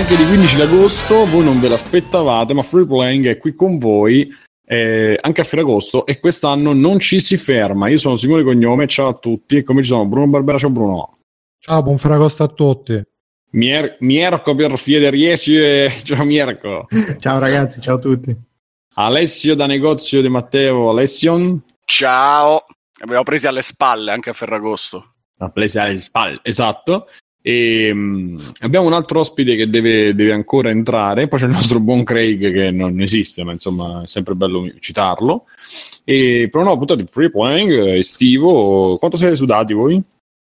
anche di 15 agosto, voi non ve l'aspettavate, ma Free Playing è qui con voi eh, anche a Ferragosto e quest'anno non ci si ferma. Io sono Simone Cognome, ciao a tutti, e come ci sono? Bruno Barbera, ciao Bruno. Ciao, buon Ferragosto a tutti. Mier- Mierco per Fiederieci, ciao Mierco. ciao ragazzi, ciao a tutti. Alessio da negozio di Matteo, Alession. Ciao, abbiamo presi alle spalle anche a Ferragosto. Presi alle spalle, esatto. E, um, abbiamo un altro ospite che deve, deve, ancora entrare, poi c'è il nostro buon Craig che non esiste, ma insomma è sempre bello citarlo. E per una nuova puntata di Free Playing estivo, quanto siete sudati voi?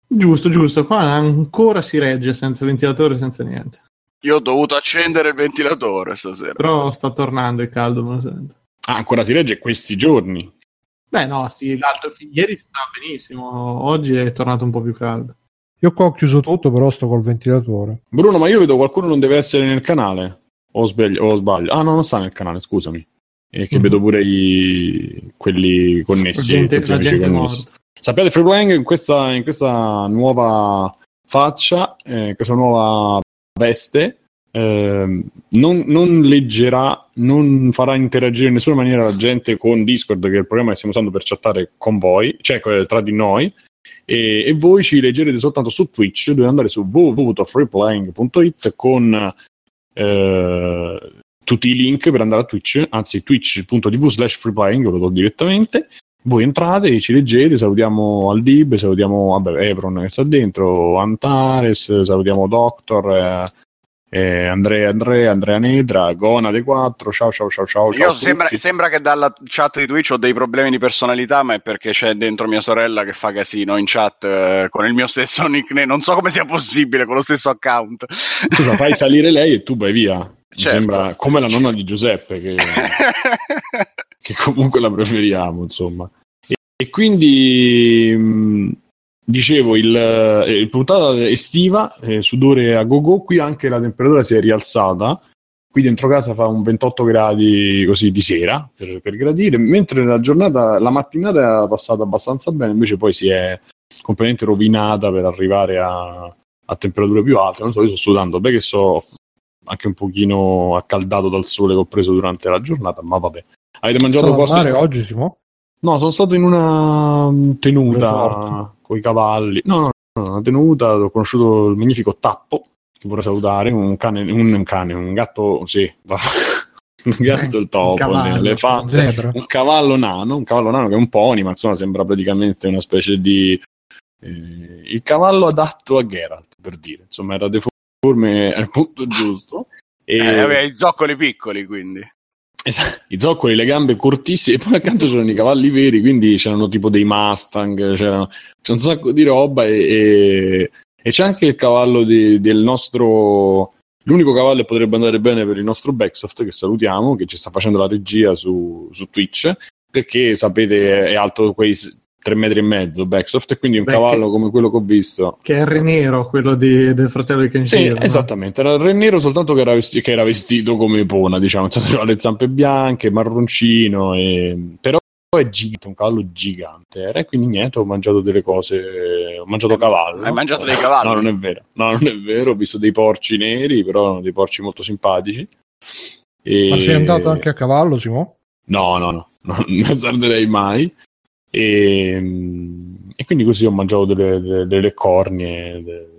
Giusto, giusto, qua ancora si regge senza ventilatore, senza niente. Io ho dovuto accendere il ventilatore stasera. Però sta tornando il caldo, me lo sento. Ah, ancora si regge questi giorni? Beh no, sì, l'altro ieri sta benissimo, oggi è tornato un po' più caldo. Io qua ho chiuso tutto, però sto col ventilatore. Bruno, ma io vedo qualcuno non deve essere nel canale. O sbaglio? O sbaglio. Ah, no, non sta nel canale, scusami. E che mm-hmm. vedo pure i... quelli connessi. La gente, la gente connessi. Sappiate, Freeplaying in questa, in questa nuova faccia, eh, questa nuova veste, eh, non, non, leggerà, non farà interagire in nessuna maniera la gente con Discord, che è il programma che stiamo usando per chattare con voi, cioè tra di noi, e, e, voi ci leggerete soltanto su Twitch, dovete andare su www.freeplaying.it con eh, tutti i link per andare a Twitch, anzi twitch.tv slash freeplaying, lo do direttamente. Voi entrate, ci leggete, salutiamo Aldib, salutiamo vabbè, Evron che sta dentro, Antares, salutiamo Doctor, eh, eh, Andrea, Andrea, Andrea Nedra, Gona dei 4, ciao ciao ciao ciao. Io sembra, sembra, che dalla chat di Twitch ho dei problemi di personalità, ma è perché c'è dentro mia sorella che fa casino in chat eh, con il mio stesso nickname. Non so come sia possibile con lo stesso account. Scusa, fai salire lei e tu vai via. Certo. Sembra come la nonna di Giuseppe, che, che comunque la preferiamo, insomma. E, e quindi. Mh, dicevo, il, eh, il puntata estiva, eh, sudore a go-go, qui anche la temperatura si è rialzata. Qui dentro casa fa un 28 gradi così di sera per, per gradire, mentre la giornata, la mattinata è passata abbastanza bene, invece poi si è completamente rovinata per arrivare a, a temperature più alte. Non so, io sto sudando, beh che so anche un pochino accaldato dal sole che ho preso durante la giornata, ma vabbè. Avete mangiato cose? oggi, Simo? No, sono stato in una tenuta con i cavalli. No, no, no, una tenuta, ho conosciuto il magnifico Tappo, che vorrei salutare, un cane, un, un cane, un gatto, sì, un gatto il topo, un cavallo, fa, un cavallo nano, un cavallo nano che è un pony, ma insomma sembra praticamente una specie di... Eh, il cavallo adatto a Geralt, per dire, insomma era deforme al punto giusto. E... Eh, aveva i zoccoli piccoli, quindi. Esatto, i zoccoli, le gambe cortissime, e poi accanto c'erano i cavalli veri, quindi c'erano tipo dei Mustang, c'era, un sacco di roba e, e, e c'è anche il cavallo di, del nostro, l'unico cavallo che potrebbe andare bene per il nostro Backsoft, che salutiamo, che ci sta facendo la regia su, su Twitch, perché sapete è alto quei 3 metri e mezzo Backsoft e quindi un Beh, cavallo che, come quello che ho visto. Che è il Re Nero quello di, del fratello di Kenshiro sì no? esattamente. Era il Re Nero soltanto che era, vestito, che era vestito come Epona diciamo. Aveva le zampe bianche marroncino e... però è gigante un cavallo gigante era e quindi niente ho mangiato delle cose ho mangiato cavallo. Hai mangiato dei cavalli? no non è vero. No non è vero ho visto dei porci neri però erano dei porci molto simpatici. E... ma sei andato anche a cavallo Simo? no no no. Non mi azzarderei mai e, e quindi così ho mangiato delle, delle, delle cornie de,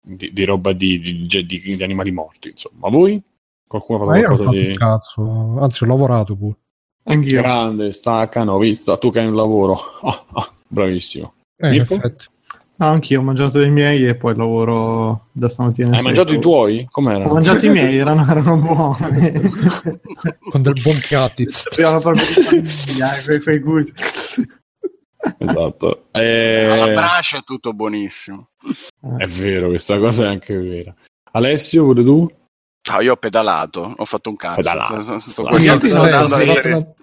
di, di, roba di, di, di, animali morti. Insomma, voi? Qualcuno ha fatto qualcosa di. Cazzo, anzi, ho lavorato pure. Anch'io. Grande, staccano, ho visto. Tu che hai un lavoro. Oh, oh, bravissimo. Eh, effetti. No, anch'io ho mangiato i miei e poi lavoro da stamattina. Hai mangiato i tuoi? Com'erano? Ho mangiato i miei, erano, erano buoni. Con del buon piatti. Abbiamo proprio di famiglia, quei, quei gusti esatto. E... Alla brace è tutto buonissimo. È vero, questa cosa è anche vera. Alessio, pure tu? Ah, io ho pedalato, ho fatto un cazzo. Pedalato. Sto, essere...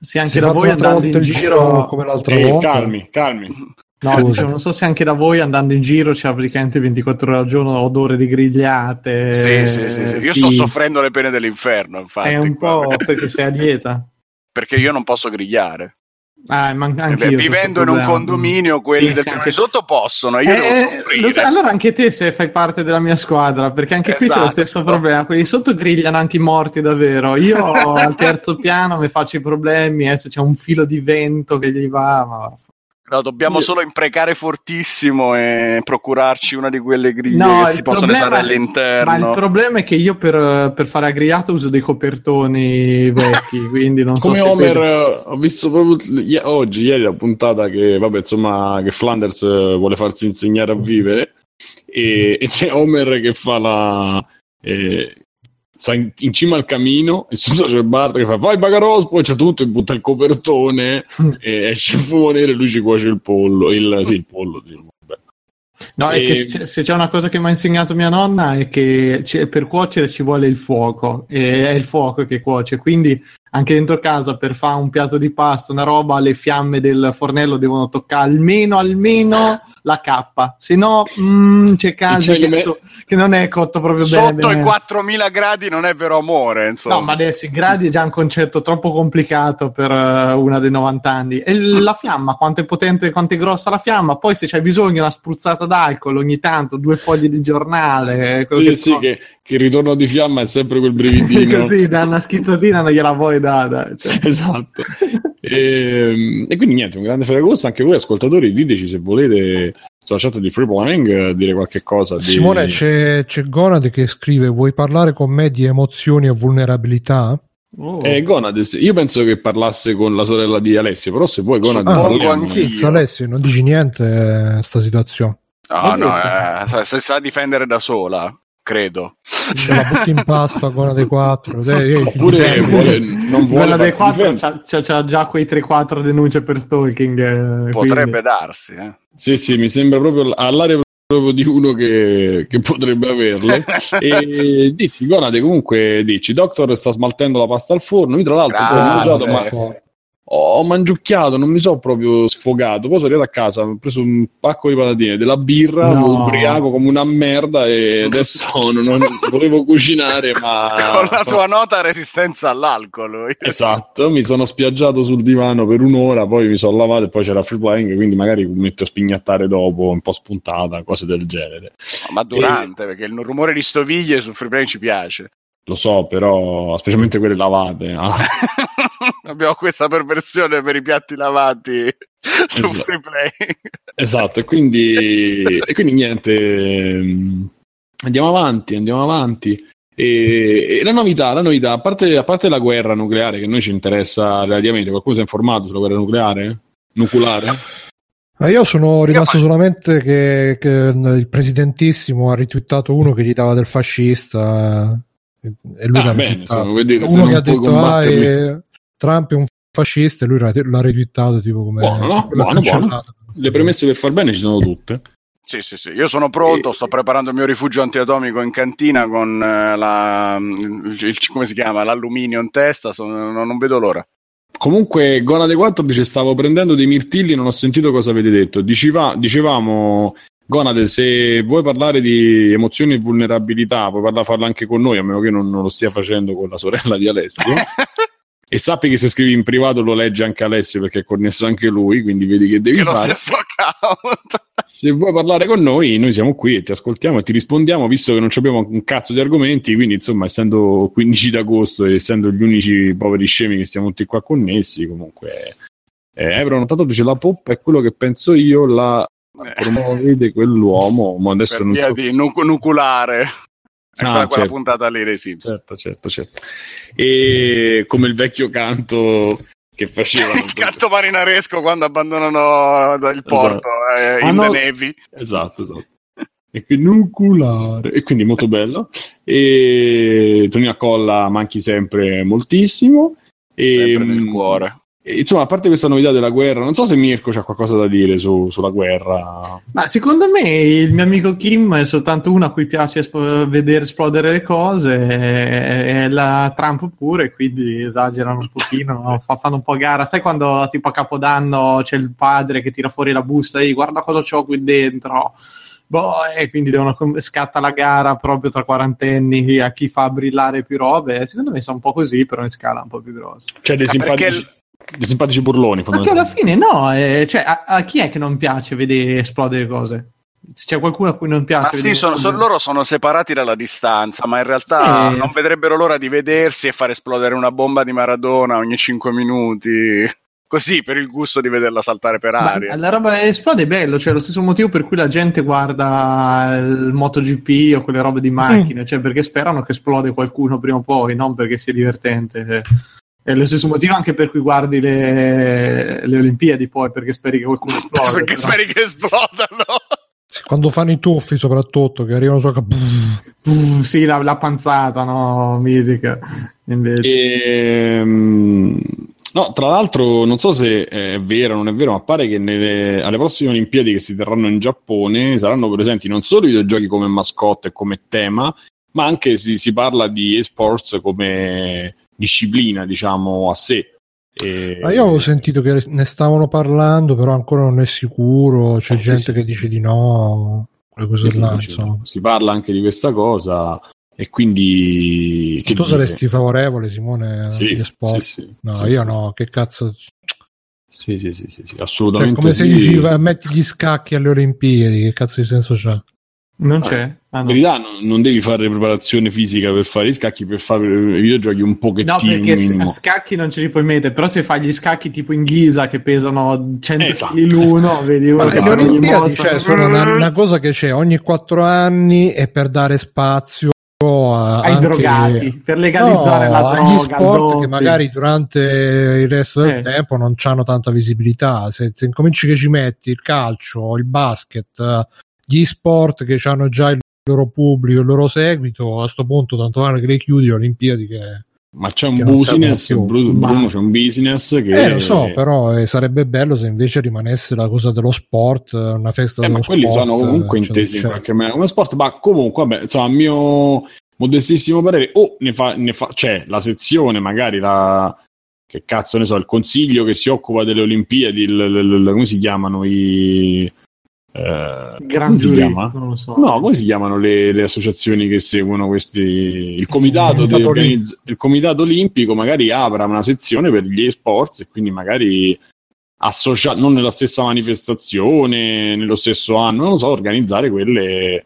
Sì, anche da voi andando in giro come l'altra Ehi, volta. Calmi, calmi. No, dicevo, non so se anche da voi andando in giro c'è praticamente 24 ore al giorno odore di grigliate. Sì, sì, sì, sì. Io sto soffrendo le pene dell'inferno, infatti. È un qua. po' perché sei a dieta. Perché io non posso grigliare. Ah, ma Eh anche beh, io vivendo in un condominio, quelli Sì, del sì, anche- sotto possono. Io devo Eh, soffrire. lo sai, allora anche te se fai parte della mia squadra, perché anche qui c'è lo Esatto. stesso problema. Quelli sotto grigliano anche i morti davvero. Io al terzo piano mi faccio i problemi, e se c'è un filo di vento che gli va, ma No, dobbiamo Io- solo imprecare fortissimo e procurarci una di quelle griglie No, che si possono problema- usare Ma il all'interno. problema è che io per, per fare agriato uso dei copertoni vecchi, quindi non so Come Homer, quelli- eh, ho visto proprio i- oggi, ieri, la puntata che, vabbè, insomma, che Flanders eh, vuole farsi insegnare a vivere e, e c'è Homer che fa la... eh, sta in, in cima al camino e sotto c'è Bart che fa vai Bagaros poi c'è tutto e butta il copertone e esce nero e lui ci cuoce il pollo il, sì il pollo diciamo. No, è E- che se c'è- se c'è una cosa che mi ha insegnato mia nonna è che per cuocere ci vuole il fuoco e è il fuoco che cuoce, quindi anche dentro casa per fare un piatto di pasta, una roba, le fiamme del fornello devono toccare almeno, almeno la cappa, se no mm, c'è c'è che, il me- che non è cotto proprio bene. Sotto bene. i 4000 gradi non è vero amore, insomma. No, ma adesso i gradi è già un concetto troppo complicato per eh, una dei 90 anni. E la fiamma, quanto è potente, quanto è grossa la fiamma, poi se c'hai bisogno una spruzzata d'alcol ogni tanto, due foglie di giornale, quello sì che sì so. che, che il ritorno di fiamma è sempre quel Sì, brividino così da una schizzatina non gliela vuoi dare. Cioè. esatto e, e quindi niente un grande fregagosto anche voi ascoltatori diteci se volete sulla chat di Free Playing eh, dire qualche cosa di... Simone, c'è, c'è Gonade che scrive: Vuoi parlare con me di emozioni e vulnerabilità? Oh. Eh, Gonades, io penso che parlasse con la sorella di Alessio, però se vuoi Gonades Ah, parliamo. anch'io. Alessio, non dici niente a sta situazione. No, no, Vabbè. eh, sa- se sa difendere da sola, credo. Se la butti in pasto a Gonade 4. eh, eh, Oppure eh, vuole, non vuole Quella dei farsi 4 difendere. c'ha, c'ha- c'ha già quei 3-4 denunce per stalking. eh, Potrebbe quindi- darsi. Eh. Sì, sì, mi sembra proprio all'aria proprio di uno che, che potrebbe averle. e dici, Gonade, comunque dici, Doctor sta smaltendo la pasta al forno. Io tra l'altro ho mangiato, ma. Ho mangiucchiato, non mi sono proprio sfogato. Poi sono arrivato a casa, ho preso un pacco di patatine, della birra, No. ubriaco come una merda e adesso non, non volevo cucinare, ma... Con la sono- tua nota resistenza all'alcol. Esatto, mi sono spiaggiato sul divano per un'ora, poi mi sono lavato e poi c'era free playing, quindi magari mi metto a spignattare dopo, un po' spuntata, cose del genere. Ma durante, perché il rumore di stoviglie su Freeplay ci piace. Lo so, però, specialmente quelle lavate. ah. Abbiamo questa perversione per i piatti lavati su Esatto. Freeplay. esatto, e quindi, e quindi niente, ehm, andiamo avanti, andiamo avanti. E, e la novità, la novità, a parte, a parte la guerra nucleare che a noi ci interessa relativamente, qualcuno si è informato sulla guerra nucleare? Nucleare? Ah, Io sono rimasto solamente che, che il presidentissimo ha ritwittato uno che gli dava del fascista eh, e lui Ah, bene, insomma, vuol dire uno che ha detto ah, combatterli- eh, Trump è un fascista e lui l'ha, ritwittato tipo come Buono, no? Buono, buono. Le premesse per far bene ci sono tutte. Sì, sì, sì. Io sono pronto, sto preparando il mio rifugio antiatomico in cantina con eh, la, il- il- come si chiama? l'alluminio in testa, sono- non, non vedo l'ora. Comunque, Gonade 4 dice: Stavo prendendo dei mirtilli, non ho sentito cosa avete detto. Diceva- dicevamo, Gonade, se vuoi parlare di emozioni e vulnerabilità, puoi parla- farlo anche con noi, a meno che non, non lo stia facendo con la sorella di Alessio. e sappi che se scrivi in privato lo legge anche Alessio perché è connesso anche lui, quindi vedi che devi Che lo fare. stesso account. Se vuoi parlare con noi, noi siamo qui e ti ascoltiamo e ti rispondiamo, visto che non abbiamo un cazzo di argomenti. Quindi, insomma, essendo 15 d'agosto e essendo gli unici poveri scemi che siamo tutti qua connessi, comunque. Eh, Ebro notato dice la poppa è quello che penso io, la promuovete quell'uomo, ma adesso per non via so. di nu- nuculare. Ah, quella, certo. puntata lì dei Simpson. Certo, certo, certo. E come il vecchio canto che faceva. Il so- canto marinaresco quando abbandonano il porto eh, Ah, in no. the Navy. Esatto, esatto. E quindi nucleare. E quindi molto bello. E Tonino Colla manchi sempre moltissimo. E, Sempre nel mm, cuore. Insomma, a parte questa novità della guerra, non so se Mirko c'ha qualcosa da dire su- sulla guerra. Ma secondo me il mio amico Kim è soltanto uno a cui piace espo- vedere esplodere le cose, e, e la Trump pure, quindi esagerano un pochino, no? Fa- fanno un po' gara. Sai quando tipo a Capodanno c'è il padre che tira fuori la busta e guarda cosa c'ho qui dentro. Boh, e quindi devono com- scatta la gara proprio tra quarantenni a chi fa brillare più robe. Secondo me sono un po' così, però in scala un po' più grossa. Cioè, dei Perché simpatici. Dei simpatici burloni. Ma che alla fine no, eh, cioè, a, a, chi è che non piace vedere esplodere cose? C'è qualcuno a cui non piace? Ma sì, sono, sono, loro sono separati dalla distanza, ma in realtà sì. non vedrebbero l'ora di vedersi e far esplodere una bomba di Maradona ogni 5 minuti. Così per il gusto di vederla saltare per aria. Ma la roba esplode è bello, cioè lo stesso motivo per cui la gente guarda il MotoGP o quelle robe di macchine, mm. cioè perché sperano che esplode qualcuno prima o poi, non perché sia divertente. È lo stesso motivo anche per cui guardi le, le Olimpiadi poi, perché speri che qualcuno esploda. perché però. speri che esplodano. Quando fanno i tuffi soprattutto, che arrivano so che... sì, la, la, panzata, no? Mitica. Invece. E, ehm, no, tra l'altro, non so se è vero o non è vero, ma pare che nelle, alle prossime Olimpiadi che si terranno in Giappone saranno presenti non solo i videogiochi come mascotte e come tema, ma anche si, si parla di esports come disciplina, diciamo, a sé. E... Ah, io avevo sentito che ne stavano parlando, però ancora non è sicuro. C'è eh, gente sì, che dice di no. Quelle là, si parla anche di questa cosa. E quindi. tu saresti favorevole, Simone? Sì, sì, sì No, sì, io sì, no, che cazzo. Sì, sì, sì, sì, assolutamente. Cioè, come se dici metti gli scacchi alle Olimpiadi, che cazzo di senso c'ha? Non c'è. Ah, no. In verità non, non, devi fare preparazione fisica per fare i scacchi, per fare i videogiochi un pochettino. No, perché minimo. a scacchi non ce li puoi mettere, però se fai gli scacchi tipo in ghisa che pesano 100 esatto. kg l'uno, vedi Ma se le Olimpiadi cioè, sono una, una, cosa che c'è ogni 4 anni e per dare spazio a, ai anche... drogati, per legalizzare no, la droga. Agli sport che magari durante il resto del eh. tempo non hanno tanta visibilità. Se, se incominci che ci metti il calcio, il basket gli sport che hanno già il loro pubblico, il loro seguito, a questo punto tanto vale che le chiudi le Olimpiadi che... Ma c'è un business, Bruno, ma... c'è un business che... Eh, lo so, però eh, sarebbe bello se invece rimanesse la cosa dello sport, una festa eh, dello ma quelli sport, sono comunque intesi in qualche maniera come sport, ma comunque, vabbè, insomma, a mio modestissimo parere, o ne fa, ne fa, c'è la sezione, magari la... Che cazzo ne so, il consiglio che si occupa delle Olimpiadi, il, il, il, come si chiamano i eh, si chiama? Non lo so. No, come si chiamano le, le associazioni che seguono questi? Il comitato, il, organizz- il comitato olimpico magari apra una sezione per gli esports e quindi magari associato, non nella stessa manifestazione, nello stesso anno, non lo so, organizzare quelle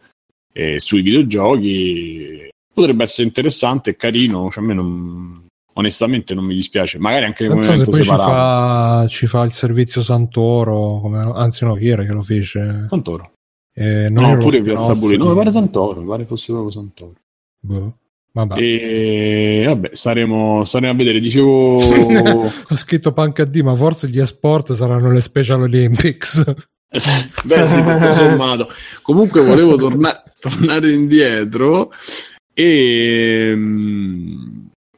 eh, sui videogiochi potrebbe essere interessante e carino. Cioè, a me non, onestamente non mi dispiace. Magari anche nel momento so se poi ci fa, ci fa, il servizio Santoro, come, anzi no, chi era che lo fece? Santoro. Eh, non no, pure Piazza Bulli. No, mi pare Santoro, mi pare fosse proprio Santoro. Boh. Vabbè. E vabbè, saremo, saremo a vedere. Dicevo, ho scritto Punk D, ma forse gli esport saranno le Special Olympics. Beh, sì, tutto sommato. Comunque, volevo torna- tornare indietro e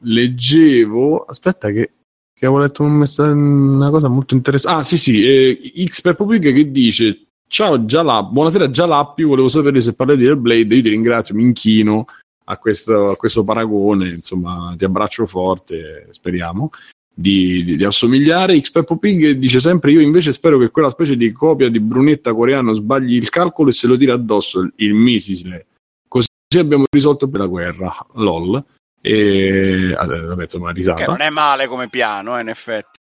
leggevo, aspetta che, che avevo letto un messaggio, una cosa molto interessante. Ah sì sì, eh, X Peppo che dice ciao Jalap, buonasera Jalappi, volevo sapere se parli di Blade, io ti ringrazio, mi inchino a questo, a questo paragone, insomma ti abbraccio forte, speriamo. Di, di, di, assomigliare. X Peppo dice sempre: Io invece spero che quella specie di copia di Brunetta coreano sbagli il calcolo e se lo tira addosso il, il Misisle. Così abbiamo risolto per la guerra. LOL. E vabbè, insomma, risata. Che non è male come piano, eh, in effetti.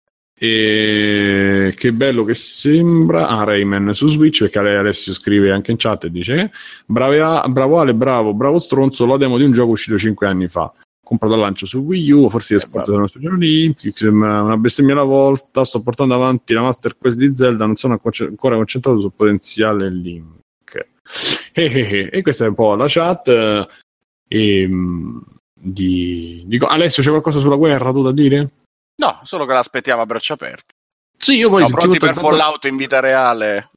E che bello che sembra. Ah, Rayman su Switch, perché Alessio scrive anche in chat e dice: bravo, bravo Ale, bravo, bravo stronzo. La demo di un gioco uscito 5 anni fa. Comprato al lancio su Wii U, forse di esportato uno speciale Olympics. Una bestemmia alla volta. Sto portando avanti la Master Quest di Zelda. Non sono ancora concentrato sul potenziale Link. E, e, e, e questa è un po' la chat. E, di, di... Alessio, c'è qualcosa sulla guerra tu da dire? No, solo che l'aspettiamo a braccia aperte. Sì, io poi... Siamo pronti per tanto... Fallout in vita reale.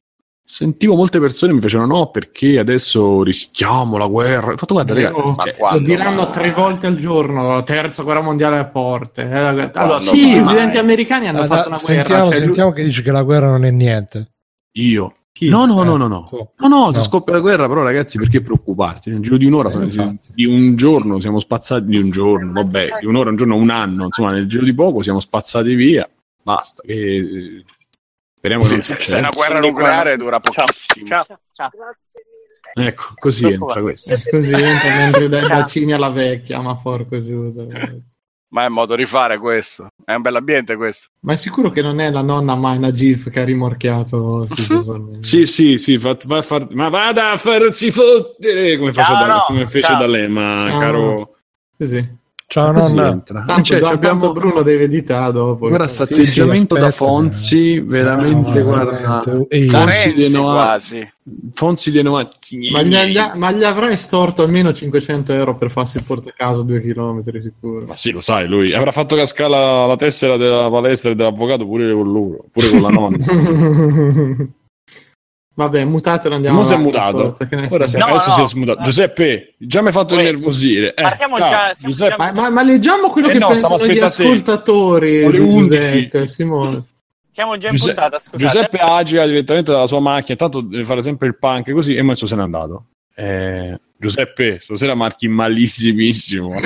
Sentivo molte persone mi facevano no perché adesso rischiamo la guerra. Ho fatto guarda, oh, cioè, lo diranno tre volte al giorno, terza guerra mondiale a porte. Eh, allora, sì, i presidenti americani hanno ah, fatto una sentiamo, guerra. Cioè, sentiamo lui... che dice che la guerra non è niente. Io. Chi? No, no, no, no, no. No, no, se scoppia la guerra, però ragazzi, perché preoccuparti? Nel giro di un'ora, eh, di un giorno siamo spazzati, di un giorno, vabbè, di un'ora, un giorno, un anno, insomma, nel giro di poco siamo spazzati via. Basta, che... speriamo che non succeda. Se una guerra nucleare dura pochissimo. Ciao. Ciao. Ecco, così entra questo. Così entra mentre dai bacini alla vecchia, ma porco giudo. Ma è un modo di fare questo. È un bell'ambiente questo. Ma è sicuro che non è la nonna Maina Gif che ha rimorchiato? sì, sì, sì. Fa, va far... Ma vada a farsi fottere come, ciao, da, no, come fece ciao. D'Alema, ciao. caro. Sì, sì. Ciao nonna. Tanto, cioè, abbiamo Bruno deve editare dopo. Guarda, questo atteggiamento sì, da Fonzi, veramente, no, guarda. Fonzi di quasi. Fonzi di Noa. Ma gli, ma gli avrai storto almeno 500 euro per farsi il portacaso due chilometri sicuro. Ma sì, lo sai, lui avrà fatto cascare la, la tessera della palestra e dell'avvocato pure con loro, pure con la nonna. Vabbè, mutatelo, andiamo Non si è mutato. Ora si, no, adesso no, si è smutato. No. Giuseppe, già mi hai fatto innervosire. Eh, ma siamo già, siamo Giuseppe. Ma, ma, ma, leggiamo quello eh che no, pensano gli ascoltatori di Giuseppe, Simone. Siamo già in Giuseppe, puntata, scusate. Giuseppe agira direttamente dalla sua macchina, tanto deve fare sempre il punk così, e adesso se n'è andato. Eh, Giuseppe, stasera marchi malissimissimo.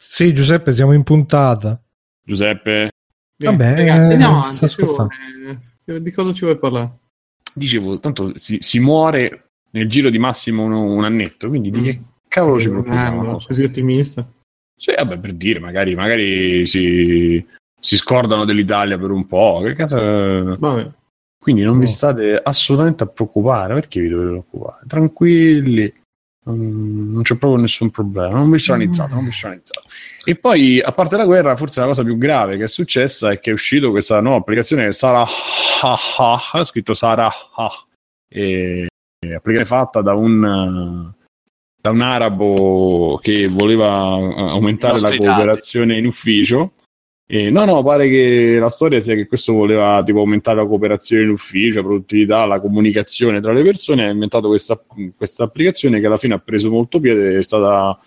sì, Giuseppe, siamo in puntata. Giuseppe. Vabbè, ragazzi, andiamo avanti. Di cosa ci vuoi parlare? Dicevo, tanto si, si muore nel giro di massimo un, un annetto, quindi di che mm. cavolo ci preoccupiamo? Eh, così ottimista. Sì, vabbè, per dire, magari, magari si, si scordano dell'Italia per un po'. Che caso... Vabbè. Quindi non no. vi state assolutamente a preoccupare. Perché vi dovete preoccupare? Tranquilli, non c'è proprio nessun problema. Non vi sono analizzato, non vi sono analizzato. E poi, a parte la guerra, forse la cosa più grave che è successa è che è uscita questa nuova applicazione che sarà ha scritto Sara ha, e, e applicazione fatta da un da un arabo che voleva aumentare la cooperazione dati. in ufficio. E no, no, pare che la storia sia che questo voleva tipo aumentare la cooperazione in ufficio, la produttività, la comunicazione tra le persone. Ha inventato questa, questa applicazione che alla fine ha preso molto piede, è stata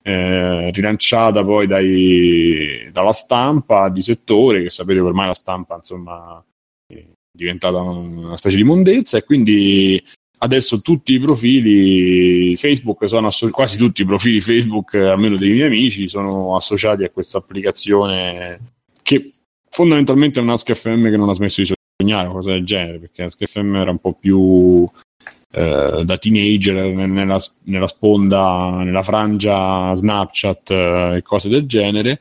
eh, rilanciata poi dai, dalla stampa di settore, che sapete ormai la stampa insomma è diventata una specie di mondezza e quindi adesso tutti i profili Facebook sono asso- quasi tutti i profili Facebook, almeno dei miei amici, sono associati a questa applicazione che fondamentalmente è un Ask FM che non ha smesso di sognare, cosa del genere, perché Ask FM era un po' più eh, da teenager nella, nella, sponda, nella frangia Snapchat eh, e cose del genere.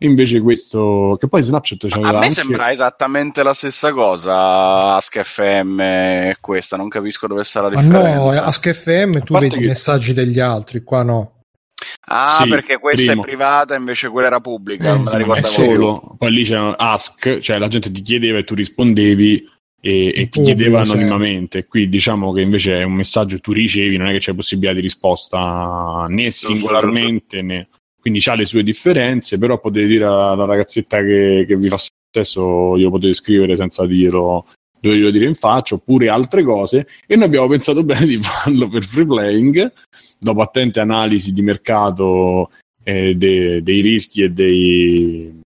Invece questo, che poi Snapchat c'aveva A me anche... sembra esattamente la stessa cosa Ask FM e questa, non capisco dove sta la differenza. no, Ask FM tu vedi che... i messaggi degli altri, qua no. Ah, sì, perché questa primo. è privata invece quella era pubblica. Eh, non me la solo. Poi lì c'era Ask, cioè la gente ti chiedeva e tu rispondevi e, e ti chiedeva anonimamente. Qui diciamo che invece è un messaggio che tu ricevi, non è che c'è possibilità di risposta né singolarmente né. Quindi ha le sue differenze, però potete dire alla ragazzetta che, che vi fa sesso, io potete scrivere senza dirlo, dovevo dire in faccia, oppure altre cose. E noi abbiamo pensato bene di farlo per free playing, dopo attente analisi di mercato eh, de, dei rischi e dei,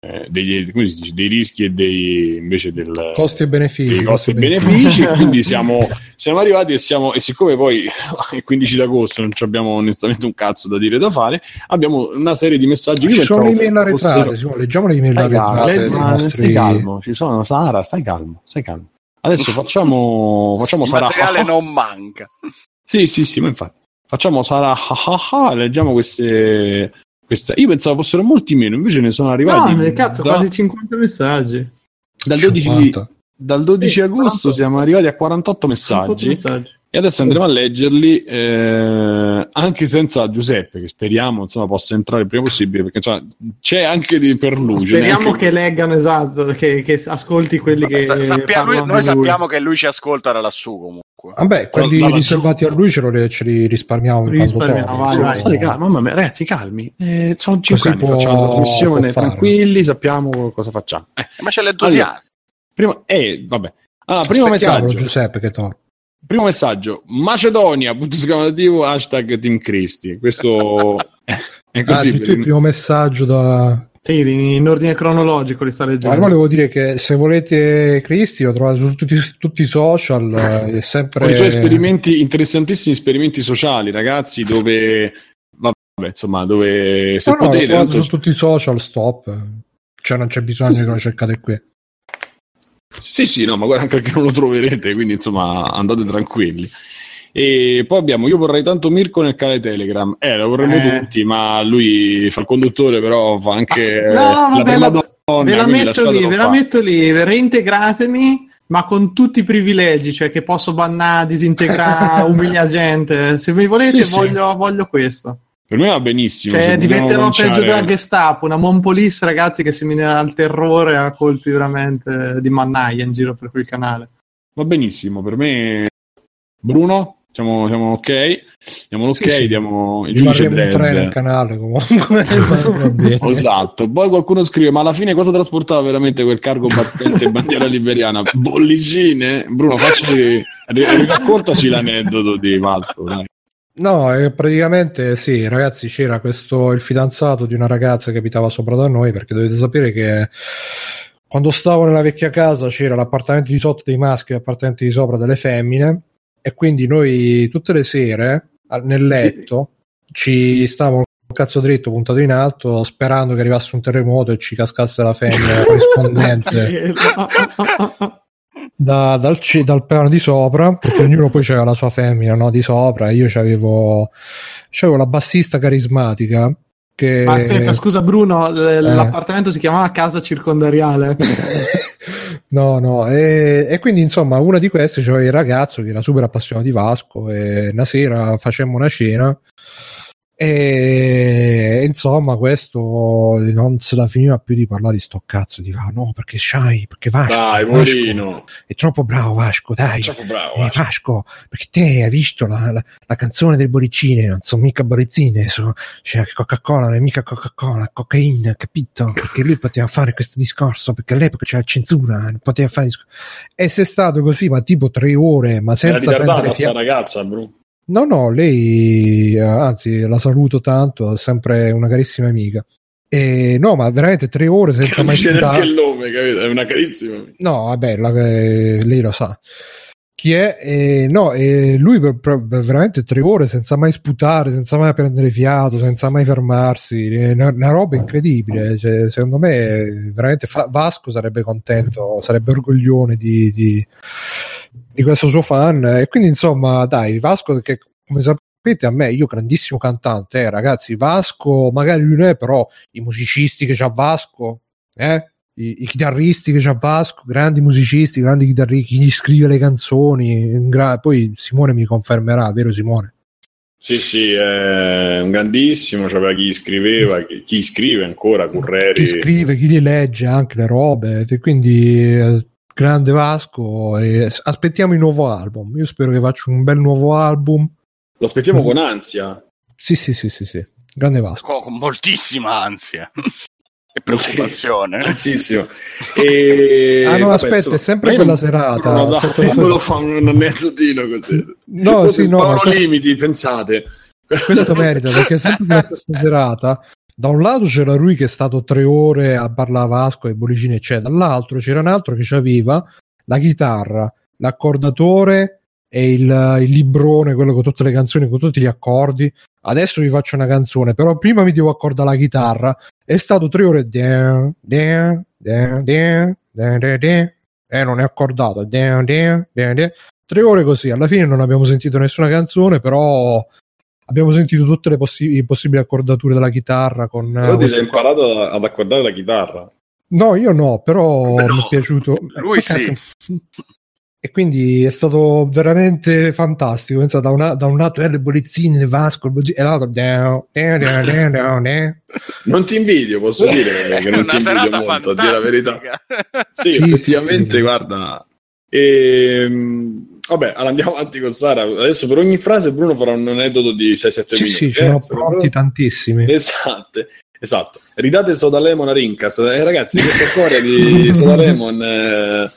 eh, degli, dice, dei, rischi e dei invece del, costi e benefici, dei costi e benefici. quindi siamo, siamo, arrivati e siamo e siccome poi il 15 d'agosto non abbiamo onestamente un cazzo da dire da fare abbiamo una serie di messaggi ci sono le email arretrate fossero... leggiamo le email arretrate nostri... stai calmo ci sono Sara stai calmo stai calmo. Adesso facciamo facciamo il Sara materiale non manca. Sì sì sì ma infatti. Facciamo Sara leggiamo queste questa... Io pensavo fossero molti meno, invece ne sono arrivati. No, cazzo, da... quasi 50 messaggi. Dal 12, dal 12 agosto siamo arrivati a 48 messaggi. 48 messaggi. E adesso andremo a leggerli eh, anche senza Giuseppe, che speriamo insomma, possa entrare il prima possibile, perché insomma, c'è anche di per lui. Speriamo neanche... che leggano esatto, che, che ascolti quelli Vabbè, che. Sappiamo, noi, noi sappiamo che lui ci ascolta da lassù comunque. Vabbè, quelli Dalla riservati giù. a lui ce, lo, ce li risparmiamo. risparmiamo vai, vai, vai, calmi, mamma mia, ragazzi, calmi. Eh, sono 5 anni, può, facciamo la trasmissione tranquilli, sappiamo cosa facciamo. Eh. Ma c'è l'entusiasmo. Allora, prima, eh, vabbè. Allora, primo messaggio. Giuseppe che torna. Primo messaggio, Macedonia, punto esclamativo, hashtag Team Cristi. Questo è così. Ah, il primo messaggio da... Sì, in ordine cronologico li sta leggendo. Ma volevo dire che se volete Cristi lo trovate su tutti, tutti i social. È sempre... Con i suoi esperimenti, interessantissimi esperimenti sociali, ragazzi, dove... Vabbè, insomma, dove... Se no, potete, no, tanto... su tutti i social, stop. Cioè non c'è bisogno sì, che lo cercate qui. Sì, sì, no, ma guarda anche perché non lo troverete, quindi insomma andate tranquilli. E poi abbiamo Io vorrei tanto Mirko nel canale Telegram. Eh, lo vorremmo Eh. tutti, ma lui fa il conduttore, però fa anche No, la vabbè, la- donna. ve la metto lì, ve la metto lì, reintegratemi, ma con tutti i privilegi, cioè che posso bannare, disintegrare, umiliare gente. Se mi volete, Sì, sì. voglio, voglio questo. Per me va benissimo. Cioè, dobbiamo diventerò peggio cominciare- della Gestapo, una Mon Police, ragazzi, che si mina al terrore a colpi veramente di mannaia in giro per quel canale. Va benissimo, per me. Bruno? Siamo, siamo ok? Diamo l'ok, Sì, sì. diamo il giudice Rimarremo un 3 nel Dredd. canale comunque. Esatto, poi qualcuno scrive: Ma alla fine cosa trasportava veramente quel cargo battente bandiera liberiana? Bollicine? Bruno, facci, raccontaci l'aneddoto di Vasco. Dai. No, eh, praticamente sì, ragazzi, c'era questo il fidanzato di una ragazza che abitava sopra da noi, perché dovete sapere che quando stavo nella vecchia casa c'era l'appartamento di sotto dei maschi e l'appartamento di sopra delle femmine, e quindi noi tutte le sere nel letto ci stavamo il cazzo dritto puntato in alto sperando che arrivasse un terremoto e ci cascasse la femmina corrispondente da- dal, dal piano di sopra, perché ognuno poi aveva la sua femmina no, di sopra. Io c'avevo, c'avevo la bassista carismatica. Che... Ma aspetta, scusa Bruno, l- Eh. l'appartamento si chiamava Casa Circondariale. no, no, e, e quindi insomma, una di queste c'era il ragazzo che era super appassionato di Vasco. E una sera facemmo una cena. E insomma, questo non se la finiva più di parlare di sto cazzo. Di ah, no, perché sai, perché Vasco, Dai, Vasco è troppo bravo Vasco, dai. Troppo bravo. Eh, Vasco, perché te hai visto la, la- la canzone del bollicine, non sono mica bollicine, sono, cioè Coca-Cola non è mica Coca-Cola, cocaina, capito? Perché lui poteva fare questo discorso, perché all'epoca c'era censura, non poteva fare discorso. E se è stato così, ma tipo tre ore, ma senza prendere fiato. ragazza, Bruno. No, no, lei, eh, anzi, la saluto tanto, è sempre una carissima amica. E no, ma veramente tre ore senza Non mai dice neanche sputare. il nome, capito? È una carissima. No, vabbè, la- eh, lei lo sa. Chi è? Eh, no, eh, lui per, per- veramente tre ore senza mai sputare, senza mai prendere fiato, senza mai fermarsi. eh, Una, una roba incredibile. Cioè, secondo me, veramente fa- Vasco sarebbe contento, sarebbe orgoglione di, di- di questo suo fan. E quindi, insomma, dai, Vasco, che come sapete, a me, io grandissimo cantante, eh, ragazzi, Vasco, magari lui non è, però i musicisti che c'ha Vasco, eh? I, i chitarristi che c'ha Vasco, grandi musicisti, grandi chitarristi, chi gli scrive le canzoni, gra- poi Simone mi confermerà, vero Simone? Sì, sì, è un grandissimo. C'aveva chi scriveva, chi, chi scrive ancora, Curreri. Chi scrive, chi li legge anche le robe, e quindi eh, grande Vasco e aspettiamo il nuovo album. Io spero che faccia un bel nuovo album. Lo aspettiamo con ansia. Sì, sì, sì, sì, sì. Grande Vasco. Con moltissima ansia e preoccupazione. Anzissimo. E... Ah, no, aspetta, è sempre quella non- serata. No, dai, Aspetta, me lo fa un aneddotino così. No, sì, no, Paolo ma- Limiti, pensate. questo merita perché è sempre la stessa serata da un lato c'era lui che è stato tre ore a parlare a Vasco e bollicine eccetera. Dall'altro c'era un altro che aveva la chitarra l'accordatore e il, il librone quello con tutte le canzoni con tutti gli accordi. Adesso vi faccio una canzone però prima mi devo accordare la chitarra. È stato tre ore down. eh non è accordato. Tre ore così. Alla fine non abbiamo sentito nessuna canzone però abbiamo sentito tutte le possi- possibili accordature della chitarra con Però ti eh, sei imparato ad accordare la chitarra. no io no però Come no? mi è piaciuto Lui Eh, sì. e quindi è stato veramente fantastico Pensa, da, una- da un lato eh, le bollezzine Vasco il bollezzino, e dall'altro down. Non ti invidio, posso dire che non ti una serata invidio molto, a dire la verità. Sì, Sì, effettivamente, sì. guarda. Ehm, vabbè, allora andiamo avanti con Sara. Adesso per ogni frase Bruno farà un aneddoto di 6-7 sì minuti. sì ce eh, ne ho pronti tantissimi Esatto, esatto. Ridate Soda Lemon a Rincas. Eh, ragazzi, questa storia di Soda Lemon, eh,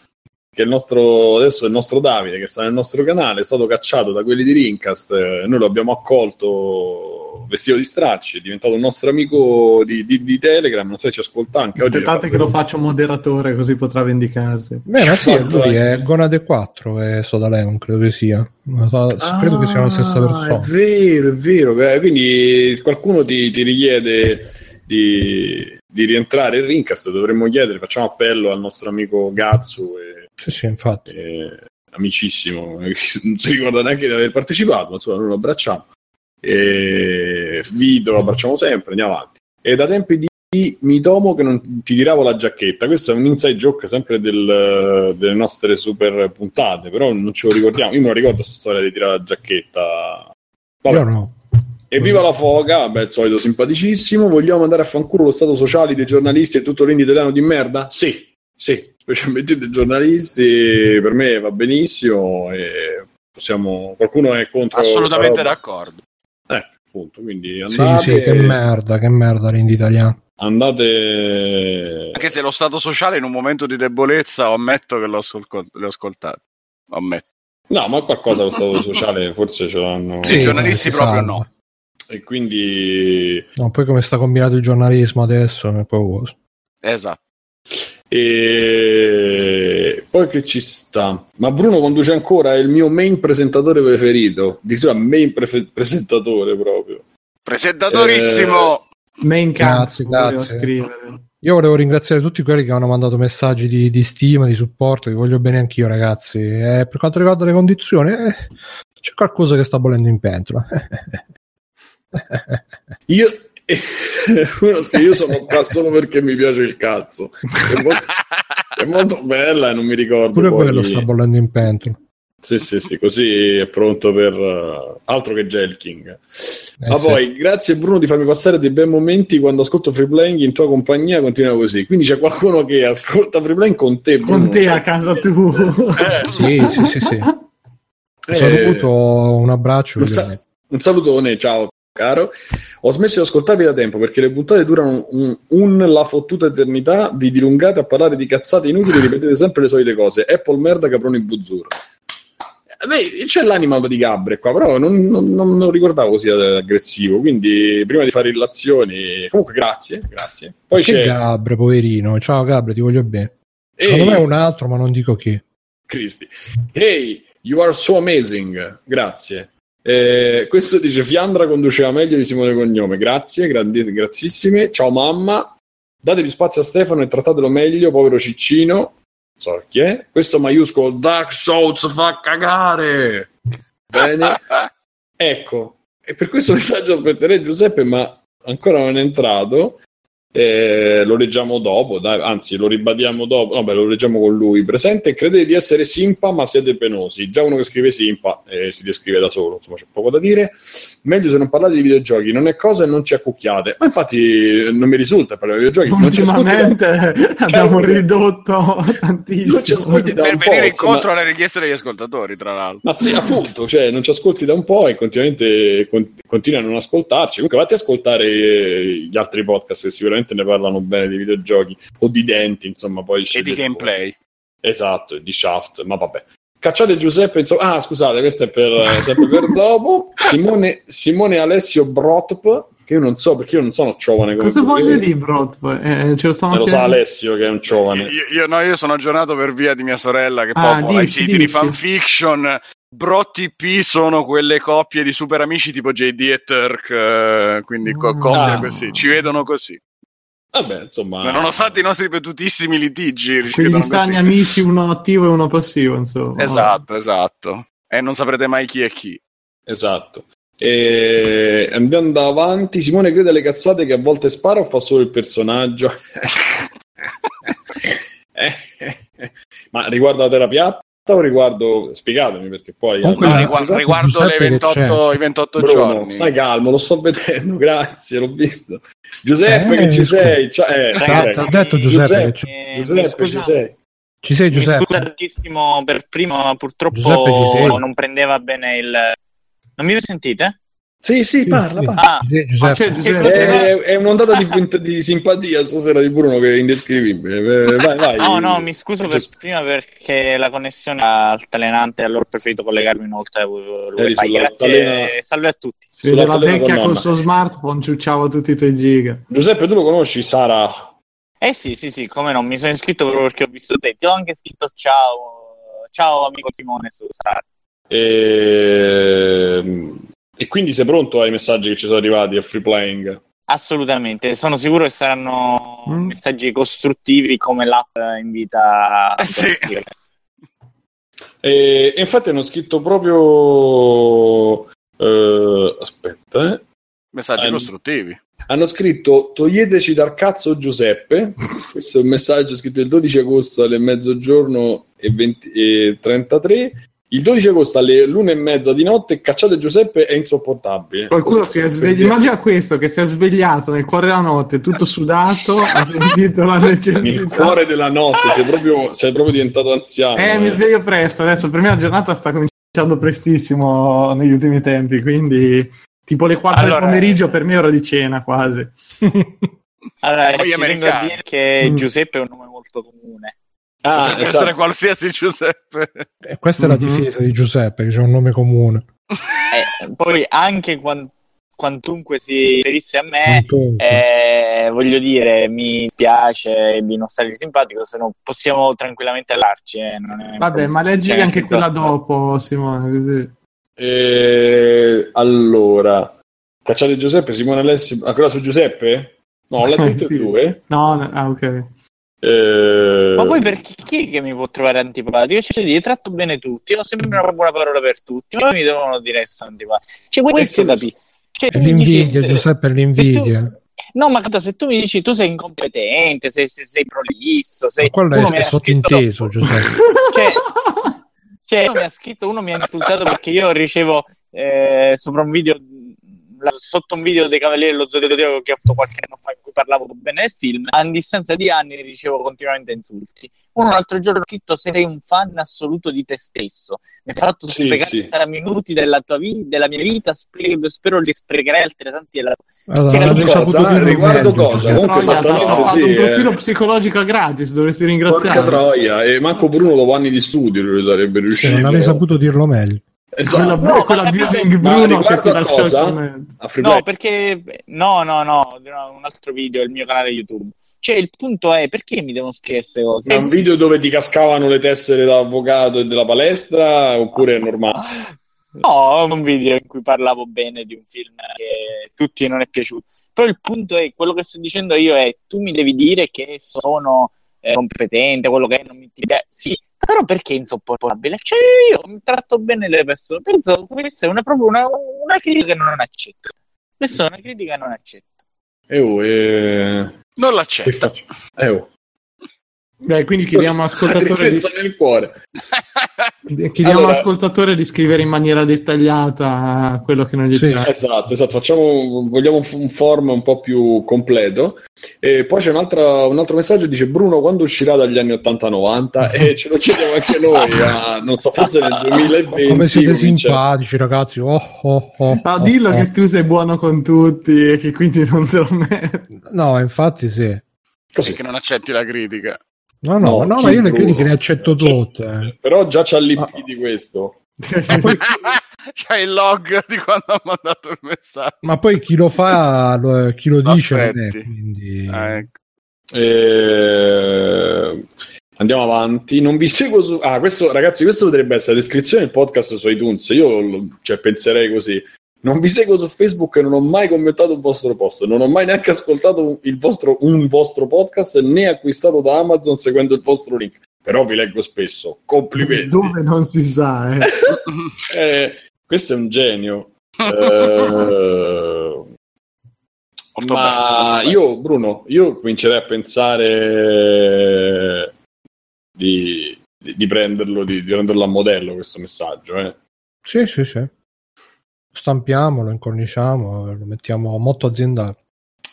che è il nostro, adesso è il nostro Davide, che sta nel nostro canale, è stato cacciato da quelli di Rincast. eh, noi lo abbiamo accolto vestito di stracci, è diventato un nostro amico di, di- di Telegram. Non so se ci ascolta anche oggi. Aspettate che lo faccio moderatore così potrà vendicarsi. Beh, ma sì, Fatto, lui è Gonade 4 e Soda Lemon credo che sia Ma so- credo che sia la stessa Ah, persona È vero, è vero. Eh, Quindi qualcuno ti, ti richiede di, di rientrare in Rincast, dovremmo chiedere, facciamo appello al nostro amico Gazzu e, sì sì infatti e- amicissimo, non si ricorda neanche di aver partecipato, ma insomma noi lo abbracciamo. E Vito lo abbracciamo sempre, andiamo avanti. E da tempi di Mitomo che non ti tiravo la giacchetta, questo è un inside joke sempre del, delle nostre super puntate, però non ce lo ricordiamo. Io me lo ricordo questa storia di tirare la giacchetta. Vabbè. Io no. E viva la foga, vabbè, il solito simpaticissimo. Vogliamo andare a fanculo lo stato sociale dei giornalisti e tutto l'indie italiano di merda? Sì, sì, specialmente dei giornalisti, per me va benissimo e possiamo... qualcuno è contro... Assolutamente d'accordo. Eh, appunto, quindi andate... Sì, sì, che merda, che merda l'indie italiano. Andate... Anche se lo stato sociale in un momento di debolezza, ammetto che l'ho, ascol- l'ho ascoltato. Ammetto. No, ma qualcosa lo stato sociale forse ce l'hanno... Sì, i giornalisti proprio salva. no e quindi no, poi come sta combinato il giornalismo adesso è poco esatto e poi che ci sta ma Bruno conduce ancora è il mio main presentatore preferito addirittura main pre- presentatore proprio presentatorissimo eh... main grazie, grazie. io volevo ringraziare tutti quelli che hanno mandato messaggi di, di stima, di supporto, vi voglio bene anch'io ragazzi. Eh, per quanto riguarda le condizioni, eh, c'è qualcosa che sta bollendo in pentola. Io, io sono qua solo perché mi piace il cazzo. È molto, è molto bella e non mi ricordo. Pure poi... quello sta bollendo in pentola. Sì, sì, sì, così è pronto per uh, altro che Jelking. Eh, Ma sì. poi, grazie Bruno di farmi passare dei bei momenti quando ascolto Free Playing in tua compagnia, continua così. Quindi c'è qualcuno che ascolta Free Playing con te, Bruno. Con te cioè... a casa tu. Eh. Sì, sì, sì, sì. Eh... Saluto, un abbraccio. Un, sa- un salutone, ciao caro. Ho smesso di ascoltarvi da tempo perché le puntate durano un, un, la fottuta eternità. Vi dilungate a parlare di cazzate inutili e ripetete sempre le solite cose. Apple merda, caproni buzzurro. Eh, beh, c'è l'anima di Gabre qua, però non, non, non, non ricordavo così aggressivo. Quindi, prima di fare illazioni, comunque, grazie. grazie. Poi che c'è Gabre, poverino. Ciao, Gabre, ti voglio bene. Secondo me è un altro, ma non dico chi. Cristi. Hey, you are so amazing. Grazie. Eh, questo dice Fiandra conduceva meglio di Simone Cognome. Grazie, grandi, grazissime. Ciao mamma. Datevi spazio a Stefano e trattatelo meglio, povero Ciccino. So chi è. Questo maiuscolo Dark Souls fa cagare. Bene. ecco. E per questo messaggio aspetterei Giuseppe, ma ancora non è entrato. Eh, lo leggiamo dopo, dai, anzi lo ribadiamo dopo, vabbè lo leggiamo con lui. Presente, credete di essere simpa ma siete penosi. Già uno che scrive simpa eh, si descrive da solo, insomma c'è poco da dire. Meglio se non parlate di videogiochi, non è cosa e non ci accucchiate. Ma infatti non mi risulta parlare di videogiochi. Ultimamente da... abbiamo Caro, ridotto tantissimo. Non ci ascolti da per un venire po', incontro insomma... alle richieste degli ascoltatori, tra l'altro. Ma sì, appunto, cioè non ci ascolti da un po' e continuamente con... continui a non ascoltarci. Comunque vatti a ascoltare gli altri podcast che sicuramente ne parlano bene di videogiochi o di denti, insomma, poi e di gameplay. Esatto, di Shaft, ma vabbè. Cacciate Giuseppe, insomma, ah scusate, questo è per, sempre per dopo. Simone, Simone Alessio Brotp, che io non so perché io non sono giovane come Cosa voglio dire Brotp? Eh, ce lo, eh, lo sa Alessio che è un giovane. Io, io, no, io sono aggiornato per via di mia sorella che ah, poi ai siti di fanfiction Bro TP sono quelle coppie di super amici tipo JD e Turk, eh, quindi co- coppie ah. così, ci vedono così. Vabbè, insomma... Ma nonostante i nostri ripetutissimi litigi... Quindi stanno amici, uno attivo e uno passivo, insomma. Esatto, esatto. E non saprete mai chi è chi. Esatto. E andando avanti, Simone crede alle cazzate che a volte spara o fa solo il personaggio? Ma riguardo la terapia riguardo spiegatemi perché poi Comunque, no, riguardo, riguardo le 28, i 28 Bruno, giorni. stai calmo lo sto vedendo grazie l'ho visto. Giuseppe eh, che ci sei Ciao, eh, Ragazzi, ho detto Giuseppe Giuseppe, eh, Giuseppe ci sei. Ci sei Giuseppe? mi scusa tantissimo per primo purtroppo non prendeva bene il non mi sentite? Sì, sì, parla, parla. Ah, Giuseppe. Ah, è, è, un'ondata di, di, simpatia stasera di Bruno che è indescrivibile. Vai, vai. No, no, mi scuso per prima perché la connessione altalenante, allora ho preferito collegarmi inoltre. Grazie, salve a tutti. Sì, la vecchia con il suo smartphone ciucciava tutti i tuoi giga. Giuseppe, tu lo conosci, Sara? Eh sì, sì, sì, come no, mi sono iscritto proprio perché ho visto te. Ti ho anche scritto ciao, ciao amico Simone su Sara. E ehm, e quindi sei pronto ai messaggi che ci sono arrivati a free playing? Assolutamente, sono sicuro che saranno mm. messaggi costruttivi come l'app invita a eh, sì. E, e infatti hanno scritto proprio... Uh, aspetta, eh. Messaggi hanno, costruttivi. Hanno scritto toglieteci dal cazzo Giuseppe. Questo è un messaggio scritto il 12 agosto alle mezzogiorno e, 20, e 33 il 12 agosto alle luna e mezza di notte cacciate Giuseppe è insopportabile. Qualcuno si è svegliato. Immagina questo che si è svegliato nel cuore della notte, tutto sudato, ha sentito la necessità. Nel cuore della notte, sei proprio, sei proprio diventato anziano. Eh, eh, mi sveglio presto adesso. Per me la giornata sta cominciando prestissimo negli ultimi tempi, quindi tipo le 4 allora, del pomeriggio per me è ora di cena quasi. allora, ci tengo a dire che mm. Giuseppe è un nome molto comune. Ah, Potrebbe esatto. essere qualsiasi Giuseppe. Eh, questa mm-hmm. è la mhm. difesa di Giuseppe, che c'è un nome comune. Eh, poi anche quando quantunque si riferisse a me, eh, voglio dire, mi piace di non stare simpatico, se no possiamo tranquillamente allarci. Eh, Vabbè, ma leggi cioè, anche senso... quella dopo, Simone, così. Eh, allora, cacciate Giuseppe, Simone Alessio, ancora su Giuseppe? No, ho letto tutte e due. No, no, ah, ok. Eh... Ma poi perché chi è che mi può trovare antipatico? Io cioè, io tratto bene tutti, ho sempre una buona parola per tutti, ma mi devono dire essere antipatico. Cioè, questo è capisco. Cioè, l'invidia, dici, Giuseppe, l'invidia. Tu... No, ma se tu mi dici tu sei incompetente, sei, sei, sei prolisso, sei... Ma quello è sottinteso, Giuseppe. cioè, cioè, uno mi ha scritto, uno mi ha insultato perché io ricevo eh, sopra un video sotto un video dei Cavalieri dello Zodiaco che ho fatto qualche anno fa in cui parlavo bene del film, a distanza di anni ricevo continuamente insulti. Uno l'altro giorno ho scritto sei un fan assoluto di te stesso. Mi hai fatto sì, sprecare sì. minuti della tua vita, della mia vita, spre- spero li sprecherai altrettanti della allora, che cosa, riguardo cosa? Comunque esattamente sì, un profilo eh. psicologico gratis, dovresti ringraziare. Porca troia, e manco Bruno dopo anni di studio lui sarebbe riuscito. non avevi saputo dirlo meglio. Esatto. Quella, no, quella abusing Bruno che ti lascia No, perché no, no, no, un altro video, il mio canale YouTube. Cioè, il punto è perché mi devono scrivere queste cose? È un video dove ti cascavano le tessere da avvocato e della palestra oppure è normale? No, un video in cui parlavo bene di un film che a tutti non è piaciuto. Però il punto è, quello che sto dicendo io è, tu mi devi dire che sono eh, competente, quello che è, non mi ti piace. Sì, però perché insopportabile? Cioè, io mi tratto bene le persone. Penso che questa è una, proprio una, una critica che non accetto. Questa è una critica che non accetto. Eh, oh, eh... Non l'accetto. Eh, oh. Beh, quindi chiediamo all'ascoltatore di... nel cuore. chiediamo allora... all'ascoltatore di scrivere in maniera dettagliata quello che noi gli sì. Esatto, esatto. Facciamo, vogliamo un form un po' più completo. E poi c'è un altro, un altro messaggio dice Bruno quando uscirà dagli anni 80-90 e ce lo chiediamo anche noi, a, non so, forse nel 2020. Come siete simpatici ragazzi. Oh, oh, oh, Ma dillo oh, che tu sei buono con tutti e che quindi non te lo metti. No, infatti sì. Così che non accetti la critica. No, no, no, no ma io le critiche le accetto tutte. Cioè, però già c'ha l'IP ah. di questo. C'è il log di quando ha mandato il messaggio. Ma poi chi lo fa, lo, chi lo, lo dice, è, quindi... ah, ecco. eh, andiamo avanti. Non vi seguo su. Ah, questo, ragazzi, questo potrebbe essere la descrizione del podcast su iTunes. Io cioè, penserei così. Non vi seguo su Facebook e non ho mai commentato il vostro post. Non ho mai neanche ascoltato vostro, un vostro podcast né acquistato da Amazon seguendo il vostro link. Però vi leggo spesso. Complimenti. Dove non si sa, eh. eh questo è un genio. eh, ma io, Bruno, io comincerei a pensare di, di, di prenderlo, di, di prenderlo a modello questo messaggio. Eh. Sì, sì, sì stampiamo, incorniciamo, lo mettiamo a motto aziendale.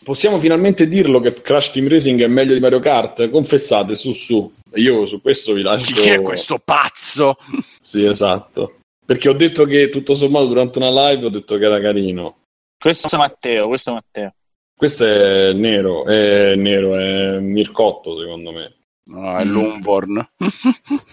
Possiamo finalmente dirlo che Crash Team Racing è meglio di Mario Kart? Confessate, su su. Io su questo vi lascio... Chi è questo pazzo? sì, esatto. Perché ho detto che tutto sommato durante una live ho detto che era carino. Questo è Matteo, questo è Matteo. Questo è nero, è nero, è Mircotto secondo me. No, è mm. Lumborn.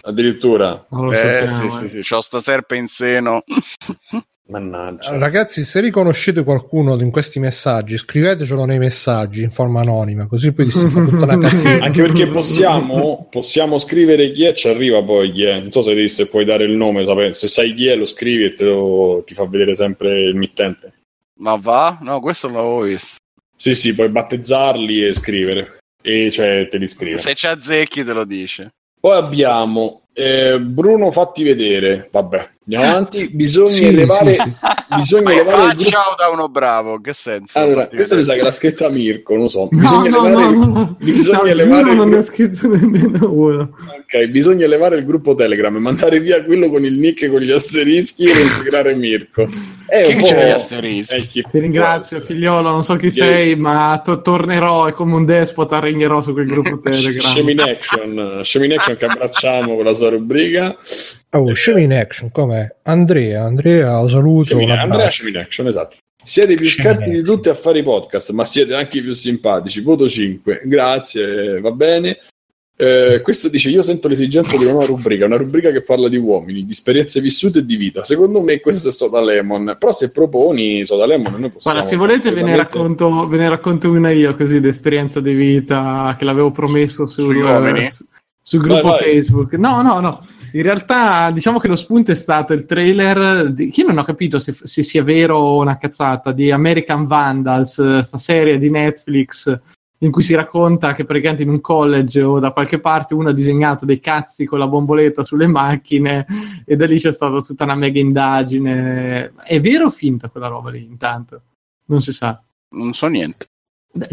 Addirittura. Eh, sappiamo, sì, eh. sì, sì, c'ho sta serpe in seno. Mannaggia. Ragazzi, se riconoscete qualcuno in questi messaggi, scrivetecelo nei messaggi in forma anonima, così poi si fa tutta la cattiva. Anche perché possiamo, possiamo, scrivere chi è, ci arriva poi chi è. Non so se, devi, se puoi dare il nome, se sai chi è, lo scrivi e lo, ti fa vedere sempre il mittente. Ma va? No, questo non l'avevo visto. Sì, sì, puoi battezzarli e scrivere. E cioè te li scrive. Se ci azzecchi te lo dice. Poi abbiamo Eh, Bruno, fatti vedere. Vabbè, andiamo avanti. Bisogna Sì, elevare. sì, sì. Bisogna elevare il gruppo. ciao da uno bravo, che senso? Allora, questa mi sa che l'ha scritta Mirko, non lo so. Bisogna no, elevare, no, no. bisogna No, elevare non ne scritto nemmeno uno. ok, bisogna elevare il gruppo Telegram e mandare via quello con il nick con gli asterischi e integrare Mirko. È Chi un c'è po'... gli asterischi? eh, Ti ringrazio, figliolo. Non so chi Sì. sei, ma to- tornerò e come un despota regnerò su quel gruppo Telegram. Scemi in action, Scemi in action che abbracciamo con la sua rubrica. Oh, scemi in action, com'è? Andrea, Andrea, lo saluto. Un Andrea. Scemi in action, esatto. Siete i più scarsi di tutti a fare i podcast, ma siete anche i più simpatici. Voto 5, grazie, va bene. Eh, questo dice: Io sento l'esigenza di una nuova rubrica, una rubrica che parla di uomini, di esperienze vissute e di vita. Secondo me, questo è Soda Lemon. Però, se proponi Soda Lemon, noi possiamo. Guarda, se volete ve ne, racconto, ve ne racconto una io così di esperienza di vita che l'avevo promesso uomini? eh, sul gruppo Vai, vai. Facebook. No, no, no. In realtà diciamo che lo spunto è stato il trailer, di, che io non ho capito se, se sia vero o una cazzata, di American Vandals, sta serie di Netflix in cui si racconta che praticamente in un college o da qualche parte uno ha disegnato dei cazzi con la bomboletta sulle macchine e da lì c'è stata tutta una mega indagine. È vero o finta quella roba lì intanto? Non si sa. Non so niente.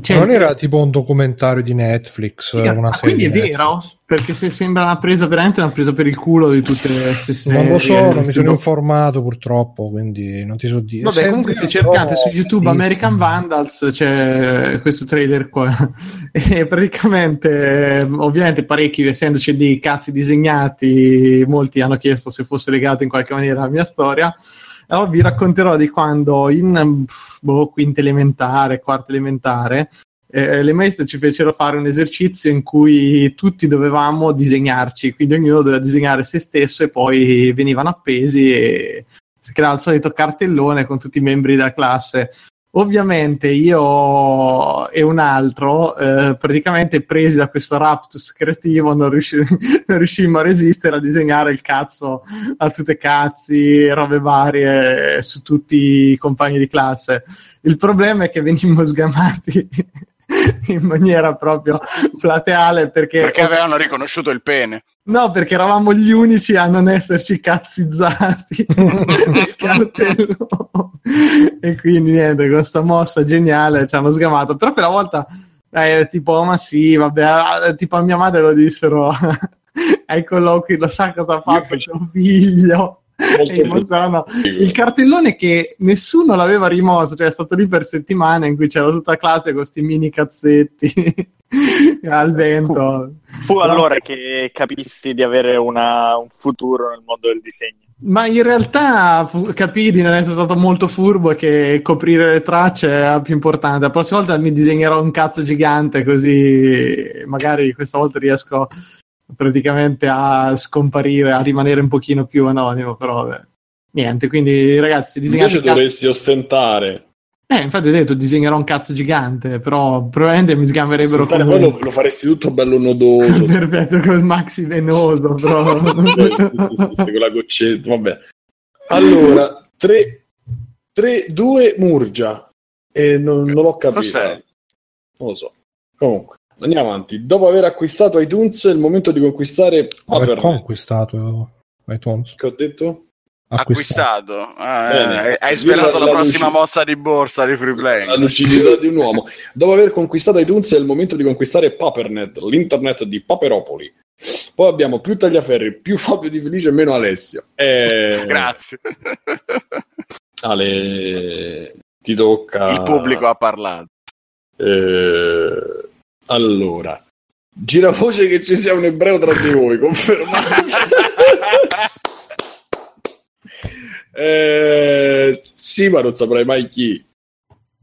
Cioè, non era tipo un documentario di Netflix, Sì, una ah, serie quindi è vero? Perché se sembra una presa veramente una presa per il culo di tutte queste serie. Non lo so, non mi sono informato purtroppo, quindi non ti so dire. Vabbè, Se- comunque se cercate su YouTube. American Vandals c'è questo trailer qua e praticamente ovviamente parecchi essendoci dei cazzi disegnati molti hanno chiesto se fosse legato in qualche maniera alla mia storia allora vi racconterò di quando in boh, quinta elementare, quarta elementare eh, le maestre ci fecero fare un esercizio in cui tutti dovevamo disegnarci, quindi ognuno doveva disegnare se stesso e poi venivano appesi e si creava il solito cartellone con tutti i membri della classe. Ovviamente io e un altro, eh, praticamente presi da questo raptus creativo, non, riusci- non riuscimmo a resistere a disegnare il cazzo a tutte cazzi, robe varie su tutti i compagni di classe. Il problema è che venimmo sgamati in maniera proprio plateale perché, Perché avevano riconosciuto il pene. no, perché eravamo gli unici a non esserci cazzizzati il cartello e quindi niente, con questa mossa geniale ci hanno sgamato. Però quella volta eh, tipo, ma sì, vabbè, tipo a mia madre lo dissero ai colloqui, lo sa cosa ha fatto suo figlio. Molto il cartellone che nessuno l'aveva rimosso, cioè è stato lì per settimane in cui c'era tutta la classe con questi mini cazzetti al vento. Fu allora che capisti di avere una- un futuro nel mondo del disegno. Ma in realtà fu- capii di non essere stato molto furbo che coprire le tracce è più importante. La prossima volta mi disegnerò un cazzo gigante così magari questa volta riesco praticamente a scomparire, a rimanere un pochino più anonimo, però vabbè. niente, quindi ragazzi disegnate Invece cazzo- dovresti ostentare. Eh, infatti ho detto disegnerò un cazzo gigante, però probabilmente mi sgammerebbero Ostentare, come poi lo, lo faresti tutto bello nodoso. perfetto con maxi venoso, però sì, sì, sì, sì, con la goccetta, vabbè. Allora, 3, 3 2 Murgia. E non, non l'ho capito. Cos'è? Non lo so. Comunque, andiamo avanti. Dopo aver acquistato iTunes, è il momento di conquistare Aver conquistato iTunes. Che ho detto? Acquistato. Acquistato. Ah, eh, hai sperato La- la, prossima luci- mossa di borsa di free La play. lucidità di un uomo. Dopo aver conquistato iTunes, è il momento di conquistare Papernet, l'internet di Paperopoli. Poi abbiamo più Tagliaferri, più Fabio Di Felice e meno Alessio. E... Grazie. Ale, ti tocca. Il pubblico ha parlato. Eh, allora, gira voce che ci sia un ebreo tra di voi, confermate. Eh, sì, ma non saprai mai chi.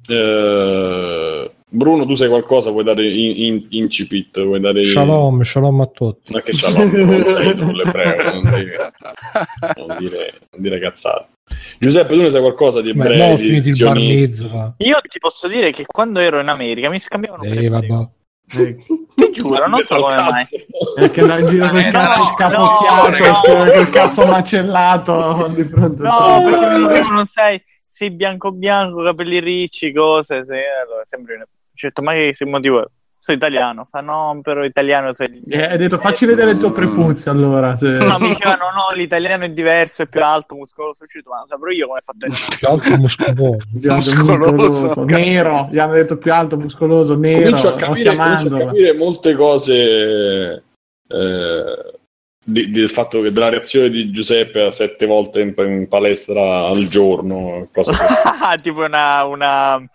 Eh, Bruno, tu sai qualcosa? Vuoi dare in, in- incipit? Vuoi dare Shalom, shalom a tutti. Ma che shalom? Non sei tu l'ebreo, non, devi- non dire, non dire cazzate. Giuseppe, tu ne sai qualcosa di Beh, ebrei? mo ho finito il. Io ti posso dire che quando ero in America mi scambiavano Eh. Ti giuro, non so come mai. Perché dal giro col Eh, cazzo no, scapocchiato, no, col no. cazzo macellato di fronte a No, perché dicevano, sai, sei bianco bianco, capelli ricci, cose, se... allora sembri detto, ma che motivo è? Sono italiano. Fa no, però italiano sei... Eh, hai detto facci vedere il tuo prepuzio allora. Se... No, mi dicevano no, l'italiano è diverso, è più alto, muscoloso. Uscito, ma saprò io come è fatto il Più alto, muscoloso. Muscoloso, muscoloso, nero. Gli hanno detto più alto, muscoloso, nero. Comincio a capire, comincio a capire molte cose eh, di- del fatto che della reazione di Giuseppe a sette volte in, in palestra al giorno. Cosa tipo una... una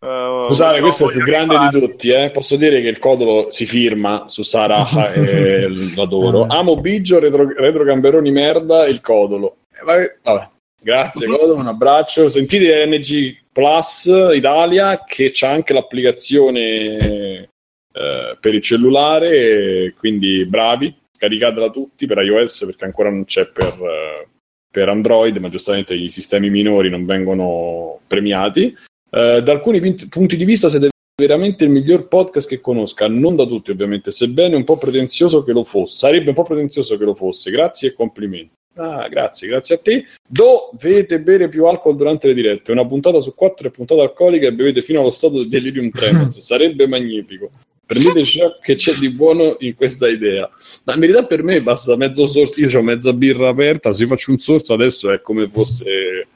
uh, Scusate, questo è il più grande di tutti. Eh? Posso dire che il codolo si firma su Sarah e l'adoro. Amo Biggio, retro, retro Gamberoni merda, il codolo. Eh, vabbè, vabbè. Grazie, codolo, un abbraccio. Sentite NG Plus Italia che c'ha anche l'applicazione eh, per il cellulare, quindi bravi, scaricatela tutti per iOS perché ancora non c'è per, eh, per Android, ma giustamente i sistemi minori non vengono premiati. Eh, da alcuni pin- punti di vista siete veramente il miglior podcast che conosca, non da tutti ovviamente, sebbene un po' pretenzioso che lo fosse, sarebbe un po' pretenzioso che lo fosse, grazie e complimenti. Ah, grazie, grazie a te. Dovete bere più alcol durante le dirette. Una puntata su quattro è puntata alcolica e bevete fino allo stato di delirium tremens. Sarebbe magnifico. Prendete ciò che c'è di buono in questa idea. Ma in verità per me basta mezzo sorso. Io ho mezza birra aperta, se faccio un sorso adesso è come fosse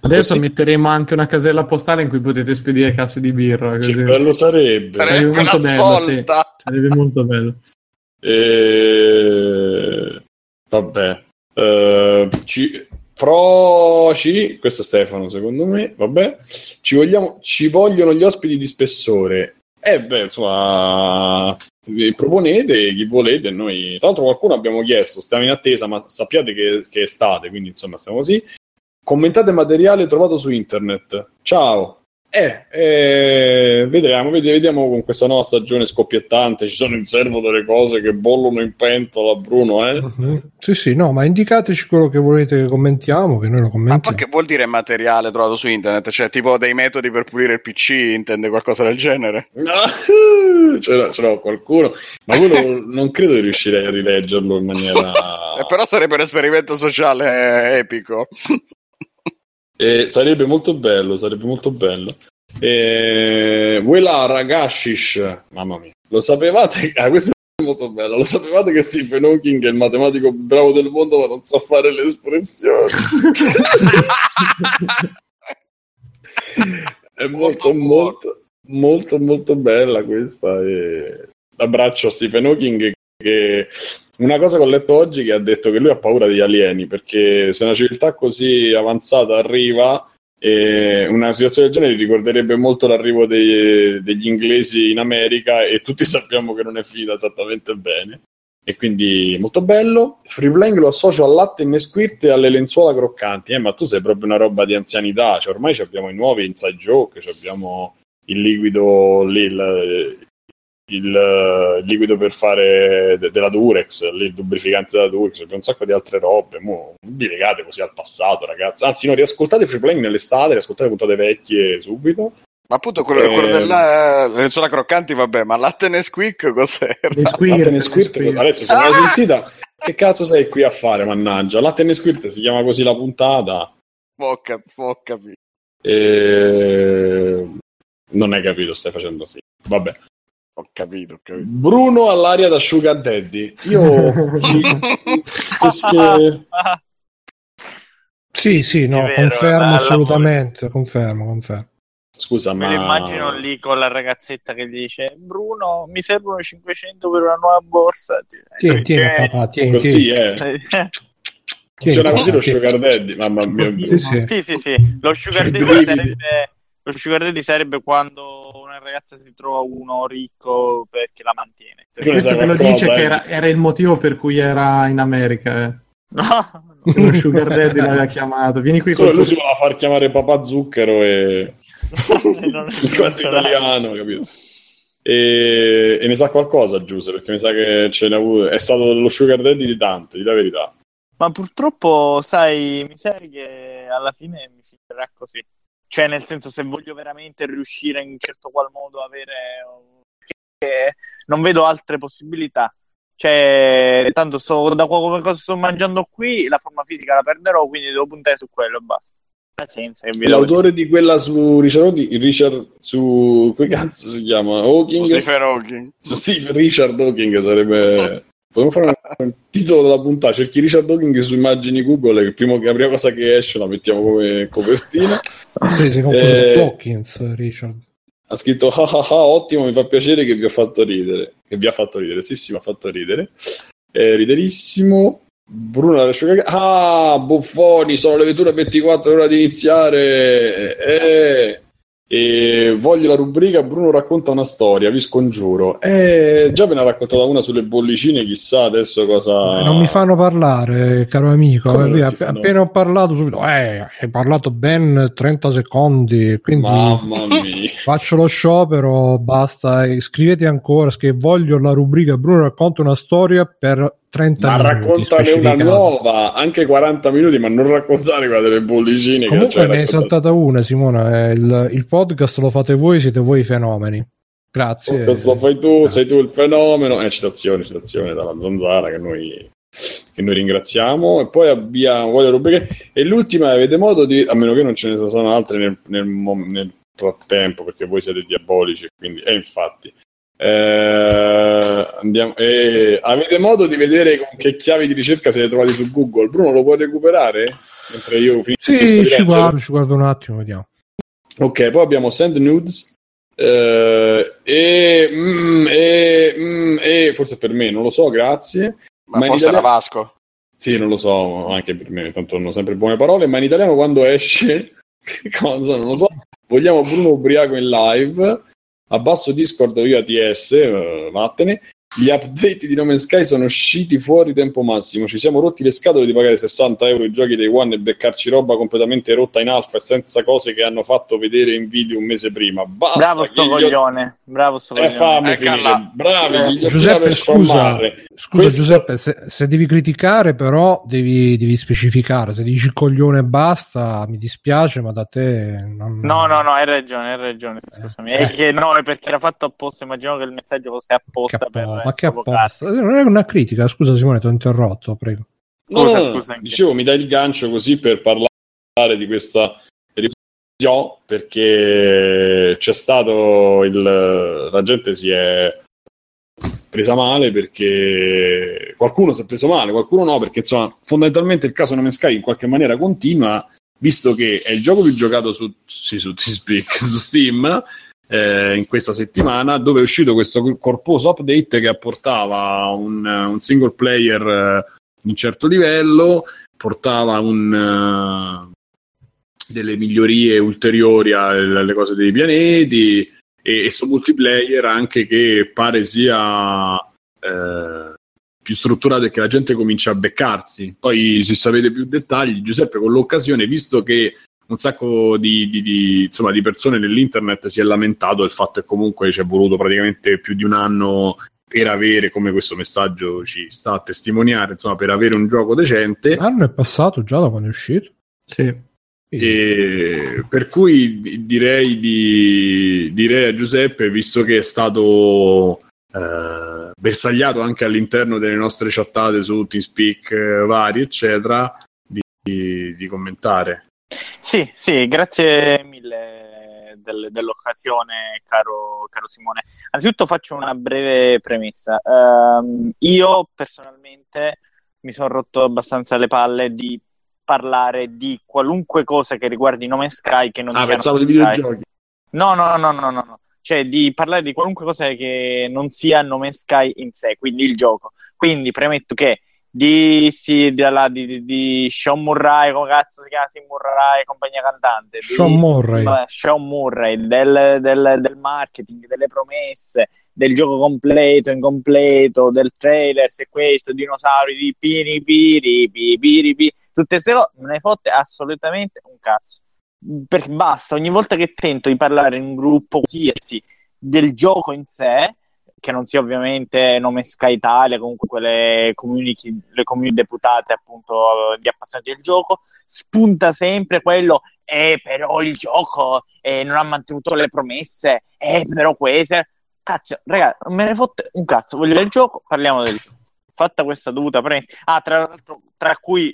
Adesso Così. metteremo anche una casella postale in cui potete spedire casse di birra. Che così. bello sarebbe. Sarebbe Sarebbe molto bello, sì. Sarebbe molto bello. E... Vabbè. Eh, ci... Froci, questo è Stefano secondo me, vabbè. Ci, vogliamo... ci vogliono gli ospiti di spessore. Eh beh, insomma, vi proponete chi volete. Noi, tra l'altro, qualcuno abbiamo chiesto, stiamo in attesa, ma sappiate che, che è estate, quindi insomma, stiamo così. Commentate materiale trovato su internet. Ciao. Eh, eh, vedremo, ved- vediamo con questa nuova stagione scoppiettante. Ci sono in serbo delle cose che bollono in pentola, Bruno, eh? Mhm. Sì, sì, no, ma indicateci quello che volete che commentiamo, che noi lo Ma commentiamo. poi che vuol dire materiale trovato su internet? Cioè, tipo dei metodi per pulire il PC, intende qualcosa del genere? No, ce l'ho, ce l'ho qualcuno, ma quello non credo di riuscirei a rileggerlo in maniera. Eh, però sarebbe un esperimento sociale eh, epico. Eh, sarebbe molto bello, sarebbe molto bello. Eh, Wela Ragashish, mamma mia, lo sapevate? Ah, questo è molto bello. Lo sapevate che Stephen Hawking è il matematico bravo del mondo, ma non sa fare le espressioni? è molto, molto, molto, molto bella questa. E... Abbraccio a Stephen Hawking che una cosa che ho letto oggi che ha detto che lui ha paura degli alieni perché se una civiltà così avanzata arriva e una situazione del genere ricorderebbe molto l'arrivo dei- degli inglesi in America e tutti sappiamo che non è finita esattamente bene. E quindi molto bello. Free Playing lo associo al latte in Nesquik e alle lenzuola croccanti. Eh, ma tu sei proprio una roba di anzianità. Cioè, ormai abbiamo i nuovi inside joke abbiamo il liquido lì il, il, eh, liquido per fare de- della Durex, il lubrificante della Durex, c'è un sacco di altre robe. Mo, non vi legate così al passato, ragazzi. Anzi, no, riascoltate Free Playing nell'estate, riascoltate puntate vecchie subito. Ma appunto quello, Eh, quello della le lenzuola croccanti, vabbè, ma latte Nesquik cos'era? Nesquik, Latte Nesquirt, Nesquik. adesso se non l'hai sentita, che cazzo sei qui a fare, mannaggia? Latte Nesquirt si chiama così la puntata. Ho capito. E... Non hai capito, stai facendo finta. Vabbè. Ho capito, ho capito. Bruno all'aria da Sugar Daddy. Io... queste- Sì, sì, no, vero, confermo assolutamente, confermo, confermo. Scusa, Me ma... lo immagino lì con la ragazzetta che gli dice Bruno mi servono 500 per una nuova borsa Tieni, Eh, tieni, eh, papà, tieni, Così, tieni. eh. Funziona Tieni, così lo tieni. Sugar Daddy, mamma mia. Sì, sì. sì sì sì lo sugar Che daddy sarebbe lo sugar daddy sarebbe quando una ragazza si trova uno ricco perché la mantiene ne Questo te lo dice eh. che era, era il motivo per cui era in America. Eh. no, Che Lo Sugar Daddy l'aveva chiamato. Vieni qui Solo lui tuo- si voleva far chiamare papà zucchero e non in quanto italiano, capito? E, e ne sa qualcosa Giuseppe, perché mi sa che ce n'è avuto. È stato lo sugar daddy di tanti, di la verità. Ma purtroppo, sai, mi sa che alla fine mi finirà così. Cioè, nel senso, se voglio veramente riuscire in un certo qual modo a avere... che non vedo altre possibilità. Cioè, tanto so, da come cosa sto mangiando qui, la forma fisica la perderò, quindi devo puntare su quello e basta. pazienza. L'autore di quella su Richard, Richard su come cazzo si chiama? Hawking? Su Stephen Hawking. Su Steve Richard Hawking sarebbe. Potremmo fare un titolo della puntata. Cerchi Richard Hawking su immagini Google. Che primo, la prima cosa che esce la mettiamo come copertina. Sì, si confonde eh, Hawkins, Richard. Ha scritto ah, ah, ah, ottimo, mi fa piacere che vi ho fatto ridere. Che vi ha fatto ridere, sì, sì, mi ha fatto ridere. Eh, riderissimo. Bruno Ah, buffoni, sono le 21.24, ora di iniziare. Eh, e voglio la rubrica Bruno racconta una storia, vi scongiuro. Eh, già ve ne ha raccontata una sulle bollicine, chissà adesso cosa... Eh, non mi fanno parlare, caro amico. Eh, appena ho parlato subito, eh, hai parlato ben 30 secondi, quindi Mamma mia. faccio lo sciopero, basta, scrivete ancora, che voglio la rubrica Bruno racconta una storia per 30 ma minuti. Ma raccontane una nuova, anche 40 minuti, ma non raccontare quella delle bollicine. Comunque ne hai saltata una, Simona. Il, il, podcast lo fate voi, siete voi i fenomeni. Grazie. Il podcast lo fai tu, Grazie. sei tu il fenomeno. Eh, citazione, citazione dalla zanzara che noi, che noi ringraziamo. E poi abbiamo rubriche. E l'ultima, avete modo di, a meno che non ce ne sono altre nel, nel, nel frattempo, perché voi siete diabolici, quindi, e infatti eh, andiamo, eh, avete modo di vedere con che chiavi di ricerca siete trovati su Google? Bruno lo puoi recuperare? Mentre io finisco sì, ci guardo, ci guardo un attimo, vediamo. Ok, poi abbiamo Send Nudes eh, e, mm, e, mm, e, forse per me, non lo so, grazie. Ma, ma forse italiano... era Vasco. Sì, non lo so, anche per me, tanto hanno sempre buone parole, ma in italiano quando esce, che cosa, non lo so, vogliamo Bruno ubriaco in live abbasso Discord io ATS, uh, vattene, gli update di No Man's Sky sono usciti fuori tempo massimo. Ci siamo rotti le scatole di pagare 60 euro i giochi dei One e beccarci roba completamente rotta in alfa e senza cose che hanno fatto vedere in video un mese prima. Basta, Bravo sto coglione. Bravo sto eh, coglione. Eh, Bravi, eh. Giuseppe, scusa, scusa Questo... Giuseppe, se, se, devi criticare però devi, devi, specificare. Se dici coglione e basta, mi dispiace, ma da te... Non... No, no, no, hai ragione, hai ragione. Scusami. Eh. È no, è perché era fatto apposta. Immagino che il messaggio fosse apposta per ma che apposta? Non è una critica, scusa Simone, ti ho interrotto, prego. Scusa, no, scusa, dicevo, mi dai il gancio così per parlare di questa revisione, perché c'è stato il... la gente si è presa male perché qualcuno si è preso male, qualcuno no, perché insomma fondamentalmente il caso No Man's Sky in qualche maniera continua, visto che è il gioco più giocato su, sì, su, Speak, su Steam, eh, in questa settimana, dove è uscito questo corposo update che apportava un, un single player eh, di un certo livello, portava un, uh, delle migliorie ulteriori alle cose dei pianeti e, e su multiplayer anche che pare sia eh, più strutturato e che la gente comincia a beccarsi. Poi se sapete più dettagli, Giuseppe con l'occasione, visto che un sacco di, di, di, insomma, di persone nell'internet si è lamentato del fatto che comunque ci è voluto praticamente più di un anno per avere, come questo messaggio ci sta a testimoniare, insomma, per avere un gioco decente. L'anno è passato già da quando è uscito? Sì. E per cui direi, di, direi a Giuseppe, visto che è stato eh, bersagliato anche all'interno delle nostre chattate su TeamSpeak eh, vari, eccetera, di, di commentare. Sì, sì, grazie mille del, dell'occasione, caro, caro, Simone. Anzitutto faccio una breve premessa. Uh, io personalmente mi sono rotto abbastanza le palle di parlare di qualunque cosa che riguardi Nome Sky che non ah, sia pensavo di videogiochi. No, no, no, no, no, no. Cioè di parlare di qualunque cosa che non sia Nome Sky in sé, quindi il gioco. Quindi premetto che di, sì, di, di, di, di Sean Murray, come cazzo si chiama? Sì, Murray, compagnia cantante. Di, Sean Murray. Sean Murray, del, del, del, marketing, delle promesse, del gioco completo, incompleto, del trailer, se questo, dinosauri, di piri piri, piri piri, piri tutte queste cose, non ne fotte assolutamente un cazzo. Perché basta, ogni volta che tento di parlare in un gruppo qualsiasi del gioco in sé, che non sia ovviamente nome Sky Italia, comunque quelle community, le community deputate appunto di appassionati del gioco, spunta sempre quello, eh però il gioco eh, non ha mantenuto le promesse, eh però queste... Cazzo, raga, me ne fotte un cazzo, voglio del gioco, parliamo del gioco. Fatta questa dovuta premessa, ah, tra l'altro, tra cui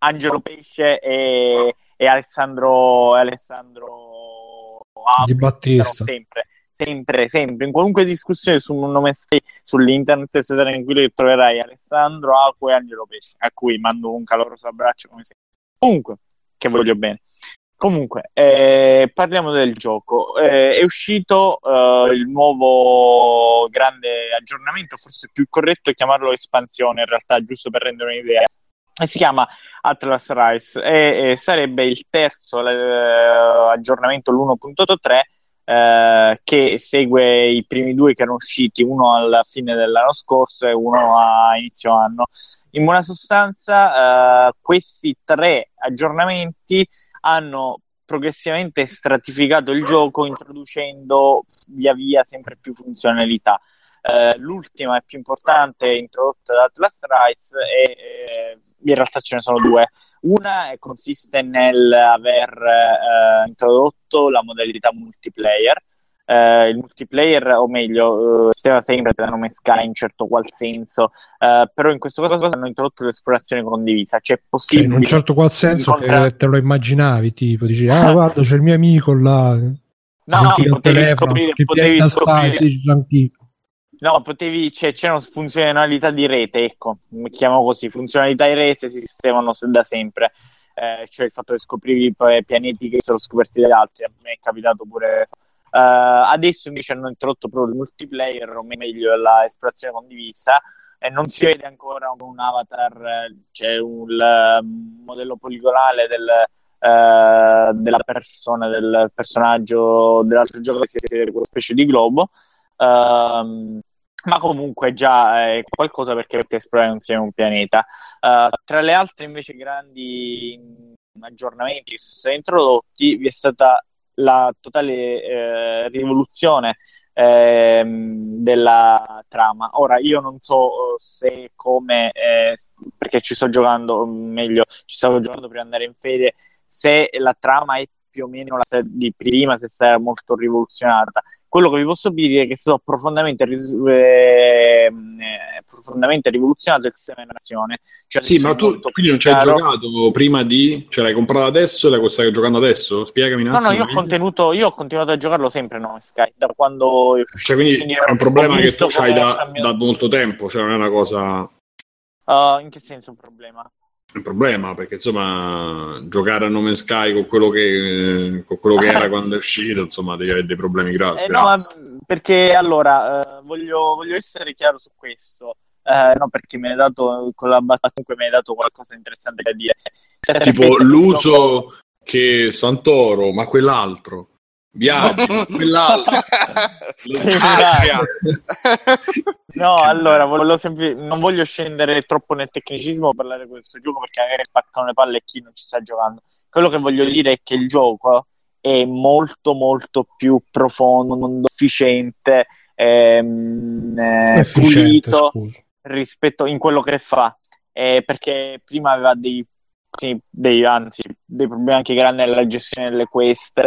Angelo Pesce e, e Alessandro, Alessandro Di Battista. Sempre, sempre, sempre, in qualunque discussione su un nome sull'internet stai tranquillo che troverai Alessandro, Acqua e Angelo Pesce, a cui mando un caloroso abbraccio come sempre. Comunque, che voglio bene. Comunque, eh, parliamo del gioco. Eh, è uscito eh, il nuovo grande aggiornamento, forse più corretto chiamarlo espansione in realtà, giusto per rendere un'idea. E si chiama Atlas Rise e, sarebbe il terzo eh, aggiornamento, l'1.3, eh, che segue i primi due che erano usciti, uno alla fine dell'anno scorso e uno a inizio anno. In buona sostanza, eh, questi tre aggiornamenti hanno progressivamente stratificato il gioco introducendo via via sempre più funzionalità. Uh, l'ultima e più importante introdotta da Atlas Rise e eh, in realtà ce ne sono due. Una consiste nel aver uh, introdotto la modalità multiplayer. Eh, il multiplayer, o meglio, eh, stava sempre da nome Sky in certo qual senso, eh, però in questo caso hanno introdotto l'esplorazione condivisa, cioè possibile... Sì, in un certo qual senso incontrare... che te lo immaginavi, tipo, dici, ah guarda c'è il mio amico là... No, no, potevi telefono, scoprire, potevi scoprire... Stai, No, potevi, cioè, c'erano funzionalità di rete, ecco, chiamo così, funzionalità di rete si sistemano da sempre, eh, cioè il fatto che scoprivi pianeti che sono scoperti dagli altri, a me è capitato pure Uh, adesso invece hanno introdotto proprio il multiplayer, o meglio l'esplorazione condivisa, e non si vede ancora un avatar, c'è un, un modello poligonale del, uh, della persona, del personaggio dell'altro gioco che si vede quella specie di globo. Uh, ma comunque già è qualcosa perché potete esplorare insieme un pianeta. Uh, tra le altre invece grandi aggiornamenti che sono introdotti vi è stata la totale eh, rivoluzione eh, della trama. Ora, io non so se come, eh, perché ci sto giocando, meglio, ci stavo giocando prima di andare in fede, se la trama è più o meno la di prima, se sarà molto rivoluzionata quello che vi posso dire è che è stato profondamente, eh, profondamente rivoluzionato il sistema di nazione. Cioè, sì, ma tu quindi non ci hai giocato prima di... cioè l'hai comprato adesso e la stai giocando adesso? Spiegami un attimo. No, no, io ho, contenuto, io ho continuato a giocarlo sempre No Sky, da quando. Cioè, quindi, quindi è un problema che tu hai da, da, molto tempo, cioè non è una cosa... Uh, in che senso un problema? Un problema perché insomma giocare a Nome Sky con quello che, con quello che era quando è uscito insomma devi avere dei problemi gravi eh, no, perché allora eh, voglio, voglio, essere chiaro su questo. Eh, no perché me ne dato con la battuta comunque mi hai dato qualcosa di interessante da dire. Tipo l'uso che Santoro ma quell'altro Viaggi, quell'altro. no, allora, sempl- non voglio scendere troppo nel tecnicismo per parlare di questo gioco perché magari spaccano le palle chi non ci sta giocando. Quello che voglio dire è che il gioco è molto molto più profondo, efficiente, ehm, eh, pulito rispetto in quello che fa. Eh, perché prima aveva dei, sì, dei, anzi, dei problemi anche grandi nella gestione delle quest,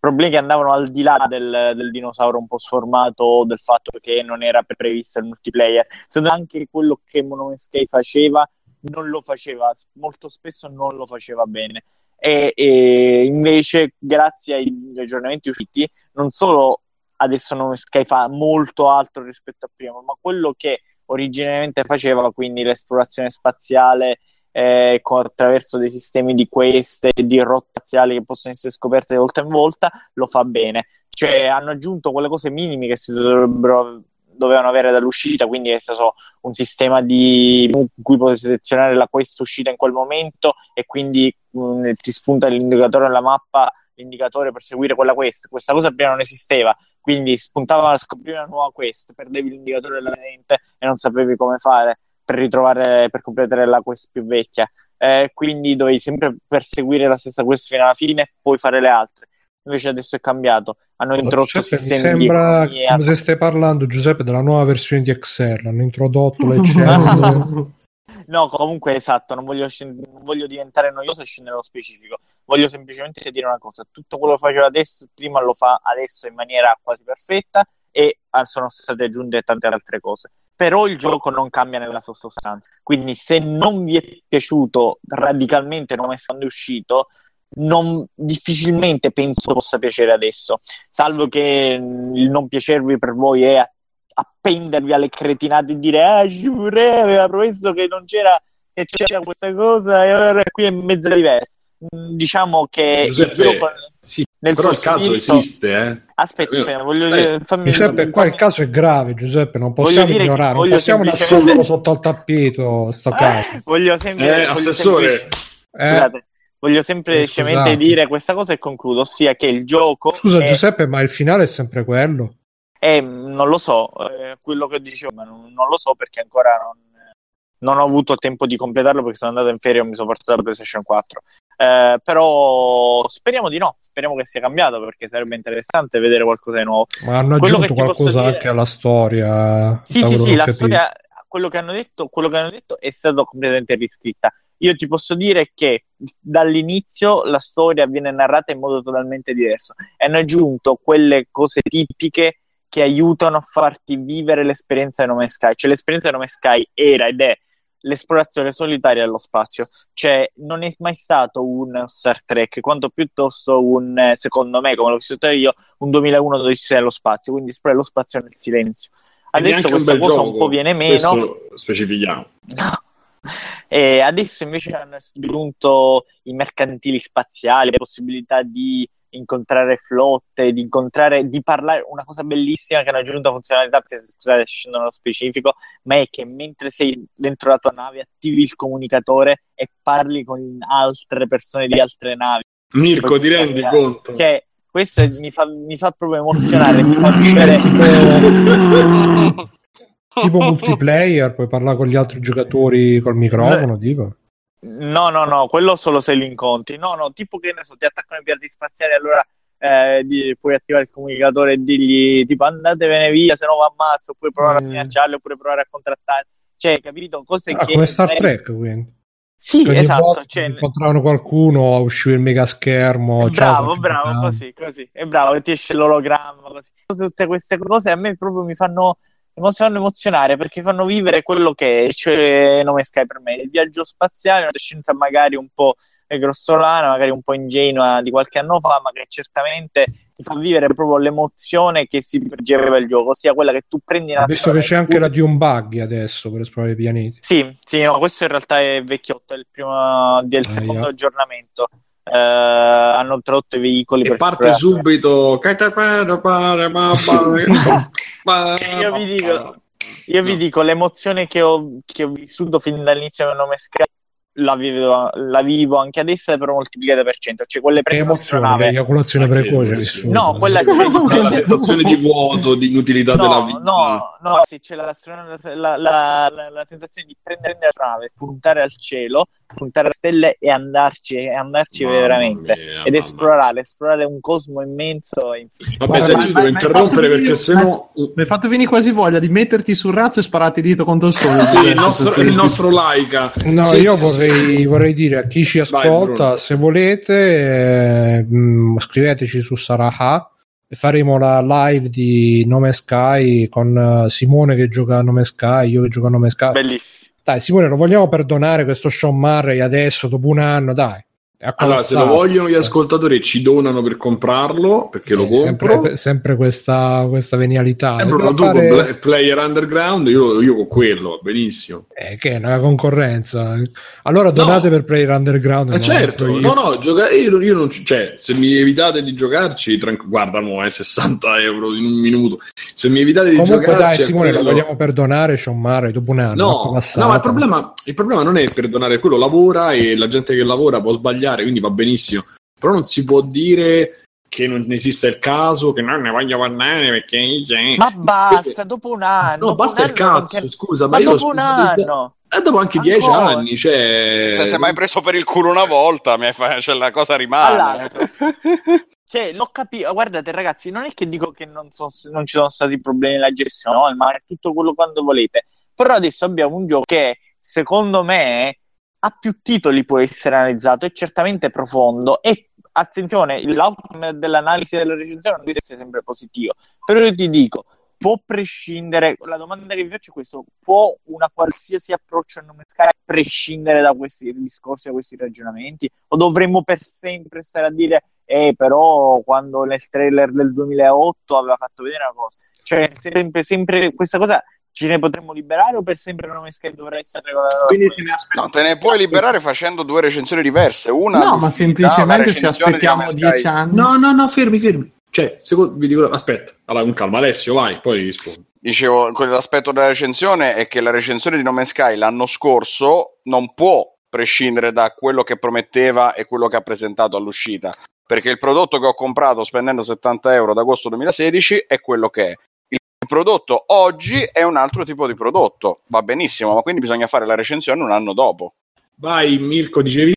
problemi che andavano al di là del, del, dinosauro un po' sformato, del fatto che non era previsto il multiplayer. Secondo me anche quello che Monomescape faceva non lo faceva, molto spesso non lo faceva bene. E, e invece, grazie agli aggiornamenti usciti, non solo adesso Monomescape fa molto altro rispetto a prima, ma quello che originariamente faceva, quindi l'esplorazione spaziale eh, attraverso dei sistemi di queste e di rotaziali che possono essere scoperte di volta in volta, lo fa bene. Cioè hanno aggiunto quelle cose minime che si dovrebbero dovevano avere dall'uscita, quindi è stato un sistema di, in cui puoi selezionare la quest uscita in quel momento e quindi mh, mm, ti spunta l'indicatore nella mappa, l'indicatore per seguire quella quest. Questa cosa prima non esisteva, quindi spuntava a scoprire una nuova quest, perdevi l'indicatore della mente e non sapevi come fare per ritrovare, per completare la quest più vecchia. Eh, quindi dovevi sempre perseguire la stessa quest fino alla fine e poi fare le altre. Invece adesso è cambiato. Hanno introdotto Giuseppe, sistemi mi sembra di come se stai parlando, Giuseppe, della nuova versione di Excel. Hanno introdotto le cellule. no, comunque esatto, non voglio, scend- non voglio, diventare noioso e scendere nello specifico. Voglio semplicemente dire una cosa: tutto quello che faceva adesso, prima lo fa adesso in maniera quasi perfetta e ah, sono state aggiunte tante altre cose però il gioco non cambia nella sua sostanza. Quindi se non vi è piaciuto radicalmente è stato uscito, non, difficilmente penso possa piacere adesso, salvo che il non piacervi per voi è appendervi alle cretinate e dire ah Jure aveva promesso che non c'era che c'era questa cosa e ora qui è mezza diversa mm, diciamo che Giuseppe, il gioco, sì, nel però il caso spirito... esiste eh. aspetta, aspetta voglio dire, fammi, Giuseppe qua il caso è grave Giuseppe non possiamo ignorare non possiamo semplicemente... nasconderlo sotto al tappeto sto caso. voglio sempre eh, voglio assessore. sempre... Scusate, voglio semplicemente eh, dire questa cosa e concludo ossia che il gioco scusa è... Giuseppe ma il finale è sempre quello? Eh, non lo so, eh, quello che dicevo, ma non, non, lo so perché ancora non, non, ho avuto tempo di completarlo perché sono andato in ferie e mi sono portato la PlayStation 4. Eh, però speriamo di no, speriamo che sia cambiato perché sarebbe interessante vedere qualcosa di nuovo. Ma hanno quello aggiunto qualcosa anche alla storia. Sì, sì, sì, la storia, quello che, hanno detto, quello che hanno detto è stato completamente riscritta. Io ti posso dire che dall'inizio la storia viene narrata in modo totalmente diverso e hanno aggiunto quelle cose tipiche che aiutano a farti vivere l'esperienza di Nome Sky. Cioè, l'esperienza di Nome Sky era ed è l'esplorazione solitaria dello spazio. Cioè, non è mai stato un Star Trek, quanto piuttosto un, secondo me, come l'ho vissuto io, un 2001 dove ci sei nello spazio, quindi esplorare lo spazio nel silenzio. Adesso questa cosa gioco. un po' viene meno. Questo specifichiamo. No. E adesso invece hanno aggiunto i mercantili spaziali, le possibilità di incontrare flotte, di incontrare, di parlare, una cosa bellissima che hanno aggiunto funzionalità, scusate scendo nello specifico, ma è che mentre sei dentro la tua nave attivi il comunicatore e parli con altre persone di altre navi. Mirko, ti rendi conto? Che questo mi fa, mi fa proprio emozionare, mi fa vivere... tipo multiplayer, puoi parlare con gli altri giocatori col microfono, tipo? No, no, no, quello solo se li incontri. No, no, tipo che ne so, ti attaccano i pirati spaziali, allora eh, di, puoi attivare il comunicatore e dirgli tipo andatevene via, se no vi ammazzo, oppure provare mm. a minacciarli, oppure provare a contrattare. Cioè, capito? Cose ah, che... Come Star Trek, quindi. Sì, Ogni esatto. Cioè... Incontravano qualcuno, usciva il mega schermo. Bravo, bravo, così, così. È bravo, ti esce l'ologramma, così. Tutte queste cose a me proprio mi fanno fanno emozionare perché fanno vivere quello che è, cioè Nome Sky per me, il viaggio spaziale, una scienza magari un po' grossolana, magari un po' ingenua di qualche anno fa, ma che certamente ti fa vivere proprio l'emozione che si percepiva il gioco, ossia quella che tu prendi una Visto che c'è anche la Dune Buggy adesso per esplorare i pianeti. Sì, sì, no, questo in realtà è vecchiotto, è il primo del ah, secondo io. aggiornamento. Uh, hanno introdotto i veicoli e parte subito io vi dico, io vi dico l'emozione che ho, che ho vissuto fin dall'inizio del nome Sky la vivo, la vivo anche adesso però moltiplicata per cento. Cioè quelle prime emozione eiaculazione precoce no quella c'è la sensazione di vuoto di inutilità no, della vita. no no sì, c'è la, la, la, la, sensazione di prendere la nave puntare al cielo puntare a stelle e andarci, e andarci veramente mia, ed esplorare, esplorare un cosmo immenso e infinito. Vabbè, se ti devo interrompere perché sennò mi hai fatto venire quasi voglia di metterti sul razzo e spararti dito contro il sole. sì, il nostro, il nostro laica. No, sì, io sì, vorrei, sì. vorrei, dire a chi ci ascolta, Vai, se volete, eh, mh, scriveteci su Saraha e faremo la live di Nome Sky con uh, Simone che gioca a Nome Sky, io che gioco a Nome Sky. Bellissimo dai, Simone, lo vogliamo perdonare questo Sean Murray adesso, dopo un anno, dai. Allora, se lo vogliono gli ascoltatori ci donano per comprarlo perché eh, lo compro. Sempre, sempre questa, questa venialità. Eh, Bruno, tu fare... con Player Underground, io, io, con quello, benissimo. Eh, che è una concorrenza. Allora donate no. per Player Underground. Eh, certo, no, no, gioca- io, io non, cioè, se mi evitate di giocarci, tranqu- guarda, mo, è 60 euro in un minuto. Se mi evitate di Comunque, giocarci... dai, Simone, quello... lo vogliamo perdonare, Sean Murray, dopo un anno. No, no ma il problema, il problema non è perdonare, quello lavora e la gente che lavora può sbagliare quindi va benissimo. Però non si può dire che non esista il caso, che non ne voglio parlare perché... Cioè, ma basta, dopo un anno... No, basta il cazzo, anche... scusa, ma, ma io dopo un anno... E eh, dopo anche Ancora. dieci anni, cioè... Se sei mai preso per il culo una volta, cioè, la cosa rimane. cioè, l'ho capito. Guardate, ragazzi, non è che dico che non, so, non ci sono stati problemi nella gestione, ma è tutto quello quando volete. Però adesso abbiamo un gioco che, secondo me, a più titoli può essere analizzato, è certamente profondo e attenzione, l'outcome dell'analisi della recensione non deve essere sempre positivo, però io ti dico, può prescindere, la domanda che vi faccio è questa, può una qualsiasi approccio a nome Sky prescindere da questi discorsi, da questi ragionamenti? O dovremmo per sempre stare a dire, eh però quando nel trailer del 2008 aveva fatto vedere una cosa, cioè sempre, sempre questa cosa ce ne potremmo liberare o per sempre nome Sky dovrà essere regolata? Quindi se ne aspetta... No, te ne puoi liberare facendo due recensioni diverse, una No, ma semplicemente se aspettiamo dieci anni. No, no, no, fermi, fermi cioè, secondo, vi dico, aspetta, allora con calma, Alessio, vai, poi rispondo. Dicevo, l'aspetto della recensione è che la recensione di No Man's Sky l'anno scorso non può prescindere da quello che prometteva e quello che ha presentato all'uscita, perché il prodotto che ho comprato spendendo 70 euro ad agosto 2016 è quello che è. Il prodotto oggi è un altro tipo di prodotto, va benissimo, ma quindi bisogna fare la recensione un anno dopo. Vai, Mirko, dicevi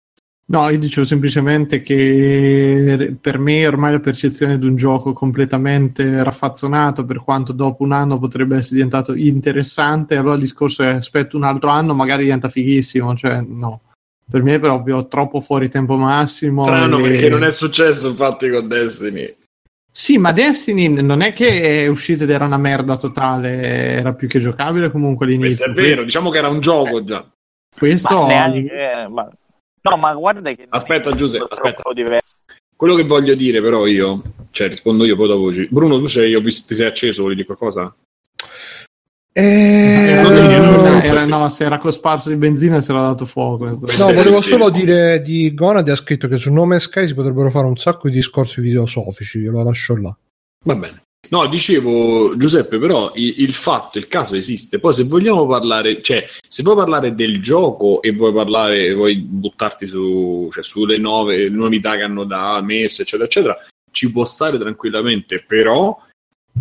No, io dicevo semplicemente che per me ormai la percezione di un gioco completamente raffazzonato, per quanto dopo un anno potrebbe essere diventato interessante, allora il discorso è aspetto un altro anno, magari diventa fighissimo, cioè no. Per me è proprio troppo fuori tempo massimo. Strano e... perché non è successo infatti con Destiny. Sì, ma Destiny non è che è uscito ed era una merda totale, era più che giocabile comunque all'inizio. Questo è vero, diciamo che era un gioco già. Questo... Ma neanche, eh, ma No, ma guarda che... Aspetta Giuseppe, aspetta. Quello che voglio dire però io, cioè rispondo io poi dopo. Bruno, tu sei, ho visto, ti sei acceso, vuoi dire qualcosa? Eh, no, era, era, no, se era cosparso di benzina si era dato fuoco. No, volevo solo dire di Gonad ha scritto che su Nome Sky si potrebbero fare un sacco di discorsi filosofici, glielo lascio là. Va bene. No, dicevo Giuseppe, però il, il, fatto, il caso esiste. Poi se vogliamo parlare, cioè, se vuoi parlare del gioco e vuoi parlare, vuoi buttarti su, cioè, sulle nuove novità che hanno da messo, eccetera, eccetera, ci può stare tranquillamente, però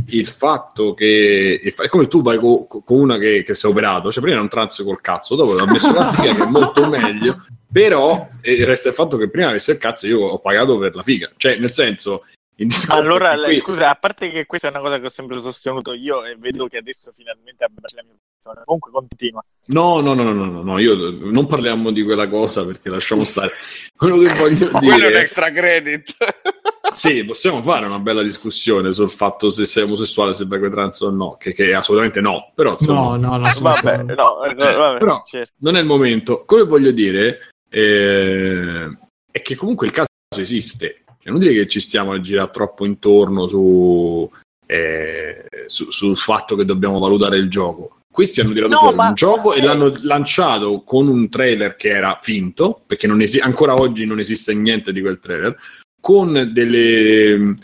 il fatto che è come tu vai con, una che, che si è operato, cioè prima era un trans col cazzo, dopo ha messo la figa che è molto meglio, però resta il fatto che prima avesse il cazzo io ho pagato per la figa, cioè nel senso allora, qui... scusa, a parte che questa è una cosa che ho sempre sostenuto io e vedo che adesso finalmente abbracci la mia posizione. Comunque continua. No, no, no, no, no, no, io non parliamo di quella cosa perché lasciamo stare. Quello che voglio dire... Quello è un extra credit. sì, possiamo fare una bella discussione sul fatto se sei omosessuale, se vai trans o no, che, che assolutamente no, però insomma... No, no, no. Vabbè, no, eh, vabbè, però certo. non è il momento. Quello che voglio dire eh, è che comunque il caso esiste è inutile che ci stiamo a girare troppo intorno su, eh, su, sul fatto che dobbiamo valutare il gioco. Questi hanno tirato no, fuori ma... un gioco e l'hanno lanciato con un trailer che era finto, perché esi- ancora oggi non esiste niente di quel trailer, con delle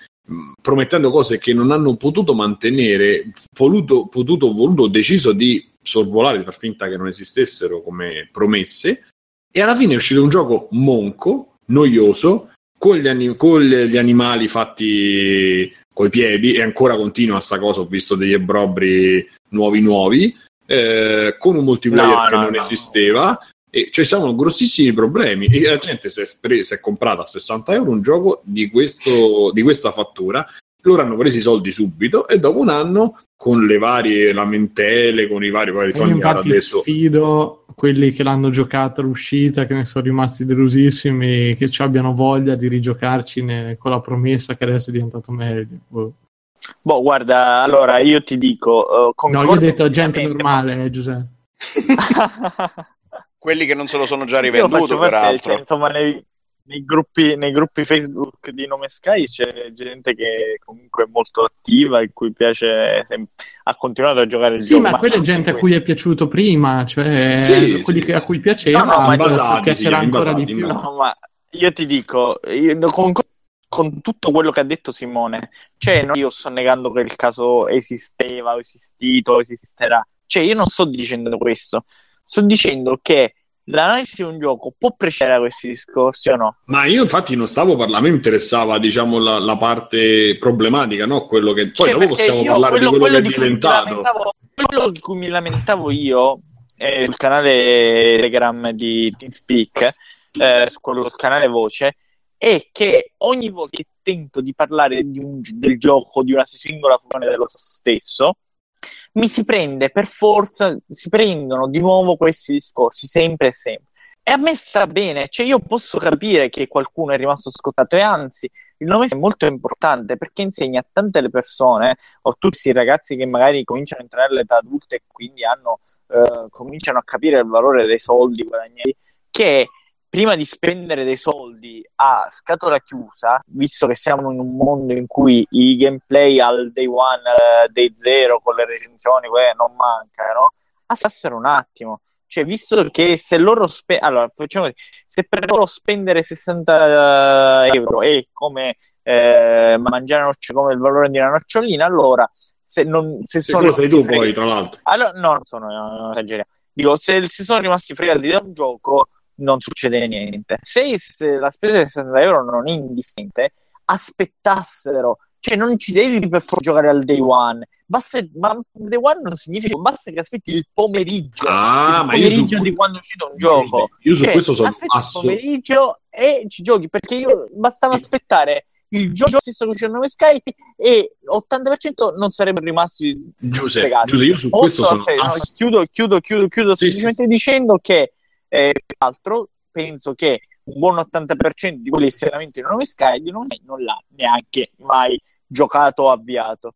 promettendo cose che non hanno potuto mantenere, voluto, potuto, voluto, deciso di sorvolare, di far finta che non esistessero come promesse, e alla fine è uscito un gioco monco, noioso, con gli, anim- con gli animali fatti coi piedi e ancora continua sta cosa, ho visto degli ebrobri nuovi nuovi, eh, con un multiplayer no, che no, non no. esisteva e ci sono grossissimi problemi e la gente si è, pre- si è comprata a 60 euro un gioco di, questo, di questa fattura loro hanno preso i soldi subito e dopo un anno con le varie lamentele con i vari, vari soldi infatti detto... sfido quelli che l'hanno giocata all'uscita, che ne sono rimasti delusissimi, che ci abbiano voglia di rigiocarci ne, con la promessa che adesso è diventato meglio. Boh. Boh, guarda, allora io ti dico. Uh, no, io ho detto gente normale, ma... Eh, Giuseppe. quelli che non se lo sono già rivenduti, peraltro. Cioè, insomma, nei, nei gruppi, nei gruppi, Facebook di Nome Sky c'è gente che comunque è molto attiva e cui piace, ha continuato a giocare il sì, gioco. Sì, ma quella è gente a cui è piaciuto prima, cioè sì, quelli sì, che, a cui piaceva, no, no, ma basati, piacerà ancora di più. No, ma io ti dico, io, con, con, tutto quello che ha detto Simone, cioè non io sto negando che il caso esisteva, o esistito, o esisterà. Cioè io non sto dicendo questo, sto dicendo che l'analisi di un gioco può prescindere da questi discorsi o no? Ma io infatti non stavo parlando, a me interessava diciamo la, la parte problematica, no? Quello che poi cioè, dopo possiamo parlare quello, di quello, quello che è diventato. Quello di cui mi lamentavo io eh, sul canale Telegram di TeamSpeak, eh, su quello canale voce, è che ogni volta che tento di parlare di un, del gioco, di una singola funzione dello stesso, mi si prende per forza, si prendono di nuovo questi discorsi sempre e sempre. E a me sta bene, cioè io posso capire che qualcuno è rimasto scottato e anzi il nome è molto importante perché insegna a tante le persone o tutti questi ragazzi che magari cominciano a entrare all'età adulta e quindi hanno, eh, cominciano a capire il valore dei soldi guadagnati che prima di spendere dei soldi a scatola chiusa, visto che siamo in un mondo in cui i gameplay al day one, uh, day zero, con le recensioni, quelle non mancano, assassero un attimo. Cioè, visto che se loro spe- allora, facciamo se per loro spendere 60 euro è come eh, mangiare nocciole, come il valore di una nocciolina, allora se non se sono sei tu poi, tra l'altro. Allora, no, non sono no, Dico, se si sono rimasti fregati da un gioco, non succede niente. Se, se la spesa di 60 euro non è indifferente, aspettassero, cioè non ci devi per forza giocare al day one. Basta, ma day one non significa basta che aspetti il pomeriggio, ah, il pomeriggio su... di quando uscito un gioco. Io su cioè, questo sono assolut- il pomeriggio e ci giochi perché io bastava aspettare il gioco stesso con Chernobyl Sky e 80% non sarebbero rimasti Giuseppe, Giuseppe io su questo sono okay, ass- no, chiudo, chiudo, chiudo, chiudo sì, semplicemente sì. dicendo che eh, peraltro penso che un buon 80% di quelli che si lamentano in Sky non, non l'ha neanche mai giocato o avviato.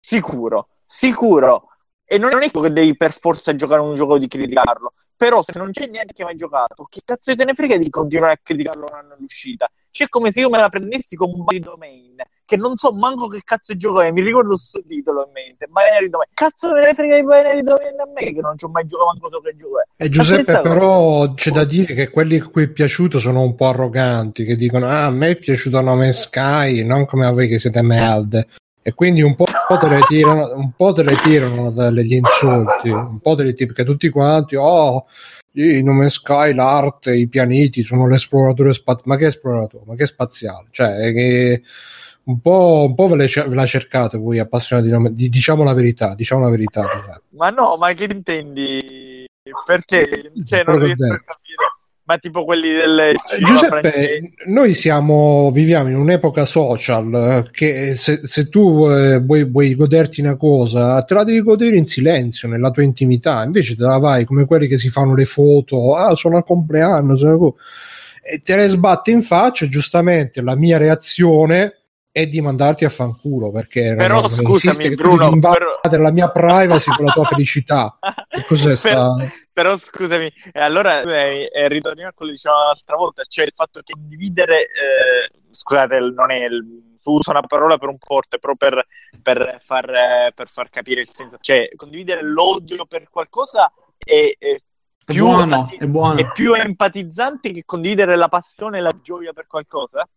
Sicuro, sicuro. E non è che devi per forza giocare un gioco di criticarlo. Però se non c'è neanche mai giocato, che cazzo te ne frega di continuare a criticarlo un anno all'uscita? C'è come se io me la prendessi con un Binary Domain, che non so manco che cazzo di gioco è, mi ricordo il sottotitolo in mente, Binary Domain. Cazzo me ne frega di Binary Domain a me, che non ci ho mai giocato manco so che gioco è. E Giuseppe, però c'è da dire che quelli a cui è piaciuto sono un po' arroganti, che dicono, ah, a me è piaciuto Nome Sky, non come a voi che siete merde. E quindi un po' te le tirano, un po' te le tirano dagli insulti, un po' te le tirano, perché tutti quanti, oh, in Nome Sky l'arte, i pianeti sono l'esploratore spaziale, ma che esploratore, ma che spaziale, cioè che un po', un po ve, le, ve la cercate voi appassionati di, di, diciamo la verità, diciamo la verità. Ma no, ma che intendi? Perché cioè, non riesco a capire ma tipo quelli del Giuseppe, francese. noi siamo, viviamo in un'epoca social eh, che se, se tu eh, vuoi, vuoi, goderti una cosa, te la devi godere in silenzio, nella tua intimità, invece te la vai come quelli che si fanno le foto, ah sono al compleanno, sono... e te le sbatte in faccia, giustamente la mia reazione è di mandarti a fanculo perché però non, scusami Bruno però... la mia privacy con la tua felicità. Che cos'è sta... però, però scusami allora eh, ritorniamo a quello che dicevamo l'altra volta cioè il fatto che condividere eh, scusate non è il, uso una parola per un forte però per, per, far, eh, per far capire il senso. Cioè condividere l'odio per qualcosa è, è più, è buono, è, buono. è più empatizzante che condividere la passione e la gioia per qualcosa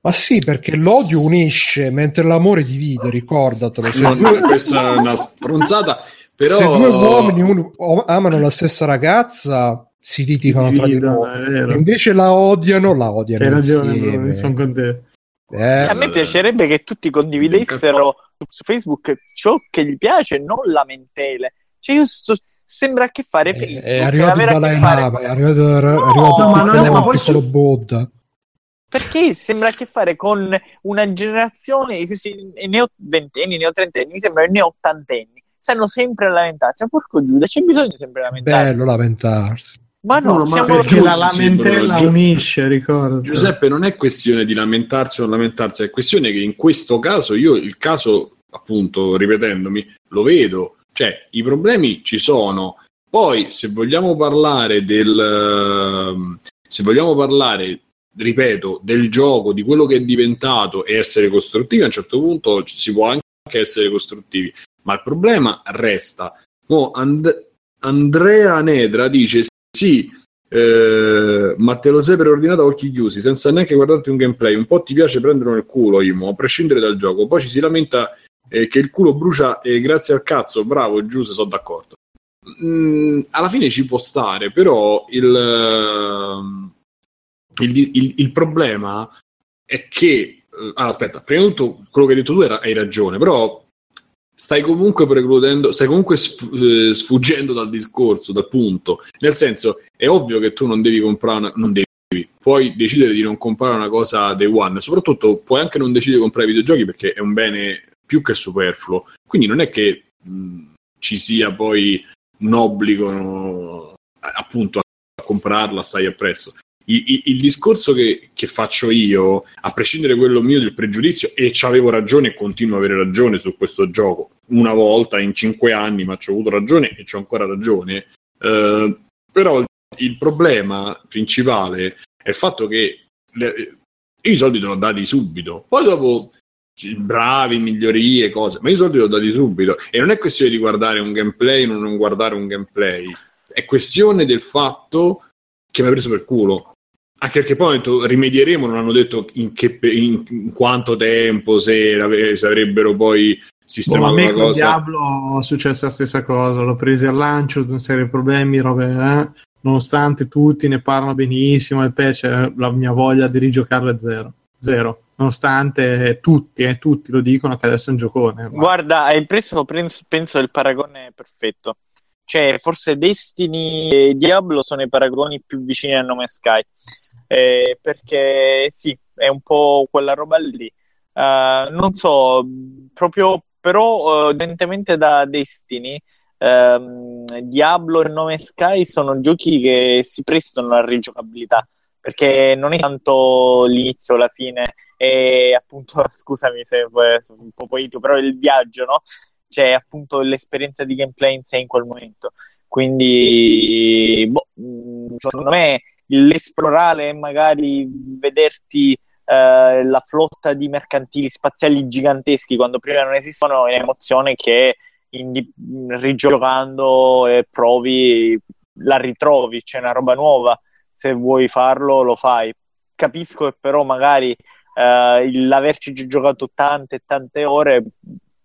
ma sì, perché l'odio unisce, mentre l'amore divide, ricordatelo. Se no, due... questa è una stronzata, però... Se due uomini un... amano la stessa ragazza, si litigano si tra di loro. Invece la odiano, la odiano Hai ragione, sono con te. Eh, a me piacerebbe che tutti condividessero su Facebook ciò che gli piace, non lamentele. Cioè, io so, sembra che fare Facebook. È arrivato il Dalai Lama, è arrivato, è arrivato no, no, è, ma poi su... Buddha perché sembra a che fare con una generazione, questi neo ventenni, neo trentenni, mi sembra neo ottantenni, stanno sempre a lamentarsi. Ma porco Giuda, c'è bisogno sempre di lamentarsi. Bello lamentarsi. Ma no, no siamo perché la lamentela sì, unisce, ricordo. Giuseppe, non è questione di lamentarsi o non lamentarsi, è questione che in questo caso io il caso, appunto, ripetendomi, lo vedo. Cioè, i problemi ci sono. Poi, se vogliamo parlare del... Se vogliamo parlare ripeto, del gioco, di quello che è diventato e essere costruttivi, a un certo punto si può anche essere costruttivi, ma il problema resta. Oh, And- Andrea Nedra dice sì, eh, ma te lo sei preordinato a occhi chiusi, senza neanche guardarti un gameplay. Un po' ti piace prenderlo nel culo, Imo, a prescindere dal gioco. Poi ci si lamenta eh, che il culo brucia e grazie al cazzo, bravo, giù, se sono d'accordo. Mm, alla fine ci può stare, però il... Il, il, il problema è che allora, aspetta, prima di tutto quello che hai detto tu era, hai ragione, però stai comunque precludendo, stai comunque eh, sfuggendo dal discorso, dal punto. Nel senso, è ovvio che tu non devi comprare una, non devi, puoi decidere di non comprare una cosa day one, soprattutto puoi anche non decidere di comprare videogiochi perché è un bene più che superfluo. Quindi non è che mh, ci sia poi un obbligo no, appunto a comprarla, stai appresso. Il, il, discorso che, che, faccio io, a prescindere quello mio del pregiudizio, e ci avevo ragione e continuo a avere ragione su questo gioco, una volta in cinque anni, ma ci ho avuto ragione e ho ancora ragione. Eh, però il problema principale è il fatto che le, i soldi te ho dati subito, poi dopo bravi, migliorie, cose, ma i soldi li ho dati subito. E non è questione di guardare un gameplay o non guardare un gameplay, è questione del fatto che mi ha preso per culo anche perché poi rimedieremo, non hanno detto in, che, in, in quanto tempo, se, se avrebbero poi sistemato boh, a me con cosa. Diablo è successa la stessa cosa, l'ho preso al lancio, una serie di problemi, robe, eh? nonostante tutti ne parlano benissimo, e patch, la mia voglia di rigiocarlo è zero. Zero. Nonostante tutti, eh, tutti lo dicono che adesso è un giocone. Ma... Guarda, hai preso, penso, penso il paragone perfetto. Cioè, forse Destiny e Diablo sono i paragoni più vicini a Nome Sky eh, perché sì, è un po' quella roba lì. Uh, non so, proprio però, uh, evidentemente da Destiny, um, Diablo e Nome Sky sono giochi che si prestano alla rigiocabilità perché non è tanto l'inizio o la fine, è appunto, scusami se è un po' poetico, però il viaggio, no? C'è appunto l'esperienza di gameplay in sé in quel momento. Quindi, boh, mm, secondo me l'esplorare e magari vederti eh, la flotta di mercantili spaziali giganteschi quando prima non esistono è un'emozione che indi- rigiocando e provi la ritrovi, c'è una roba nuova. Se vuoi farlo lo fai. Capisco che però magari eh, l'averci giocato tante tante ore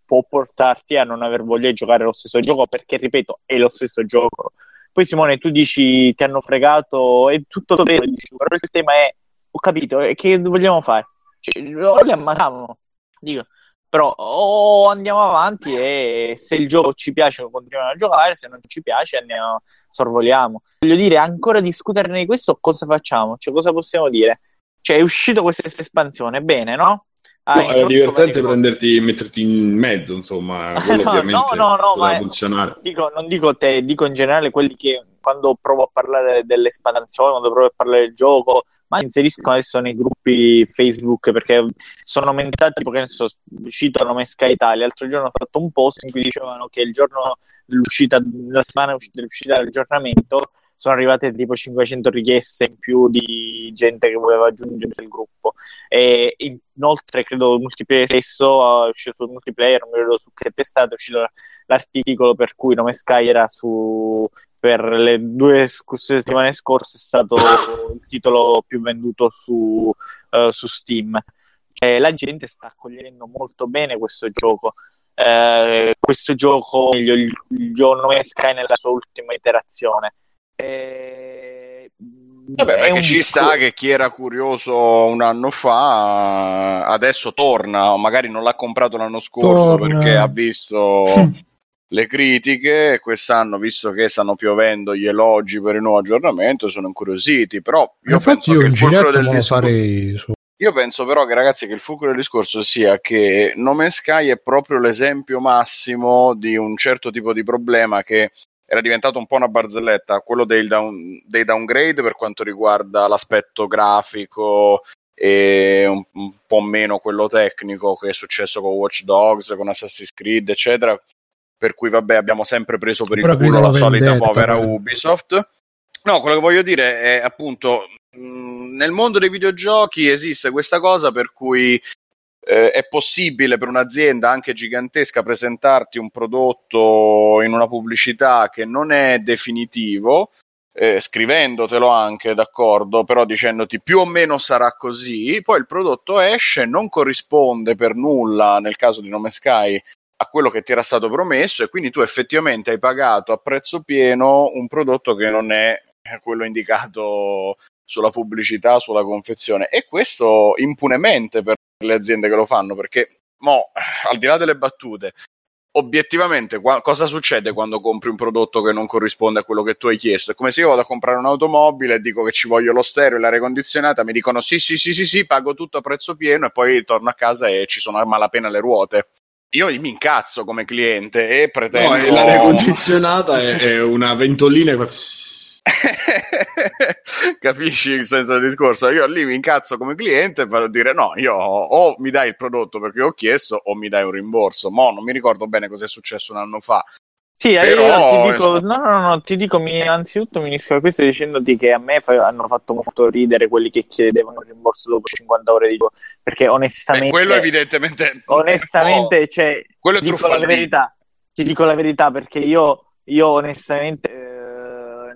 può portarti a non aver voglia di giocare lo stesso gioco perché ripeto è lo stesso gioco poi Simone, tu dici ti hanno fregato, è tutto vero, dici, però il tema è, ho capito, che vogliamo fare? Cioè, o li ammazziamo, dico, però o andiamo avanti e se il gioco ci piace continuiamo a giocare, se non ci piace andiamo, sorvoliamo. Voglio dire, ancora discuterne di questo, cosa facciamo? Cioè, cosa possiamo dire? Cioè, è uscito questa espansione, bene, no? Ah, no, era divertente prenderti, metterti in mezzo, insomma, no, no, no, no, ma funzionare. Dico, non dico te, dico in generale quelli che quando provo a parlare dell'espansione, quando provo a parlare del gioco, ma inseriscono adesso nei gruppi Facebook perché sono aumentati, tipo che ne so, uscito nome Sky Italia, l'altro giorno ho fatto un post in cui dicevano che il giorno dell'uscita, la settimana dell'uscita dell'aggiornamento sono arrivate tipo 500 richieste in più di gente che voleva aggiungersi al gruppo. E inoltre, credo il multiplayer stesso è uscito sul multiplayer, non mi ricordo su che testata, è uscito l'articolo per cui Nome Sky era su per le due settimane scorse è stato il titolo più venduto su, uh, su Steam. E la gente sta accogliendo molto bene questo gioco. Uh, questo gioco, il, il, il gioco Nome Sky nella sua ultima iterazione. Eh, Vabbè, perché ci discor- sta che chi era curioso un anno fa adesso torna, o magari non l'ha comprato l'anno scorso torna. perché ha visto le critiche e quest'anno, visto che stanno piovendo gli elogi per il nuovo aggiornamento, sono incuriositi. Però io Infatti io un giretto del discorso... farei su... Io penso però che ragazzi che il fulcro del discorso sia che No Man's Sky è proprio l'esempio massimo di un certo tipo di problema che era diventato un po' una barzelletta, quello dei, down, dei downgrade per quanto riguarda l'aspetto grafico e un, un, po' meno quello tecnico che è successo con Watch Dogs, con Assassin's Creed, eccetera. Per cui, vabbè, abbiamo sempre preso per il culo la solita povera beh. Ubisoft. No, quello che voglio dire è appunto nel mondo dei videogiochi esiste questa cosa per cui eh, è possibile per un'azienda anche gigantesca presentarti un prodotto in una pubblicità che non è definitivo, eh, scrivendotelo anche, d'accordo, però dicendoti più o meno sarà così, poi il prodotto esce, non corrisponde per nulla, nel caso di Nome Sky, a quello che ti era stato promesso e quindi tu effettivamente hai pagato a prezzo pieno un prodotto che non è quello indicato sulla pubblicità, sulla confezione. E questo impunemente per le aziende che lo fanno, perché mo, al di là delle battute, obiettivamente qua, cosa succede quando compri un prodotto che non corrisponde a quello che tu hai chiesto? È come se io vado a comprare un'automobile e dico che ci voglio lo stereo e l'aria condizionata, mi dicono sì, sì, sì, sì, sì, pago tutto a prezzo pieno e poi torno a casa e ci sono a malapena le ruote. Io mi incazzo come cliente e pretendo... No, l'aria condizionata è, è una ventolina Capisci il senso del discorso? Io lì mi incazzo come cliente per dire no, io o mi dai il prodotto perché ho chiesto o mi dai un rimborso. Mo' non mi ricordo bene cosa è successo un anno fa. Sì, Però, io ti dico, no, no, no, ti dico, mi, anzitutto mi unisco a questo dicendoti che a me fa, hanno fatto molto ridere quelli che chiedevano il rimborso dopo 50 ore di perché onestamente... Beh, quello evidentemente... Onestamente, oh, cioè, quello è dico la verità, ti dico la verità perché io, io onestamente eh,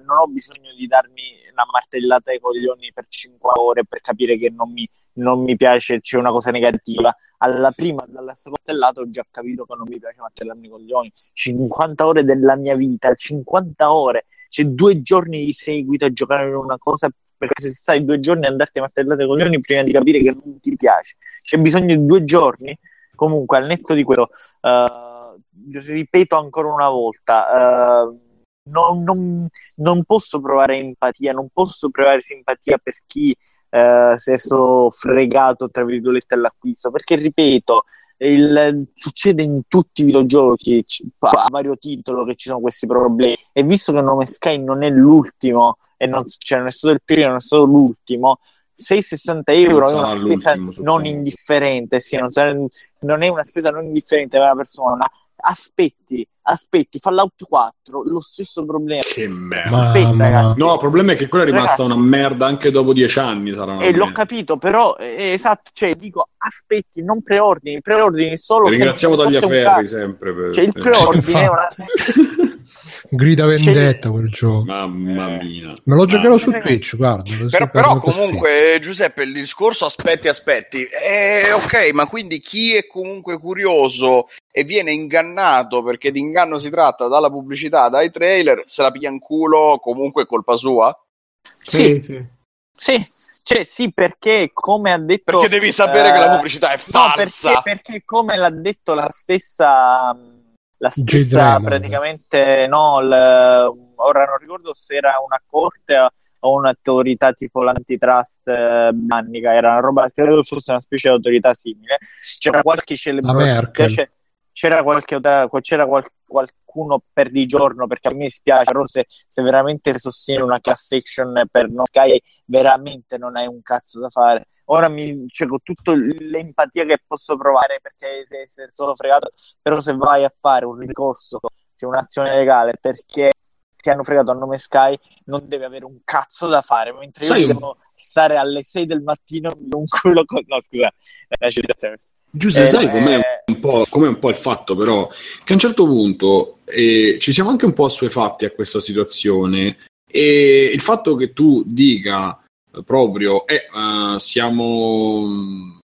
non ho bisogno di darmi una martellata ai coglioni per 5 ore per capire che non mi, non mi piace, c'è una cosa negativa alla prima, dalla secoltellata ho già capito che non mi piace martellarmi i coglioni. 50 ore della mia vita, 50 ore, cioè due giorni di seguito a giocare in una cosa perché se stai due giorni a andarti a martellare i coglioni prima di capire che non ti piace, c'è bisogno di due giorni. Comunque, al netto di quello, uh, ripeto ancora una volta, uh, non, non, non, posso provare empatia, non posso provare simpatia per chi eh, se sono fregato tra virgolette all'acquisto. Perché ripeto il, succede in tutti i videogiochi a vario titolo che ci sono questi problemi. E visto che Nome Sky non è l'ultimo e non, cioè, non è stato il primo non è stato l'ultimo 6,60 euro è una spesa non indifferente. Sì, non, sarà, non, è una spesa non indifferente per una persona aspetti, aspetti, Fallout 4, lo stesso problema. Che merda. Aspetta, ragazzi. No, il problema è che quella è rimasta ragazzi, una merda anche dopo dieci anni. Sarà e l'ho capito, però, eh, esatto, cioè, dico, aspetti, non preordini, preordini solo... Ringraziamo Tagliaferri sempre. Per... Cioè, il preordine è una... Grida vendetta quel gioco. Mamma eh. mia. Me lo giocherò su Twitch, guarda. Per, però comunque, Giuseppe, il discorso aspetti, aspetti. Eh, ok, ma quindi chi è comunque curioso e viene ingannato, perché di inganno si tratta dalla pubblicità, dai trailer, se la piglia in culo comunque è colpa sua? Sì, sì. Sì, cioè, sì, perché come ha detto. Perché devi sapere eh, che la pubblicità è falsa. No, perché, perché, come l'ha detto la stessa la stessa praticamente no, l, ora non ricordo se era una corte o un'autorità tipo l'antitrust eh, britannica, era una roba, credo fosse una specie di autorità simile. C'era qualche celebrità, c'era, qualche, c'era qual, qualcuno per di giorno, perché a me spiace, però se, se veramente sostiene una class action per No Sky, veramente non hai un cazzo da fare. Ora mi cioè, con tutta l'empatia che posso provare perché se, se sono fregato, però se vai a fare un ricorso, cioè un'azione legale perché ti hanno fregato a nome Sky, non devi avere un cazzo da fare, mentre Sai io devo stare alle 6 del mattino con un culo con... No, scusa, Giusto, eh, sai com'è, eh... un po', com'è un po' il fatto però che a un certo punto eh, ci siamo anche un po' assuefatti a questa situazione. E il fatto che tu dica proprio e uh, siamo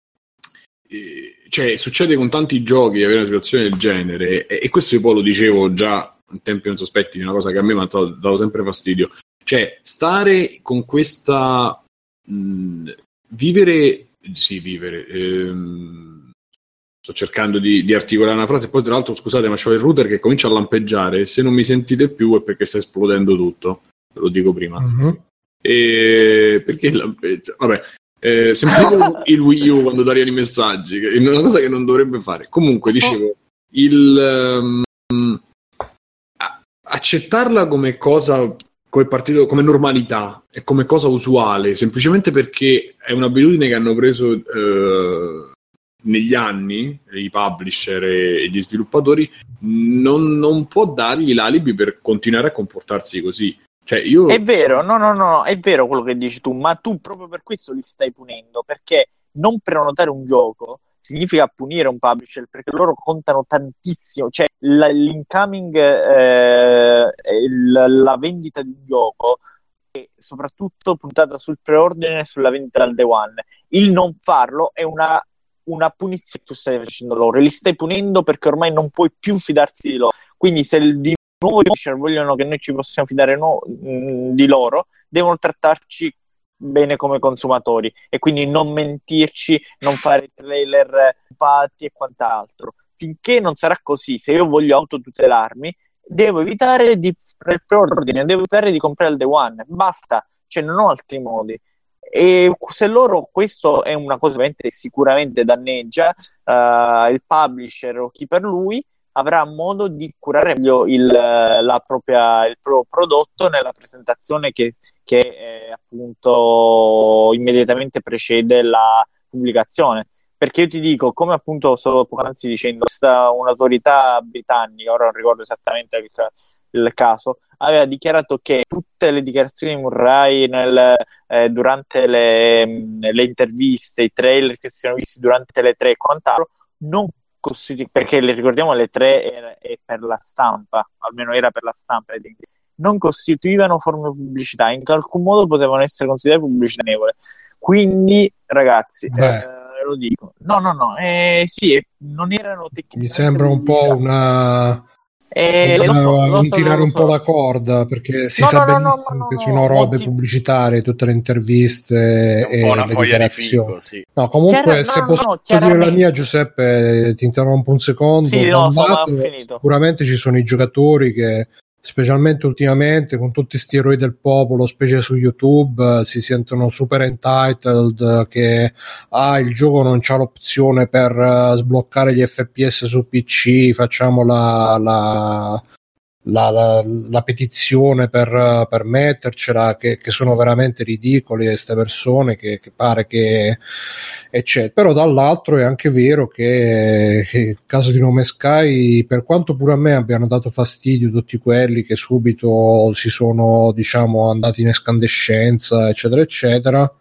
eh, cioè succede con tanti giochi avere una situazione del genere e, e, questo io poi lo dicevo già in tempi non sospetti di una cosa che a me mi ha dato sempre fastidio. Cioè stare con questa mh, vivere sì vivere ehm, sto cercando di, di, articolare una frase poi tra l'altro scusate ma c'ho il router che comincia a lampeggiare se non mi sentite più è perché sta esplodendo tutto ve lo dico prima mm-hmm. E perché lampeggia? Vabbè, eh, sembra il Wii U quando daria i messaggi, è una cosa che non dovrebbe fare. Comunque, dicevo, il um, accettarla come cosa come partito, come normalità e come cosa usuale, semplicemente perché è un'abitudine che hanno preso eh, negli anni i publisher e, gli sviluppatori, non, non può dargli l'alibi per continuare a comportarsi così. Cioè, io... È vero, no, no, no, è vero quello che dici tu, ma tu proprio per questo li stai punendo, perché non prenotare un gioco significa punire un publisher, perché loro contano tantissimo, cioè l'incoming, eh, la vendita di un gioco è soprattutto puntata sul preordine e sulla vendita al day one. Il non farlo è una, una punizione tu stai facendo loro, li stai punendo perché ormai non puoi più fidarti di loro. Quindi se di nuovi publisher vogliono che noi ci possiamo fidare no, mh, di loro, devono trattarci bene come consumatori e quindi non mentirci, non fare trailer fatti e quant'altro. Finché non sarà così, se io voglio autotutelarmi, devo evitare di fare preordine, devo evitare di comprare il day one, basta, cioè non ho altri modi. E se loro questo è una cosa che sicuramente danneggia uh, il publisher o chi per lui, avrà modo di curare meglio il, propria, il proprio prodotto nella presentazione che, che eh, appunto immediatamente precede la pubblicazione. Perché io ti dico, come appunto stavo poc'anzi dicendo, questa un'autorità britannica, ora non ricordo esattamente il, il caso, aveva dichiarato che tutte le dichiarazioni di Murray nel, eh, durante le, le, interviste, i trailer che si sono visti durante le tre e quant'altro, non costituiscono, perché le ricordiamo le tre è, è, per la stampa, almeno era per la stampa, non costituivano forme di pubblicità, in alcun modo potevano essere considerate pubblicità nevole. Quindi, ragazzi, eh, lo dico. No, no, no, eh, sì, non erano tecnicamente. Mi sembra un po' una eh, lo so, lo so, tirare un so. po' la corda perché si no, sa no, benissimo no, che sono robe molti... pubblicitarie, tutte le interviste e le dichiarazioni. Figo, sì. No, comunque, Chiara... se posso dire la mia, Giuseppe, ti interrompo un secondo. Sì, no, sicuramente ci sono i giocatori che specialmente ultimamente con tutti questi eroi del popolo, specie su YouTube, si sentono super entitled che ah, il gioco non c'ha l'opzione per uh, sbloccare gli FPS su PC, facciamo la, la la, la, la, petizione per, per mettercela, che, che, sono veramente ridicoli queste persone, che, che, pare che eccetera. Però dall'altro è anche vero che, che il caso di Nome Sky, per quanto pure a me abbiano dato fastidio tutti quelli che subito si sono diciamo andati in escandescenza, eccetera, eccetera.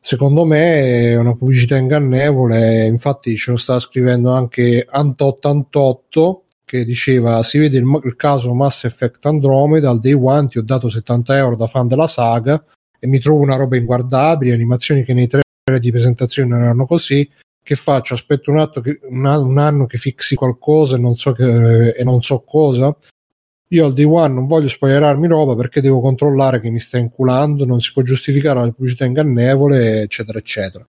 Secondo me è una pubblicità ingannevole, infatti ce lo sta scrivendo anche Ant88 che diceva si vede il, il, caso Mass Effect Andromeda al day one ti ho dato 70 euro da fan della saga e mi trovo una roba inguardabile animazioni che nei trailer di presentazione non erano così. Che faccio? Aspetto un, che, un, un anno che fixi qualcosa e non so, che, e non so cosa? Io al day one non voglio spoilerarmi roba perché devo controllare che mi sta inculando, non si può giustificare la pubblicità ingannevole, eccetera, eccetera.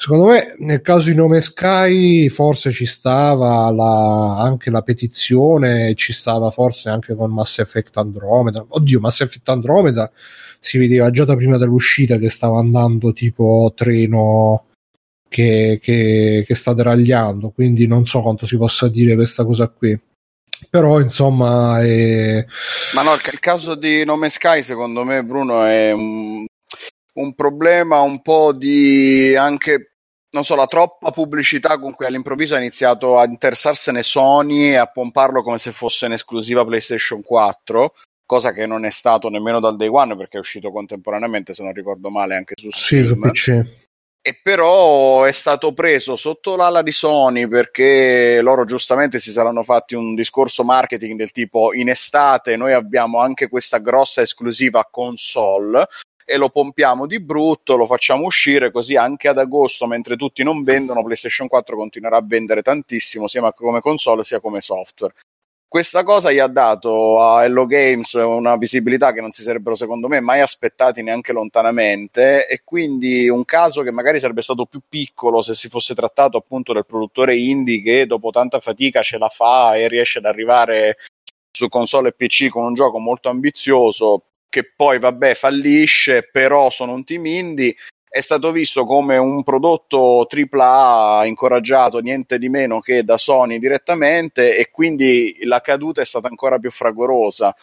Secondo me, nel caso di Nome Sky, forse ci stava la, anche la petizione, ci stava forse anche con Mass Effect Andromeda. Oddio, Mass Effect Andromeda si vedeva già da prima dell'uscita che stava andando tipo treno che, che, che sta deragliando, quindi non so quanto si possa dire questa cosa qui però insomma è... ma no il caso di Nome Sky secondo me Bruno è un, un problema un po' di anche non so, la troppa pubblicità con cui all'improvviso ha iniziato a interessarsene Sony e a pomparlo come se fosse un'esclusiva PlayStation 4, cosa che non è stato nemmeno dal day one perché è uscito contemporaneamente, se non ricordo male, anche su Steam. Sì, su PC e però è stato preso sotto l'ala di Sony perché loro giustamente si saranno fatti un discorso marketing del tipo in estate noi abbiamo anche questa grossa esclusiva console e lo pompiamo di brutto, lo facciamo uscire così anche ad agosto mentre tutti non vendono PlayStation 4 continuerà a vendere tantissimo sia come console sia come software. Questa cosa gli ha dato a Hello Games una visibilità che non si sarebbero secondo me mai aspettati neanche lontanamente e quindi un caso che magari sarebbe stato più piccolo se si fosse trattato appunto del produttore indie che dopo tanta fatica ce la fa e riesce ad arrivare su console e PC con un gioco molto ambizioso che poi vabbè fallisce però sono un team indie è stato visto come un prodotto AAA incoraggiato niente di meno che da Sony direttamente e quindi la caduta è stata ancora più fragorosa.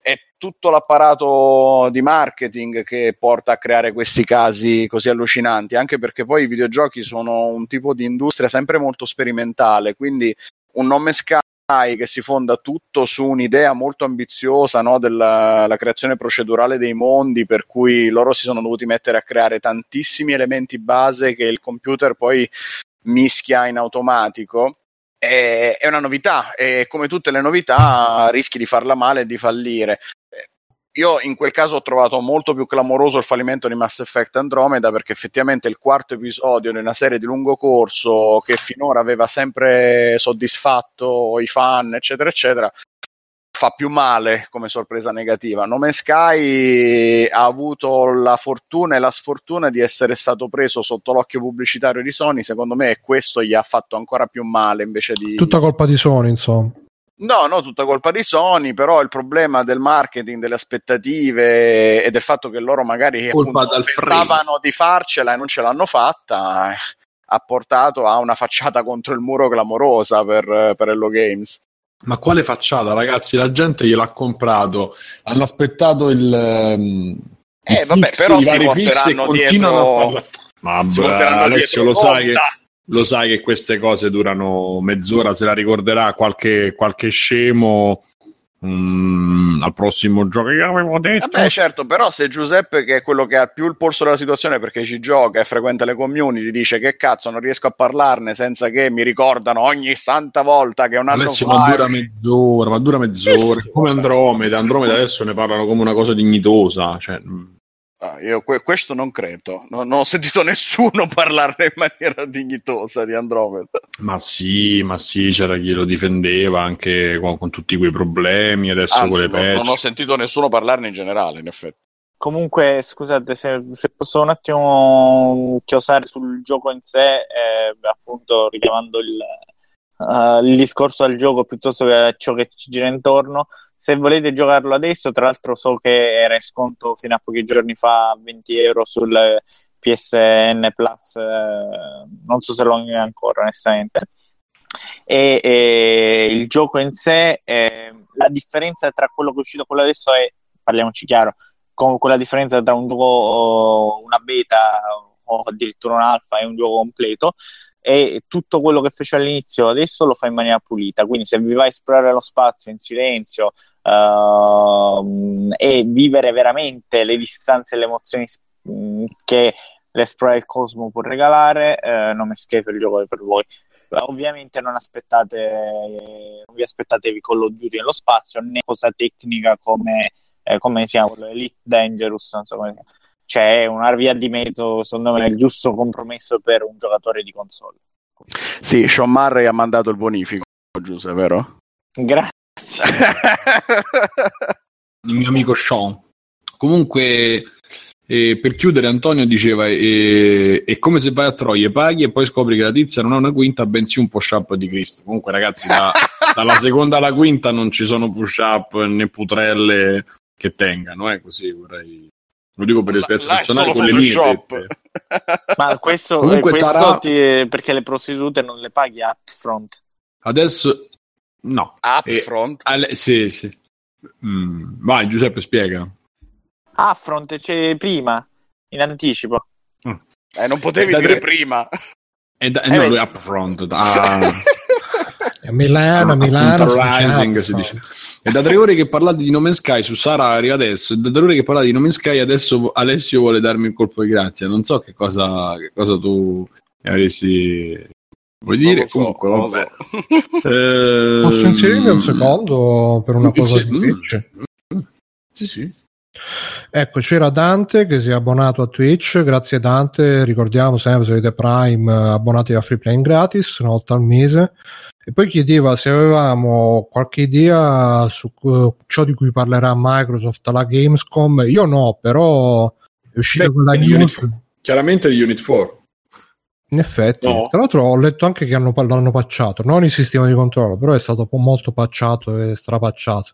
È tutto l'apparato di marketing che porta a creare questi casi così allucinanti, anche perché poi i videogiochi sono un tipo di industria sempre molto sperimentale, quindi un nome Sky che si fonda tutto su un'idea molto ambiziosa no, della creazione procedurale dei mondi, per cui loro si sono dovuti mettere a creare tantissimi elementi base che il computer poi mischia in automatico. È, è una novità e come tutte le novità rischi di farla male e di fallire. Io in quel caso ho trovato molto più clamoroso il fallimento di Mass Effect Andromeda perché effettivamente il quarto episodio di una serie di lungo corso che finora aveva sempre soddisfatto i fan, eccetera, eccetera, fa più male come sorpresa negativa. Nome Sky ha avuto la fortuna e la sfortuna di essere stato preso sotto l'occhio pubblicitario di Sony, secondo me questo gli ha fatto ancora più male invece di... Tutta colpa di Sony, insomma. No, no, tutta colpa di Sony, però il problema del marketing, delle aspettative e del fatto che loro magari appunto, pensavano di farcela e non ce l'hanno fatta, ha portato a una facciata contro il muro clamorosa per, per Hello Games. Ma quale facciata, ragazzi? La gente gliel'ha comprato, hanno aspettato il. Um, eh, vabbè, fix, però i vari fix e continuano dietro... Ma Alessio lo sai, che, lo sai che queste cose durano mezz'ora, se la ricorderà qualche, qualche scemo Mm, al prossimo gioco che avevo detto. Vabbè, certo, però se Giuseppe, che è quello che ha più il polso della situazione perché ci gioca e frequenta le community, dice che cazzo non riesco a parlarne senza che mi ricordano ogni santa volta che è un anno Alessio, fa. Ma dura mezz'ora, ma dura mezz'ora. come Andromeda. Andromeda adesso ne parlano come una cosa dignitosa. Cioè, mm. Ah, io que- questo non credo, no, non ho sentito nessuno parlarne in maniera dignitosa di Andromeda. Ma sì, ma sì, c'era chi lo difendeva anche con, con tutti quei problemi, adesso Anzi, con le patch. Non ho sentito nessuno parlarne in generale, in effetti. Comunque, scusate, se, se posso un attimo chiosare sul gioco in sé, eh, appunto richiamando il, uh, il discorso del gioco piuttosto che a ciò che ci gira intorno, se volete giocarlo adesso, tra l'altro so che era in sconto fino a pochi giorni fa 20 euro sul PSN Plus, eh, non so se lo è ancora onestamente. E, e, il gioco in sé, eh, la differenza tra quello che è uscito e quello adesso è, parliamoci chiaro, con quella differenza tra un gioco, una beta o addirittura un alfa e un gioco completo, e tutto quello che fece all'inizio adesso lo fa in maniera pulita. Quindi, se vi va a esplorare lo spazio in silenzio uh, e vivere veramente le distanze e le emozioni mm, che l'esplorare il cosmo può regalare, uh, non Escape è il gioco per voi. Ovviamente non aspettate, non vi aspettatevi Call of Duty nello spazio né cosa tecnica come, eh, come si chiama Elite Dangerous, non so come si chiama c'è una via di mezzo, secondo me, il giusto compromesso per un giocatore di console. Sì, Sean Murray ha mandato il bonifico, Giuseppe, vero? Grazie. il mio amico Sean. Comunque, eh, per chiudere, Antonio diceva: eh, è come se vai a Troie, paghi e poi scopri che la tizia non ha una quinta, bensì un push-up di Cristo. Comunque, ragazzi, da, dalla seconda alla quinta non ci sono push-up né putrelle che tengano, eh, così vorrei lo dico per esperienza personale con le mie tette. Ma questo, Comunque questo sarà... ti, perché le prostitute non le paghi upfront. Adesso no. Upfront? Eh, alle... Sì, sì. Mm. Vai Giuseppe, spiega. Upfront c'è prima, in anticipo. Mm. Eh, non potevi da dire tre... prima. E da... eh, no, lui upfront. Da... a Milano, a Milano. Rising, si dice. È da tre ore che parlate di No Man's Sky su Sara arriva adesso. È da tre ore che parlate di No Man's Sky adesso Alessio vuole darmi un colpo di grazia. Non so che cosa, che cosa tu avessi Vuoi dire? So, Comunque, vabbè. So. eh... Posso inserire un secondo per una cosa sì. di Twitch? Sì, sì. Ecco, c'era Dante che si è abbonato a Twitch. Grazie Dante. Ricordiamo sempre se avete Prime, abbonati a Free Play gratis, una volta al mese. E poi chiedeva se avevamo qualche idea su uh, ciò di cui parlerà Microsoft alla Gamescom. Io no, però è uscita quella news. Chiaramente di Unit 4. In effetti, no. tra l'altro ho letto anche che hanno, l'hanno patchato, non il sistema di controllo, però è stato molto patchato e strapacciato.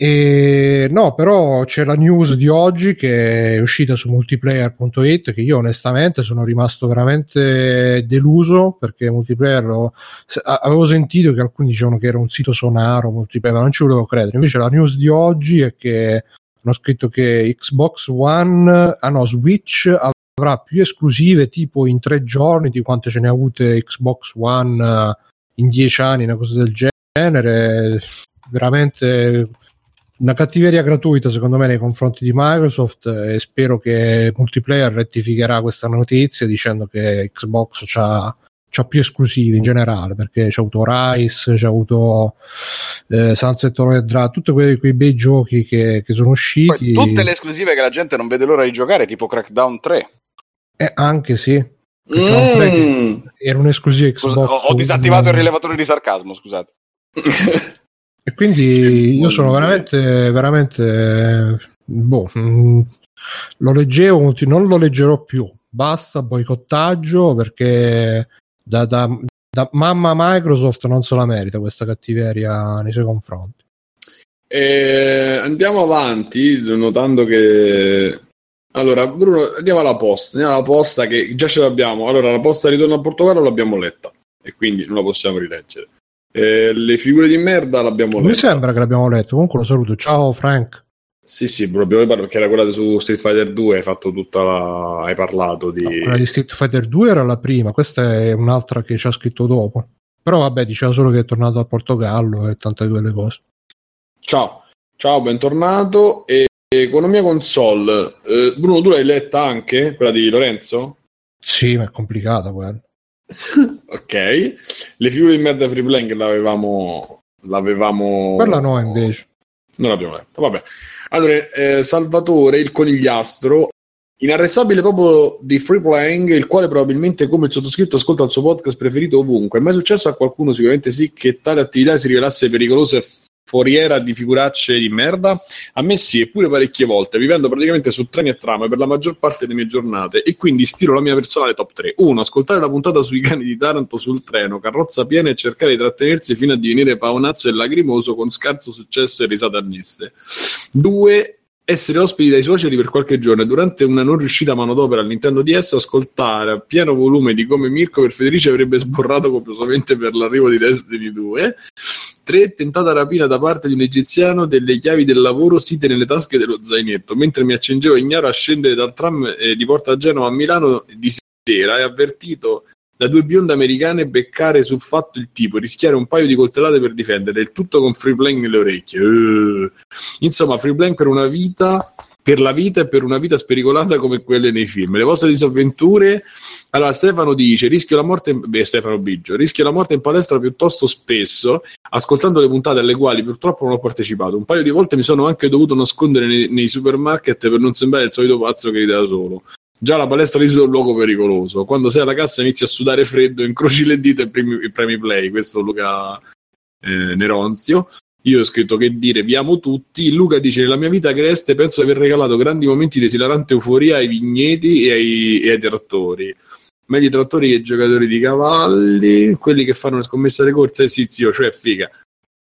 E no, però c'è la news di oggi che è uscita su multiplayer.it che io onestamente sono rimasto veramente deluso perché multiplayer lo, avevo sentito che alcuni dicevano che era un sito sonaro multiplayer, ma non ci volevo credere. Invece la news di oggi è che hanno scritto che Xbox One, ah no, Switch avrà più esclusive tipo in tre giorni di quante ce ne ha avute Xbox One in dieci anni, una cosa del genere. Veramente una cattiveria gratuita secondo me nei confronti di Microsoft e spero che Multiplayer rettificherà questa notizia dicendo che Xbox c'ha, c'ha più esclusivi in generale perché c'ha avuto Rise, c'ha avuto eh, Sunset Overdrive, tutti quei, quei bei giochi che, che sono usciti. Poi tutte le esclusive che la gente non vede l'ora di giocare, tipo Crackdown 3. Eh, anche sì. Mm. Era un'esclusiva Xbox. Scusa, ho, ho disattivato il rilevatore di sarcasmo, scusate. E quindi io sono veramente, veramente, boh, mm, lo leggevo, non lo leggerò più. Basta boicottaggio perché da, da, da mamma Microsoft non se la merita questa cattiveria nei suoi confronti. E andiamo avanti, notando che Allora, Bruno, andiamo alla posta. Andiamo alla posta che già ce l'abbiamo. Allora, la posta ritorno a Portogallo l'abbiamo letta e quindi non la possiamo rileggere. Eh, le figure di merda l'abbiamo letta. Mi sembra che l'abbiamo letto. Comunque lo saluto. Ciao, Frank. Sì, sì, proprio perché era quella su Street Fighter 2. Hai fatto tutta la... Hai parlato di. No, quella di Street Fighter 2 era la prima. Questa è un'altra che ci ha scritto dopo. Però vabbè, diceva solo che è tornato a Portogallo e tante quelle cose. Ciao, ciao, bentornato. E Economia console, eh, Bruno, tu l'hai letta anche quella di Lorenzo? Sì, ma è complicata quella. Ok, le figure di merda free playing l'avevamo, l'avevamo. Quella no, invece. Non l'abbiamo letta, vabbè. Allora, eh, Salvatore, il conigliastro, inarrestabile popolo di free playing, il quale probabilmente come il sottoscritto ascolta il suo podcast preferito ovunque. È mai successo a qualcuno, sicuramente sì, che tale attività si rivelasse pericolosa e foriera di figuracce di merda? A me sì, eppure parecchie volte, vivendo praticamente su treni e tram per la maggior parte delle mie giornate e quindi stiro la mia personale top 3. 1. Ascoltare la puntata sui cani di Taranto sul treno, carrozza piena e cercare di trattenersi fino a divenire paonazzo e lagrimoso con scarso successo e risate annesse. 2 essere ospiti dai suoceri per qualche giorno e durante una non riuscita manodopera all'interno di essa ascoltare a pieno volume di come Mirko per Federici avrebbe sborrato copiosamente per l'arrivo di Destiny 2 3. Tentata rapina da parte di un egiziano delle chiavi del lavoro site nelle tasche dello zainetto mentre mi accingevo ignaro a scendere dal tram eh, di Porta Genova a Milano di sera e avvertito da due bionde americane beccare sul fatto il tipo, rischiare un paio di coltellate per difendere, il tutto con free playing nelle orecchie. Uh. Insomma, free playing per una vita, per la vita e per una vita spericolata come quelle nei film. Le vostre disavventure. Allora, Stefano dice: rischio la morte. In... Beh, Stefano Biggio, rischio la morte in palestra piuttosto spesso, ascoltando le puntate alle quali purtroppo non ho partecipato. Un paio di volte mi sono anche dovuto nascondere nei, nei supermarket per non sembrare il solito pazzo che ride da solo. Già la palestra è un luogo pericoloso. Quando sei alla cassa inizi a sudare freddo, incroci le dita e premi, premi play. Questo Luca eh, Neronzio. Io ho scritto che dire, vi amo tutti. Luca dice: Nella mia vita agreste penso di aver regalato grandi momenti di esilarante euforia ai vigneti e ai, e ai trattori. Meglio i trattori che i giocatori di cavalli, quelli che fanno le scommesse alle corse, eh sì, zio, cioè figa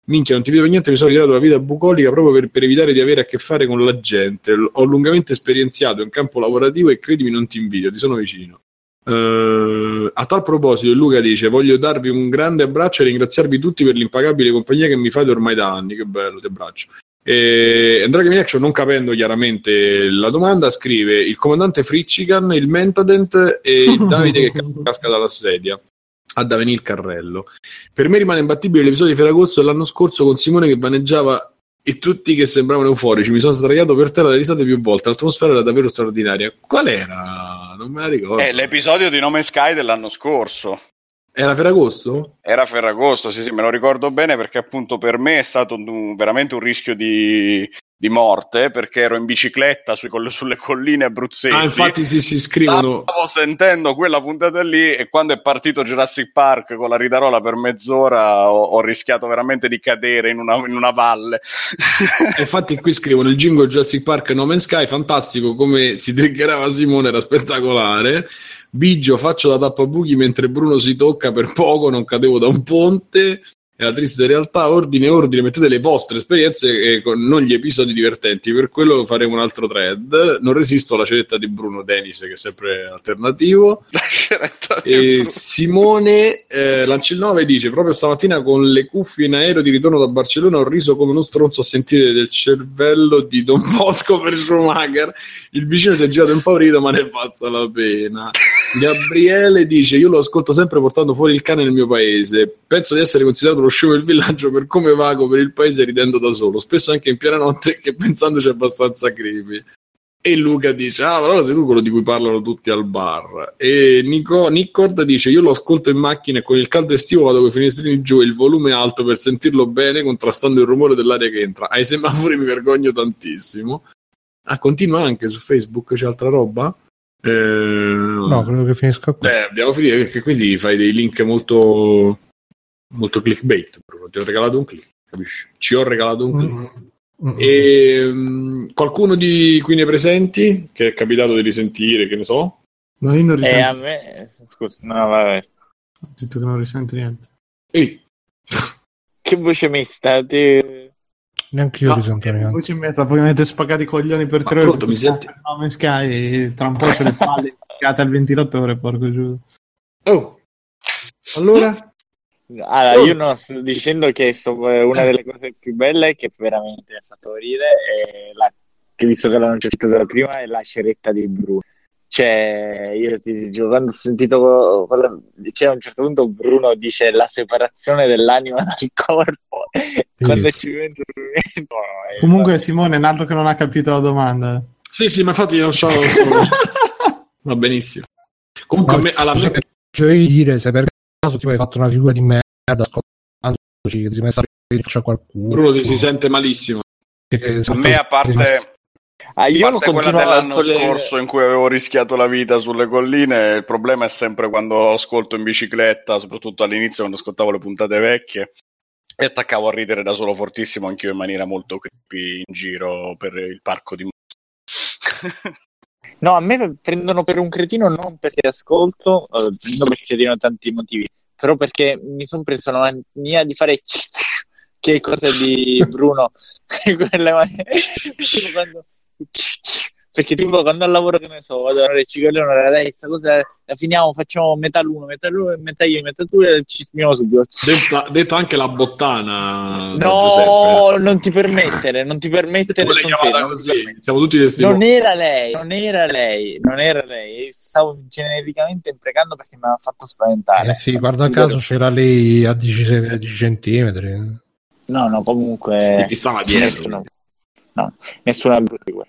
minchia, non ti vedo niente, mi sono ritirato la vita bucolica proprio per, per, evitare di avere a che fare con la gente. Ho lungamente esperienziato in campo lavorativo e credimi, non ti invidio, ti sono vicino. Uh, a tal proposito, Luca dice: Voglio darvi un grande abbraccio e ringraziarvi tutti per l'impagabile compagnia che mi fate ormai da anni. Che bello, ti abbraccio. E Andrea Gaming Action, non capendo chiaramente la domanda, scrive il comandante Fritchigan, il Mentadent e il Davide che casca dalla sedia ad avvenire il carrello. Per me rimane imbattibile l'episodio di Ferragosto dell'anno scorso con Simone che vaneggiava e tutti che sembravano euforici. Mi sono sdraiato per terra le risate più volte. L'atmosfera era davvero straordinaria. Qual era? Non me la ricordo. È l'episodio di Nome Sky dell'anno scorso. Era Ferragosto? Era Ferragosto, sì, sì, me lo ricordo bene perché appunto per me è stato un, veramente un rischio di, di morte perché ero in bicicletta sui, sulle colline abruzzesi. Ah, infatti si, si scrivono. Stavo sentendo quella puntata lì e quando è partito Jurassic Park con la ridarola per mezz'ora ho, ho rischiato veramente di cadere in una, in una valle. infatti qui scrivono il jingle Jurassic Park No Man's Sky, fantastico come si triggerava Simone, era spettacolare. Bigio faccio la tappabuchi mentre Bruno si tocca per poco, non cadevo da un ponte è la triste realtà. Ordine, ordine, mettete le vostre esperienze e con, non gli episodi divertenti. Per quello faremo un altro thread. Non resisto alla scelta di Bruno Dennis, che è sempre alternativo. e Simone eh, Lancil 9 dice: Proprio stamattina con le cuffie in aereo di ritorno da Barcellona ho riso come uno stronzo a sentire del cervello di Don Bosco per Schumacher. Il vicino si è girato impaurito, ma ne pazza la pena. Gabriele dice: Io lo ascolto sempre portando fuori il cane nel mio paese. Penso di essere considerato lo show del villaggio per come vago per il paese ridendo da solo, spesso anche in piena notte che pensandoci abbastanza creepy. E Luca dice: Ah, allora sei tu quello di cui parlano tutti al bar. E Nico, Nicord dice: Io lo ascolto in macchina e con il caldo estivo vado con i finestrini giù e il volume alto per sentirlo bene, contrastando il rumore dell'aria che entra. Ai semafori mi vergogno tantissimo. Ah, continua anche su Facebook, c'è altra roba? Eh, no, credo che finisca qui. Eh, abbiamo finito perché quindi fai dei link molto molto clickbait, Bruno. Ti ho regalato un click, capisci? Ci ho regalato un click. Mm-hmm. E, um, qualcuno di qui nei presenti che è capitato di risentire, che ne so? No, io non risento. Eh, a me... Scusa, no, vabbè. Ho detto che non risento niente. Ehi. che voce mista, ti... Neanche io no, risento neanche. Voce in mezzo, poi mi avete spaccato i coglioni per tre ore. mi senti? No, Sky, tra un po' c'è le palle al ventilatore, porco giù. Oh, allora? Allora, io non sto dicendo che sto, eh, una delle cose più belle che veramente ha fatto ridere è la, che visto che l'hanno citato prima è la sceretta di Bruno cioè, io ti dico, quando ho sentito, quando, cioè, a un certo punto Bruno dice la separazione dell'anima dal corpo, sì. quando ci penso eh, Comunque va. Simone è un altro che non ha capito la domanda. Sì, sì, ma infatti io non so. Va benissimo. Comunque, no, me, alla me... Cioè, dire se per caso ti hai fatto una figura di merda ascoltandoci, che si messa a qualcuno. Bruno ti si sente malissimo. a me, a parte Ah, io non quella dell'anno le... scorso in cui avevo rischiato la vita sulle colline, il problema è sempre quando ascolto in bicicletta, soprattutto all'inizio quando ascoltavo le puntate vecchie e attaccavo a ridere da solo fortissimo anch'io in maniera molto creepy in giro per il parco di No, a me prendono per un cretino non perché ascolto, eh, non perché cretino tanti motivi, però perché mi sono preso la mania di fare che cosa di Bruno. Quelle quando perché tipo quando al lavoro che ne so vado a fare ciclone dai questa cosa la finiamo facciamo metà l'uno metà l'uno metà io metà tu e ci spiamo subito. Detto, detto anche la bottana no non ti permettere non ti permettere serio, così. siamo tutti destinati non era lei non era lei non era lei. Stavo genericamente imprecando perché mi aveva fatto spaventare. Eh sì guarda caso c'era lei a 10, 10 centimetri. No no comunque e ti stava dietro. no, nessuna brutta figura.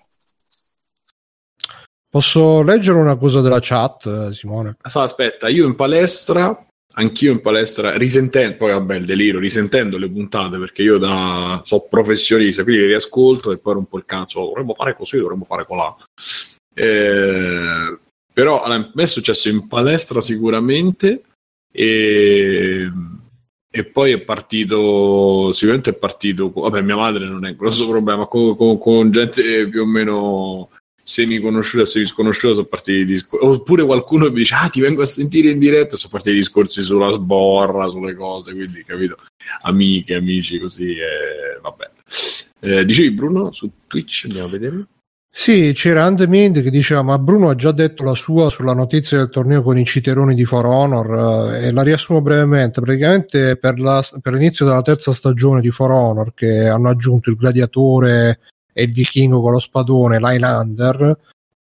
Posso leggere una cosa della chat, Simone? aspetta, io in palestra, anch'io in palestra, risentendo, poi vabbè il delirio, risentendo le puntate, perché io da, so professionista, quindi le riascolto e poi rompo il cazzo, dovremmo fare così, dovremmo fare colà. Eh, però a me è successo in palestra sicuramente e e poi è partito, sicuramente è partito, vabbè mia madre non è un grosso problema, con, con, con gente più o meno semi conosciuta, semi sconosciuta sono partiti discorsi, oppure qualcuno mi dice ah ti vengo a sentire in diretta, sono partiti discorsi sulla sborra, sulle cose, quindi capito, amiche, amici così, e vabbè. Eh, dicevi Bruno su Twitch, andiamo a vedere. Sì, c'era Andemind che diceva ma Bruno ha già detto la sua sulla notizia del torneo con i citeroni di For Honor eh, e la riassumo brevemente. Praticamente per, la, per, l'inizio della terza stagione di For Honor che hanno aggiunto il gladiatore e il vichingo con lo spadone, l'Highlander,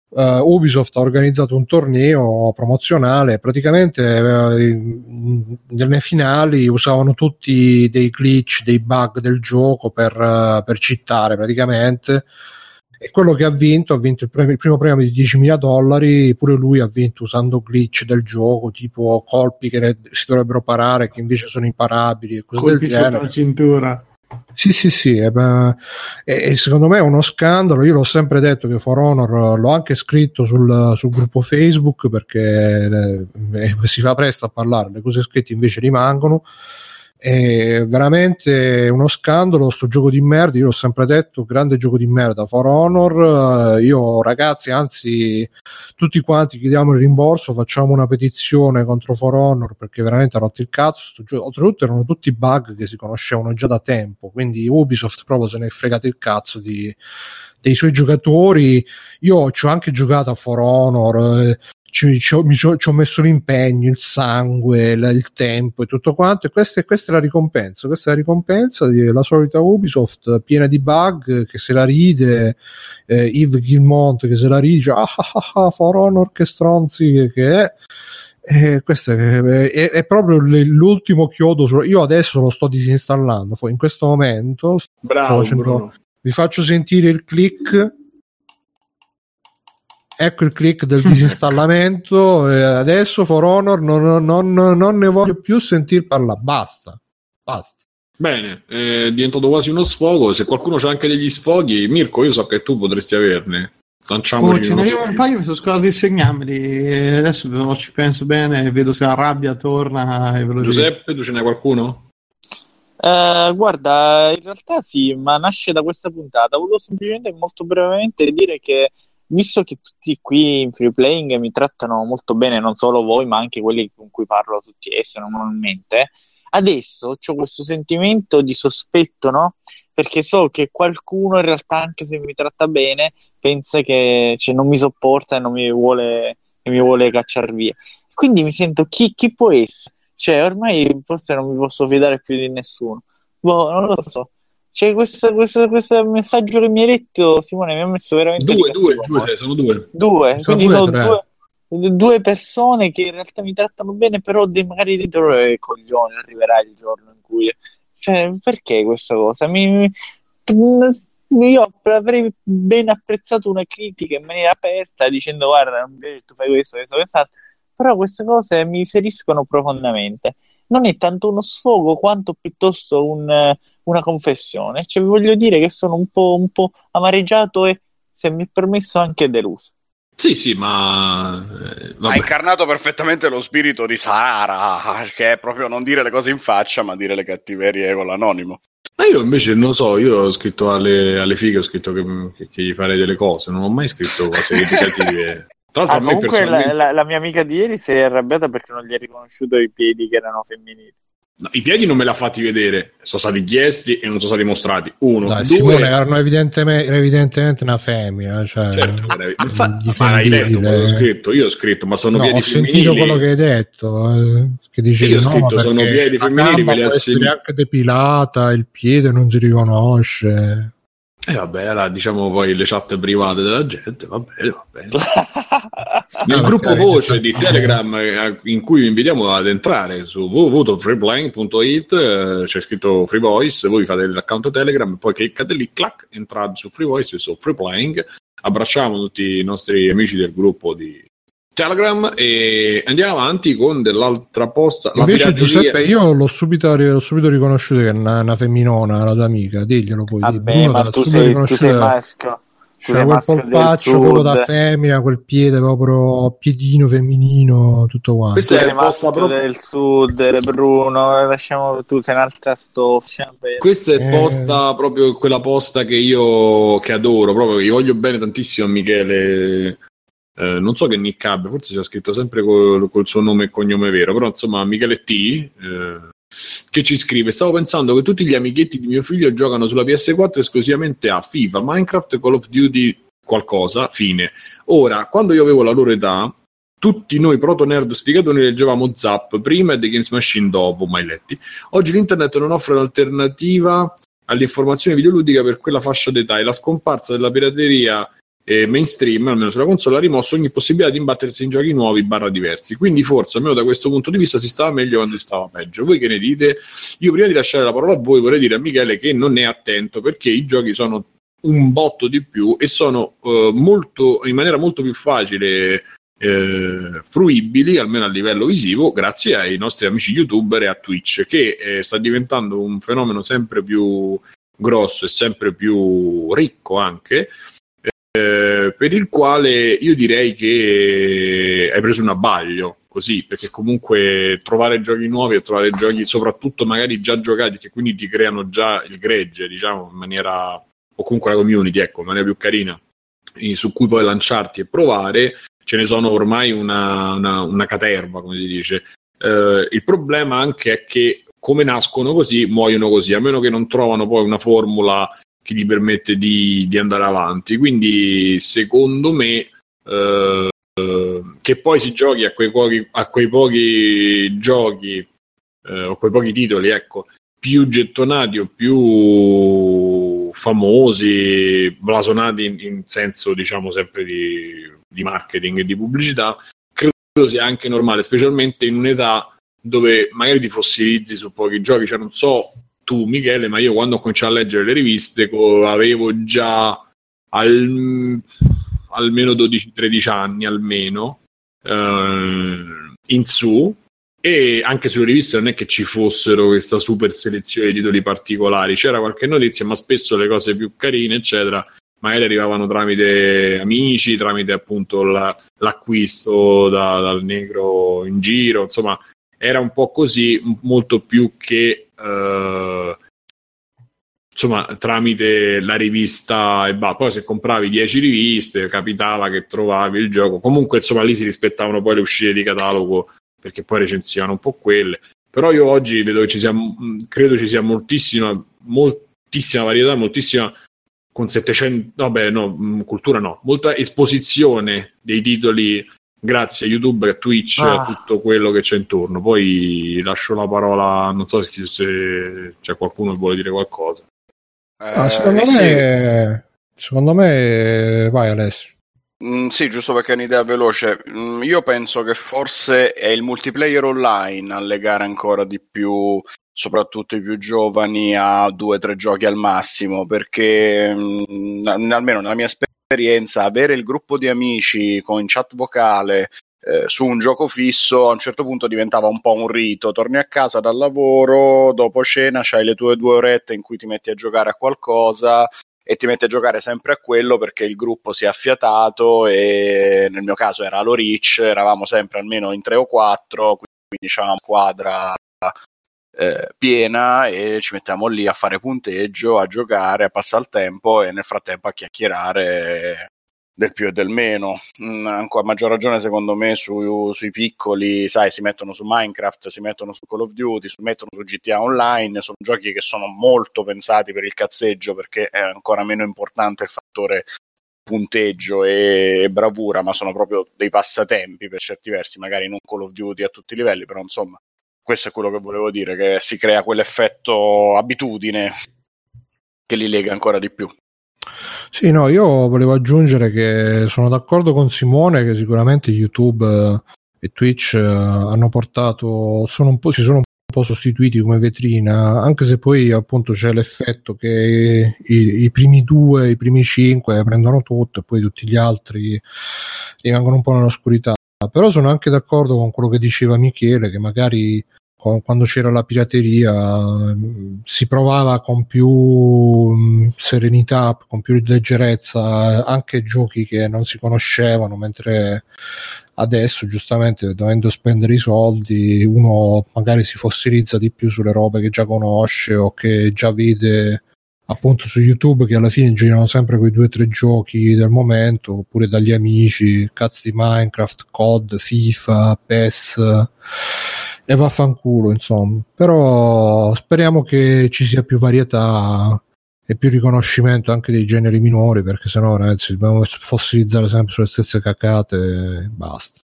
uh, Ubisoft ha organizzato un torneo promozionale. Praticamente uh, nelle finali usavano tutti dei glitch, dei bug del gioco per, uh, per cittare praticamente e quello che ha vinto ha vinto il, premio, il primo premio di 10.000 dollari pure lui ha vinto usando glitch del gioco tipo colpi che re- si dovrebbero parare che invece sono imparabili e cose colpi del genere la cintura sì, sì, sì, eh, e, secondo me è uno scandalo. Io l'ho sempre detto che For Honor l'ho anche scritto sul, sul gruppo Facebook perché eh, si fa presto a parlare, le cose scritte invece rimangono. È veramente uno scandalo sto gioco di merda, io l'ho sempre detto, grande gioco di merda, For Honor, io ragazzi, anzi tutti quanti chiediamo il rimborso, facciamo una petizione contro For Honor perché veramente ha rotto il cazzo, oltretutto erano tutti bug che si conoscevano già da tempo, quindi Ubisoft proprio se ne è fregato il cazzo di, dei suoi giocatori. Io ci ho anche giocato a For Honor, eh, ci, ci, ho, mi ci, ho, messo l'impegno, il sangue, la, il tempo e tutto quanto. E questa, questa, è la ricompensa. Questa è la ricompensa della solita Ubisoft piena di bug che se la ride. Eh, Yves Gilmont che se la ride, ah, ah, ah, ah For Honor che stronzi che, che è. Eh, questo è, è, è, proprio l'ultimo chiodo. Su, io adesso lo sto disinstallando. In questo momento, Bravo, facendo, vi faccio sentire il click ecco il click del disinstallamento e adesso For Honor non, non, non, ne voglio più sentire parlare. Basta basta. Bene è diventato quasi uno sfogo. Se qualcuno c'ha anche degli sfoghi Mirko io so che tu potresti averne. Lanciamoci oh, ce un paio mi sono scordato di segnarmeli adesso ci penso bene e vedo se la rabbia torna Giuseppe tu ce n'hai qualcuno? Uh, guarda, in realtà sì, ma nasce da questa puntata. Volevo semplicemente molto brevemente dire che visto che tutti qui in free playing mi trattano molto bene, non solo voi, ma anche quelli con cui parlo tutti essi normalmente, adesso ho questo sentimento di sospetto, no? perché so che qualcuno in realtà, anche se mi tratta bene, pensa che cioè, non mi sopporta e non mi vuole, mi vuole cacciare via. Quindi mi sento chi, chi può essere? Cioè, ormai forse non mi posso fidare più di nessuno. Boh, non lo so. Cioè, questo, questo, questo, messaggio che mi hai detto, Simone, mi ha messo veramente. Due, due, due, sono due. Due, sono quindi due, sono due, due, persone che in realtà mi trattano bene, però magari dentro i coglioni arriverà il giorno in cui. Cioè, perché questa cosa? Mi, io avrei ben apprezzato una critica in maniera aperta dicendo guarda, non mi tu fai questo, questo, quest'altro, però queste cose mi feriscono profondamente. Non è tanto uno sfogo quanto piuttosto un una confessione. Cioè, voglio dire che sono un po', un po' amareggiato e, se mi è permesso, anche deluso. Sì, sì, ma... Eh, ha incarnato perfettamente lo spirito di Sara, che è proprio non dire le cose in faccia, ma dire le cattiverie con l'anonimo. Ma io invece non so, io ho scritto alle, alle fighe, ho scritto che, che, che, gli farei delle cose, non ho mai scritto cose educative. Tra l'altro, ah, comunque personalmente... la, la, la, mia amica di ieri si è arrabbiata perché non gli ha riconosciuto i piedi che erano femminili. No, I piedi non me li ha fatti vedere, sono stati chiesti e non sono stati mostrati. Uno, Dai, due... Simone erano evidentemente, evidentemente una femmina. Cioè, certo, ma, ma hai letto quello ho scritto? Io ho scritto, ma sono no, piedi femminili. Ho sentito quello che hai detto. Eh, che dicevi, io ho scritto, no, sono piedi femminili. Me li essere anche depilata, il piede non si riconosce. E eh vabbè, allora, diciamo poi le chat private della gente, va bene, va bene. Nel gruppo voce di Telegram eh, in cui vi invitiamo ad entrare su www.freeplaying.it eh, c'è scritto Free Voice, voi fate l'account Telegram, poi cliccate lì, clac, entrate su Free Voice e su Freeplaying. Abbracciamo tutti i nostri amici del gruppo di Telegram e andiamo avanti con dell'altra posta. Invece Giuseppe io l'ho subito, l'ho subito riconosciuto che è una, una, femminona, la tua amica, diglielo poi. Vabbè, ma tu sei, tu sei maschio. C'era quel polpaccio proprio da femmina, quel piede proprio piedino femminino, tutto quanto. Questa è la posta proprio del sud, Bruno, lasciamo tu sei un'altra stoffa. Questa è eh. posta proprio quella posta che io che adoro, proprio io voglio bene tantissimo a Michele eh, non so che nick abbia, forse c'è scritto sempre col, col, suo nome e cognome vero, però insomma Michele T. Eh, che ci scrive: Stavo pensando che tutti gli amichetti di mio figlio giocano sulla PS4 esclusivamente a FIFA, Minecraft, Call of Duty, qualcosa. Fine. Ora, quando io avevo la loro età, tutti noi proto nerd sfigatori leggevamo Zap prima e The Games Machine dopo, mai letti. Oggi l'internet non offre un'alternativa all'informazione videoludica per quella fascia d'età e la scomparsa della pirateria eh, mainstream, almeno sulla console, ha rimosso ogni possibilità di imbattersi in giochi nuovi barra diversi. Quindi forse, almeno da questo punto di vista, si stava meglio quando si stava peggio. Voi che ne dite? Io prima di lasciare la parola a voi vorrei dire a Michele che non è attento perché i giochi sono un botto di più e sono eh, molto, in maniera molto più facile eh, fruibili, almeno a livello visivo, grazie ai nostri amici youtuber e a Twitch, che eh, sta diventando un fenomeno sempre più grosso e sempre più ricco anche eh, per il quale io direi che hai preso un abbaglio così, perché comunque trovare giochi nuovi e trovare giochi soprattutto magari già giocati che quindi ti creano già il gregge, diciamo, in maniera o comunque la community, ecco, in maniera più carina, su cui puoi lanciarti e provare, ce ne sono ormai una, una, una caterva, come si dice. Eh, il problema anche è che come nascono così, muoiono così, a meno che non trovano poi una formula che gli permette di, di andare avanti. Quindi, secondo me, eh, che poi si giochi a quei pochi, a quei pochi giochi eh, o quei pochi titoli, ecco, più gettonati o più famosi, blasonati in, in senso, diciamo, sempre di, di marketing e di pubblicità, credo sia anche normale, specialmente in un'età dove magari ti fossilizzi su pochi giochi, cioè non so tu Michele, ma io quando ho cominciato a leggere le riviste avevo già al, almeno 12-13 anni almeno eh, in su. E anche sulle riviste non è che ci fossero questa super selezione di titoli particolari, c'era qualche notizia, ma spesso le cose più carine, eccetera, magari arrivavano tramite amici, tramite appunto la, l'acquisto da, dal negro in giro, insomma, era un po' così, molto più che eh, insomma tramite la rivista e bah, poi se compravi 10 riviste capitava che trovavi il gioco. Comunque insomma lì si rispettavano poi le uscite di catalogo perché poi recensivano un po' quelle. Però io oggi vedo che ci sia credo ci sia moltissima molt, moltissima varietà, moltissima con 700, vabbè no, cultura no, molta esposizione dei titoli grazie a YouTube e a Twitch ah. tutto quello che c'è intorno. Poi lascio la parola, non so se, se c'è qualcuno che vuole dire qualcosa. Ah, secondo, eh, me, sì. secondo me, vai Alessio. Mm, sì, giusto perché è un'idea veloce. Mm, io penso che forse è il multiplayer online a legare ancora di più, soprattutto i più giovani, a due o tre giochi al massimo, perché mm, almeno nella mia esperienza, avere il gruppo di amici con chat vocale eh, su un gioco fisso a un certo punto diventava un po' un rito. Torni a casa dal lavoro, dopo cena, c'hai le tue due orette in cui ti metti a giocare a qualcosa e ti metti a giocare sempre a quello perché il gruppo si è affiatato e nel mio caso era Halo Reach, eravamo sempre almeno in tre o quattro, quindi c'era una squadra eh, piena e ci mettiamo lì a fare punteggio, a giocare, a passare il tempo e nel frattempo a chiacchierare del più e del meno. Mm, ancora maggior ragione, secondo me, su, sui piccoli, sai, si mettono su Minecraft, si mettono su Call of Duty, si mettono su GTA Online. Sono giochi che sono molto pensati per il cazzeggio perché è ancora meno importante il fattore punteggio e, e bravura, ma sono proprio dei passatempi per certi versi, magari non Call of Duty a tutti i livelli, però insomma, questo è quello che volevo dire, che si crea quell'effetto abitudine che li lega ancora di più. Sì, no, io volevo aggiungere che sono d'accordo con Simone che sicuramente YouTube eh, e Twitch eh, hanno portato, sono si sono un po' sostituiti come vetrina, anche se poi appunto c'è l'effetto che i, i primi due, i primi cinque prendono tutto e poi tutti gli altri rimangono un po' nell'oscurità. Però sono anche d'accordo con quello che diceva Michele, che magari quando c'era la pirateria si provava con più serenità, con più leggerezza anche giochi che non si conoscevano, mentre adesso giustamente dovendo spendere i soldi uno magari si fossilizza di più sulle robe che già conosce o che già vede appunto su YouTube che alla fine girano sempre quei due o tre giochi del momento oppure dagli amici, cazzo di Minecraft, COD, FIFA, PES e vaffanculo insomma però speriamo che ci sia più varietà e più riconoscimento anche dei generi minori perché sennò ragazzi dobbiamo fossilizzare sempre sulle stesse cacate e basta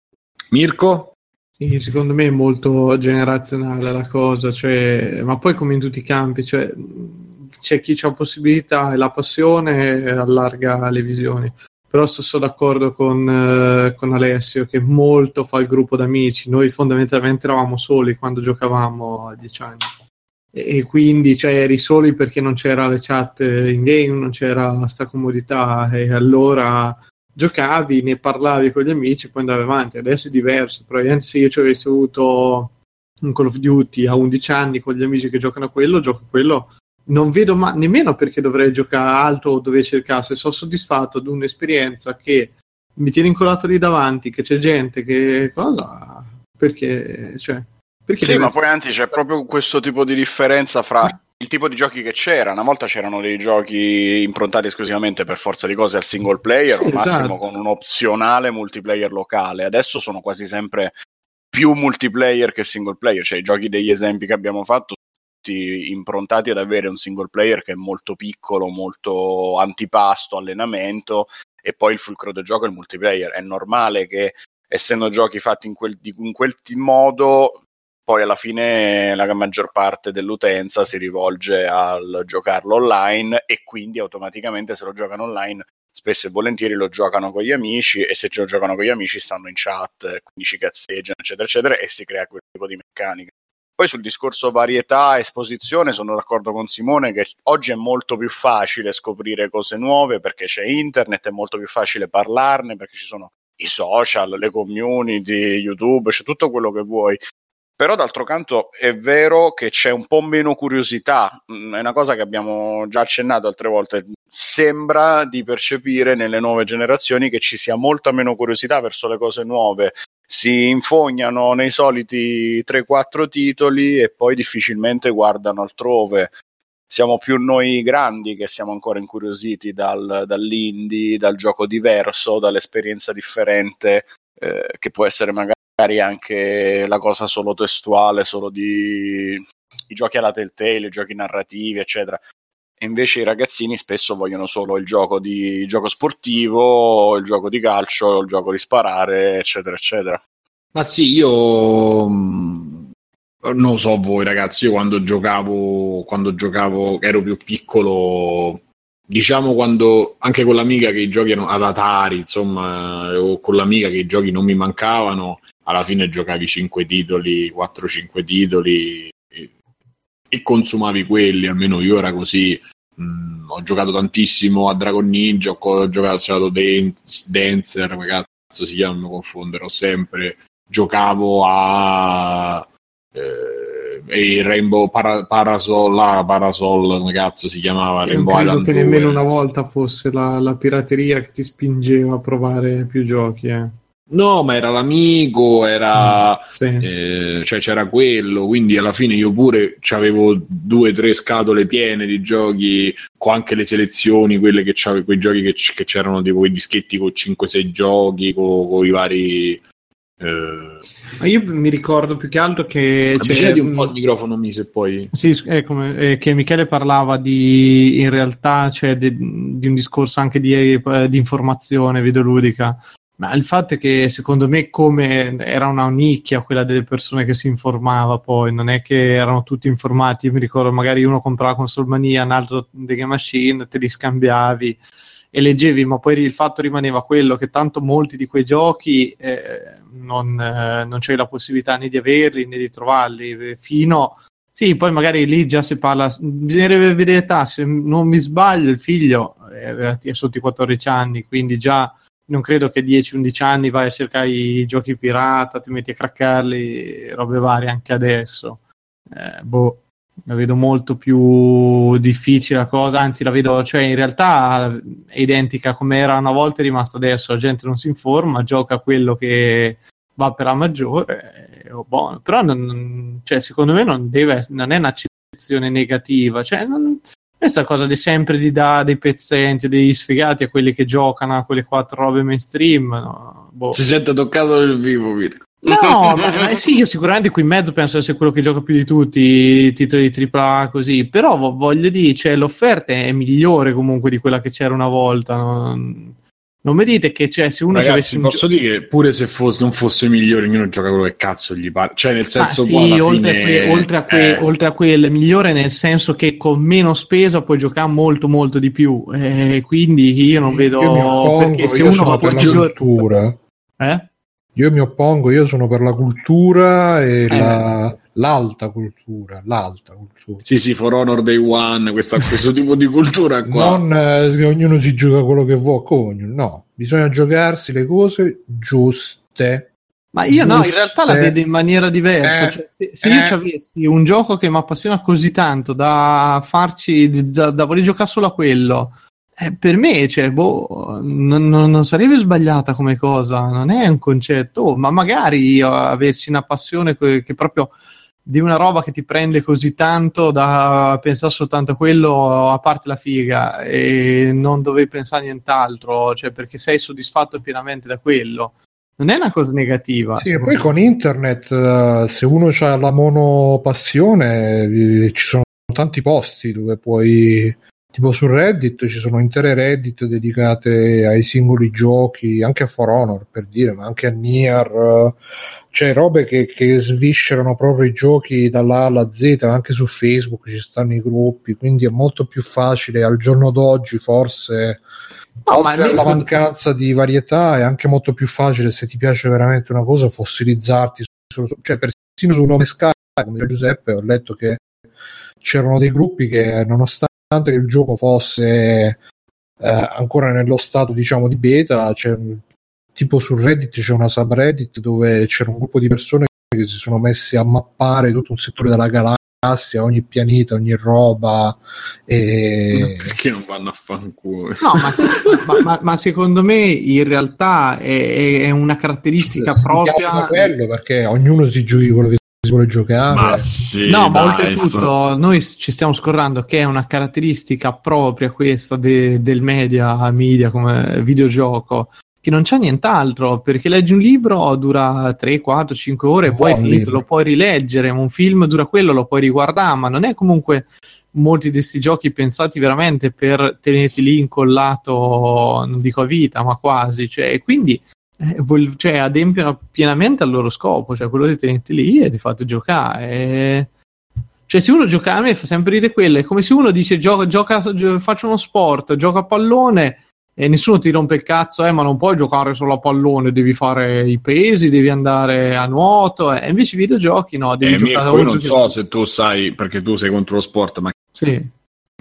Mirko? Sì, secondo me è molto generazionale la cosa, cioè, ma poi come in tutti i campi, cioè, c'è chi ha possibilità e la passione allarga le visioni però sono d'accordo con, eh, con, Alessio che molto fa il gruppo d'amici. Noi fondamentalmente eravamo soli quando giocavamo a 10 anni. E, quindi cioè, eri soli perché non c'era le chat in game, non c'era sta comodità e allora giocavi, ne parlavi con gli amici e poi andavi avanti. Adesso è diverso, probabilmente se io ci avessi avuto un Call of Duty a 11 anni con gli amici che giocano a quello, gioco a quello non vedo ma- nemmeno perché dovrei giocare altro o dove cercasse. Sono soddisfatto di un'esperienza che mi tiene incollato lì davanti, che c'è gente che cosa. Perché, cioè, perché sì, ma poi anzi c'è proprio questo tipo di differenza fra il tipo di giochi che c'era. Una volta c'erano dei giochi improntati esclusivamente per forza di cose al single player, sì, o massimo esatto. con un opzionale multiplayer locale. Adesso sono quasi sempre più multiplayer che single player, cioè i giochi degli esempi che abbiamo fatto tutti improntati ad avere un single player che è molto piccolo, molto antipasto, allenamento e poi il fulcro del gioco è il multiplayer. È normale che essendo giochi fatti in quel, in quel modo, poi alla fine la maggior parte dell'utenza si rivolge al giocarlo online e quindi automaticamente se lo giocano online spesso e volentieri lo giocano con gli amici e se lo giocano con gli amici stanno in chat, quindi ci cazzeggiano eccetera eccetera e si crea quel tipo di meccanica. Poi sul discorso varietà, esposizione, sono d'accordo con Simone che oggi è molto più facile scoprire cose nuove perché c'è internet, è molto più facile parlarne perché ci sono i social, le community, YouTube, c'è tutto quello che vuoi. Però d'altro canto è vero che c'è un po' meno curiosità, mm, è una cosa che abbiamo già accennato altre volte, sembra di percepire nelle nuove generazioni che ci sia molta meno curiosità verso le cose nuove, si infognano nei soliti 3-4 titoli e poi difficilmente guardano altrove. Siamo più noi grandi che siamo ancora incuriositi dal, dall'indie, dal gioco diverso, dall'esperienza differente, eh, che può essere magari anche la cosa solo testuale, solo di i giochi alla Telltale, i giochi narrativi, eccetera. Invece i ragazzini spesso vogliono solo il gioco, di, il gioco sportivo, il gioco di calcio, il gioco di sparare, eccetera, eccetera. Ma sì, io mm, non so voi ragazzi, io quando giocavo, quando giocavo, ero più piccolo, diciamo quando anche con l'amica che i giochi erano ad Atari, insomma, o con l'amica che i giochi non mi mancavano, alla fine giocavi 5 titoli, 4-5 titoli e, consumavi quelli, almeno io era così. Mm, ho giocato tantissimo a Dragon Ninja, ho, giocato al Serato Dancer, cazzo si chiama, non mi confonderò sempre. Giocavo a eh, Rainbow Para, Parasol, là, Parasol, come cazzo si chiamava? Io Rainbow Island che 2. nemmeno una volta fosse la, la, pirateria che ti spingeva a provare più giochi, eh. No, ma era l'amico, era, mm, sì. eh, cioè c'era quello, quindi alla fine io pure avevo due o tre scatole piene di giochi, con anche le selezioni, quelle che c'avevo, quei giochi che, che c'erano tipo quei dischetti con 5-6 giochi, con, con i vari... Eh... Ma io mi ricordo più che altro che... Avvicinati un po' il microfono, mi se poi... Sì, è come, è che Michele parlava di, in realtà, cioè, di, di un discorso anche di, eh, di informazione videoludica ma il fatto è che secondo me come era una nicchia quella delle persone che si informava poi, non è che erano tutti informati, io mi ricordo magari uno comprava console mania, un altro The Game Machine, te li scambiavi e leggevi, ma poi il fatto rimaneva quello che tanto molti di quei giochi eh, non, eh, non c'è la possibilità né di averli né di trovarli, fino... Sì, poi magari lì già si parla, bisognerebbe vedere età, se non mi sbaglio il figlio è sotto i 14 anni, quindi già non credo che 10-11 anni vai a cercare i giochi pirata, ti metti a craccarli, robe varie anche adesso. Eh, boh, la vedo molto più difficile la cosa, anzi la vedo, cioè in realtà è identica come era una volta è rimasta adesso, la gente non si informa, gioca quello che va per la maggiore, eh, oh, boh, però non, cioè, secondo me non, deve, non è un'accezione negativa, cioè non, questa cosa di sempre di dare dei pezzenti, dei sfigati a quelli che giocano a quelle quattro robe mainstream. No? Boh. Si sente toccato nel vivo, Mirko. No, ma, ma, sì, io sicuramente qui in mezzo penso essere quello che gioca più di tutti i titoli di AAA così, però voglio dire, cioè, l'offerta è migliore comunque di quella che c'era una volta. No? Non mi dite che cioè, se uno Ragazzi, posso gio- dire che pure se fosse, non fosse migliore, ognuno gioca quello che cazzo gli pare. Cioè, nel senso, ah, sì, oltre, fine, a que- oltre, a que- eh... oltre, a quel migliore, nel senso che con meno spesa puoi giocare molto, molto di più. Eh, quindi io non vedo io oppongo, perché se uno va per la cultura. Eh? Io mi oppongo, io sono per la cultura e eh. la l'alta cultura, l'alta cultura. Sì, sì, For Honor Day One, questa, questo tipo di cultura qua. Non eh, che ognuno si gioca quello che vuole, come no, bisogna giocarsi le cose giuste. Ma io giuste. no, in realtà la vedo in maniera diversa. Eh, cioè, se, se eh. io avessi un gioco che mi appassiona così tanto da farci, da, da voler giocare solo a quello, eh, per me, cioè, boh, non, non, sarebbe sbagliata come cosa, non è un concetto, oh, ma magari averci una passione che, che proprio di una roba che ti prende così tanto da pensare soltanto a quello, a parte la figa, e non dovevi pensare a nient'altro, cioè perché sei soddisfatto pienamente da quello. Non è una cosa negativa. Sì, e poi con internet, eh, se uno ha la monopassione, eh, ci sono tanti posti dove puoi tipo su Reddit ci sono intere Reddit dedicate ai singoli giochi, anche a For Honor per dire, ma anche a Nier, cioè robe che, che sviscerano proprio i giochi dalla A alla Z, anche su Facebook ci stanno i gruppi, quindi è molto più facile al giorno d'oggi forse. No, ma la mancanza di varietà è anche molto più facile se ti piace veramente una cosa fossilizzarti su, cioè persino su un nome Sky come Giuseppe ho letto che c'erano dei gruppi che nonostante nonostante che il gioco fosse eh, ancora nello stato diciamo di beta, c'è, tipo su Reddit c'è una subreddit dove c'era un gruppo di persone che si sono messi a mappare tutto un settore della galassia, ogni pianeta, ogni roba. E... Perché non vanno a fanculo? No, ma, ma, ma, ma, secondo me in realtà è, è una caratteristica si propria. quello perché ognuno si giochi quello che si vuole giocare. Ma sì, no, ma oltretutto noi ci stiamo scordando che è una caratteristica propria questa de, del media, media come videogioco, che non c'è nient'altro, perché leggi un libro dura 3, 4, 5 ore e poi finito, lo puoi rileggere, un film dura quello, lo puoi riguardare, ma non è comunque molti di questi giochi pensati veramente per tenerti lì incollato, non dico a vita, ma quasi, cioè, quindi eh, vol- cioè, adempiono pienamente al loro scopo, cioè quello di tenerti lì e ti fate giocare. E... Cioè, se uno gioca a me fa sempre dire quello, è come se uno dice gioca, gioca, gio- faccio uno sport, gioca a pallone e nessuno ti rompe il cazzo, eh, ma non puoi giocare solo a pallone, devi fare i pesi, devi andare a nuoto, e eh. invece i videogiochi no, devi eh, giocare Io non che... so se tu sai, perché tu sei contro lo sport, ma sì.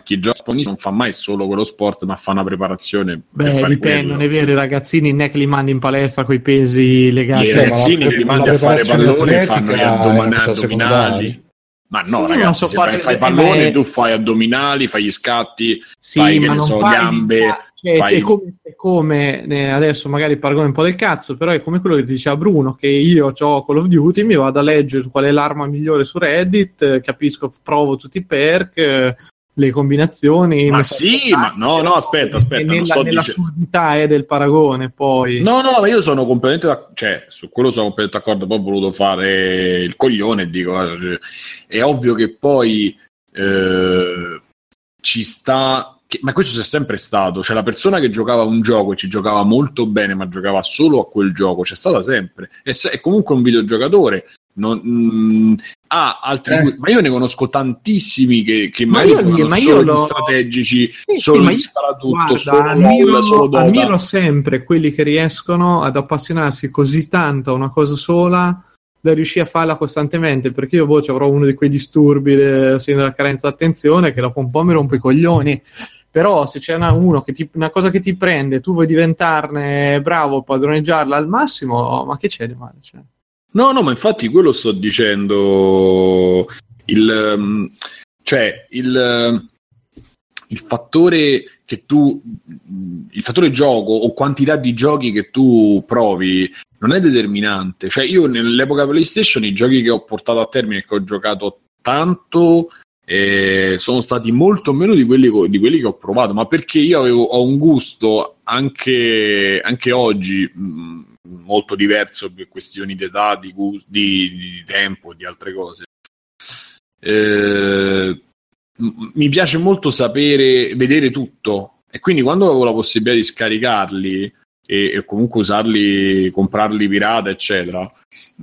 Chi gioca non fa mai solo quello sport, ma fa una preparazione. Beh, dipende, non è vero, i ragazzini è che li mandi in palestra con i pesi legati. I ragazzini che li mandi a fare pallone fanno gli addominali. Ma no, sì, ragazzi, so fai, fai pallone, me... tu fai addominali, fai gli scatti, sì, fai, che ne so, fai gambe. Cioè, fai... È come, è come eh, adesso magari paragone un po' del cazzo, però è come quello che diceva Bruno, che io ho Call of Duty, mi vado a leggere qual è l'arma migliore su Reddit, eh, capisco, provo tutti i perk, eh, le combinazioni. Ma sì, ma no, no, aspetta, aspetta. Nella, sto nell'assurdità dice... del paragone, poi. No, no, ma io sono completamente d'accordo, cioè, su quello sono completamente d'accordo, poi ho voluto fare il coglione e dico, cioè, è ovvio che poi eh, ci sta... Che, ma questo c'è sempre stato, cioè la persona che giocava un gioco e ci giocava molto bene, ma giocava solo a quel gioco, c'è stata sempre. È, è comunque un videogiocatore, non, mh, mm, ha altri eh. ma io ne conosco tantissimi che, che ma io, ma solo lo... strategici sì, solo sì, sparatutto guarda, solo ammiro, solo Dota. ammiro sempre quelli che riescono ad appassionarsi così tanto a una cosa sola da riuscire a farla costantemente perché io boh, avrò uno di quei disturbi della carenza d'attenzione che dopo un po' mi rompo i coglioni però se c'è una, uno che ti, una cosa che ti prende tu vuoi diventarne bravo padroneggiarla al massimo ma che c'è di male cioè? No, no, ma infatti quello sto dicendo. Il, um, cioè, il, um, il fattore che tu il fattore gioco o quantità di giochi che tu provi non è determinante. Cioè, io nell'epoca PlayStation i giochi che ho portato a termine e che ho giocato tanto eh, sono stati molto meno di quelli, di quelli, che ho provato, ma perché io avevo, ho un gusto anche, anche oggi. Mh, molto diverso per questioni di età, di, di, di tempo, di altre cose. Eh, mi piace molto sapere, vedere tutto e quindi quando avevo la possibilità di scaricarli e, e comunque usarli, comprarli pirata, eccetera,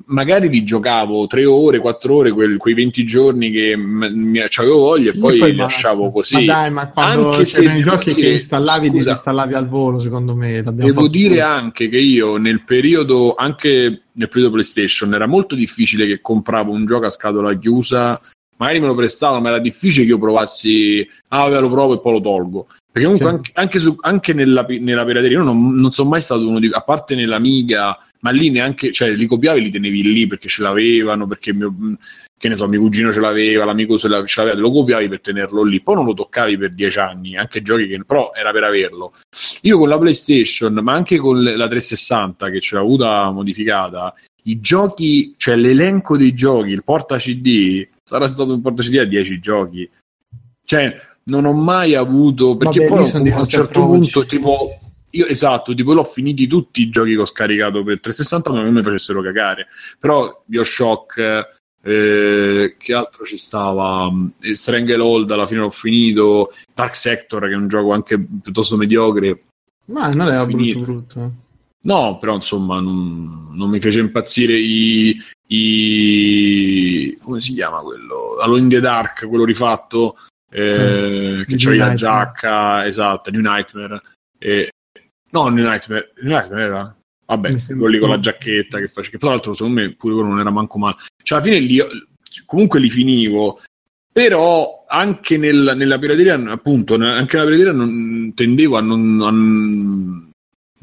magari li giocavo tre ore, quattro ore, quel, quei 20 giorni che m- mi, avevo voglia e poi, li lasciavo così. Ma dai, ma quando anche se i giochi dire, che installavi, scusa, disinstallavi al volo, secondo me. Devo dire tutto. anche che io nel periodo, anche nel periodo PlayStation, era molto difficile che compravo un gioco a scatola chiusa magari me lo prestavano, ma era difficile che io provassi, ah, vabbè, lo provo e poi lo tolgo. Perché comunque anche, anche, su, anche nella, nella, pirateria, io non, non sono mai stato uno di, a parte nell'Amiga, ma lì neanche, cioè li copiavi e li tenevi lì perché ce l'avevano, perché mio, che ne so, mio cugino ce l'aveva, l'amico ce l'aveva, lo copiavi per tenerlo lì, poi non lo toccavi per dieci anni, anche giochi che, però era per averlo. Io con la PlayStation, ma anche con la 360 che ce l'ho avuta modificata, i giochi, cioè l'elenco dei giochi, il porta CD, sarà stato un porta CD a 10 giochi. Cioè, non ho mai avuto perché Vabbè, poi a un certo punto tipo io esatto, tipo l'ho finiti tutti i giochi che ho scaricato per 360 ma non mi facessero cagare. Però BioShock eh, che altro ci stava? Eh, Stranglehold alla fine l'ho finito, Dark Sector che è un gioco anche piuttosto mediocre. Ma non era brutto, brutto. No, però insomma non, non mi fece impazzire i, i, come si chiama quello? Allo in the Dark, quello rifatto eh, che c'è la giacca, esatto, New Nightmare. Eh, no, New Nightmare, New Nightmare era? Vabbè, quello lì con la giacchetta che faccio, che tra l'altro secondo me pure quello non era manco male. Cioè alla fine li, comunque li finivo, però anche nel, nella pirateria, appunto, anche nella pirateria non, tendevo a non, a,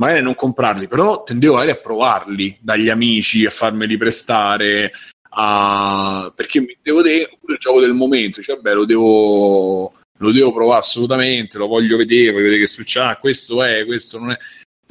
magari non comprarli, però tendevo magari a provarli dagli amici, a farmeli prestare, a... perché mi devo dire il gioco del momento, cioè beh, lo devo, lo devo provare assolutamente, lo voglio vedere, voglio vedere che succede, ah, questo è, questo non è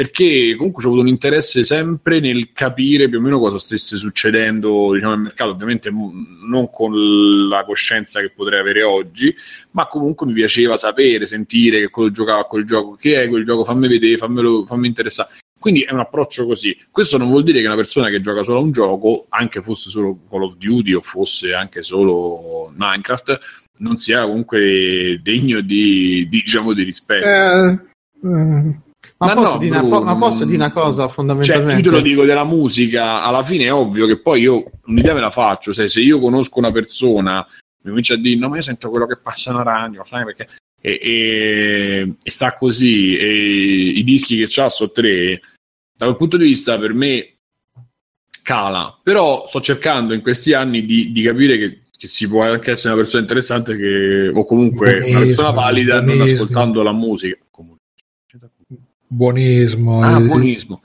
perché comunque ho avuto un interesse sempre nel capire più o meno cosa stesse succedendo diciamo, nel mercato, ovviamente non con la coscienza che potrei avere oggi, ma comunque mi piaceva sapere, sentire che quello giocava a quel gioco, che è quel gioco, fammi vedere, fammelo, fammi interessare. Quindi è un approccio così. Questo non vuol dire che una persona che gioca solo a un gioco, anche fosse solo Call of Duty o fosse anche solo Minecraft, non sia comunque degno di, di diciamo, di rispetto. Eh, eh. Ma, ma, posso no, una, ma, posso dire una cosa fondamentalmente? Cioè, io te lo dico della musica, alla fine è ovvio che poi io un'idea me la faccio, se, se io conosco una persona, mi comincia a dire no ma io sento quello che passa in radio, sai perché... E, e, e, sta così, e i dischi che c'ha sono tre, da quel punto di vista per me cala, però sto cercando in questi anni di, di capire che, che, si può anche essere una persona interessante che, o comunque buonismo, una persona valida buonismo. non ascoltando la musica. Buonismo. Ah, buonismo.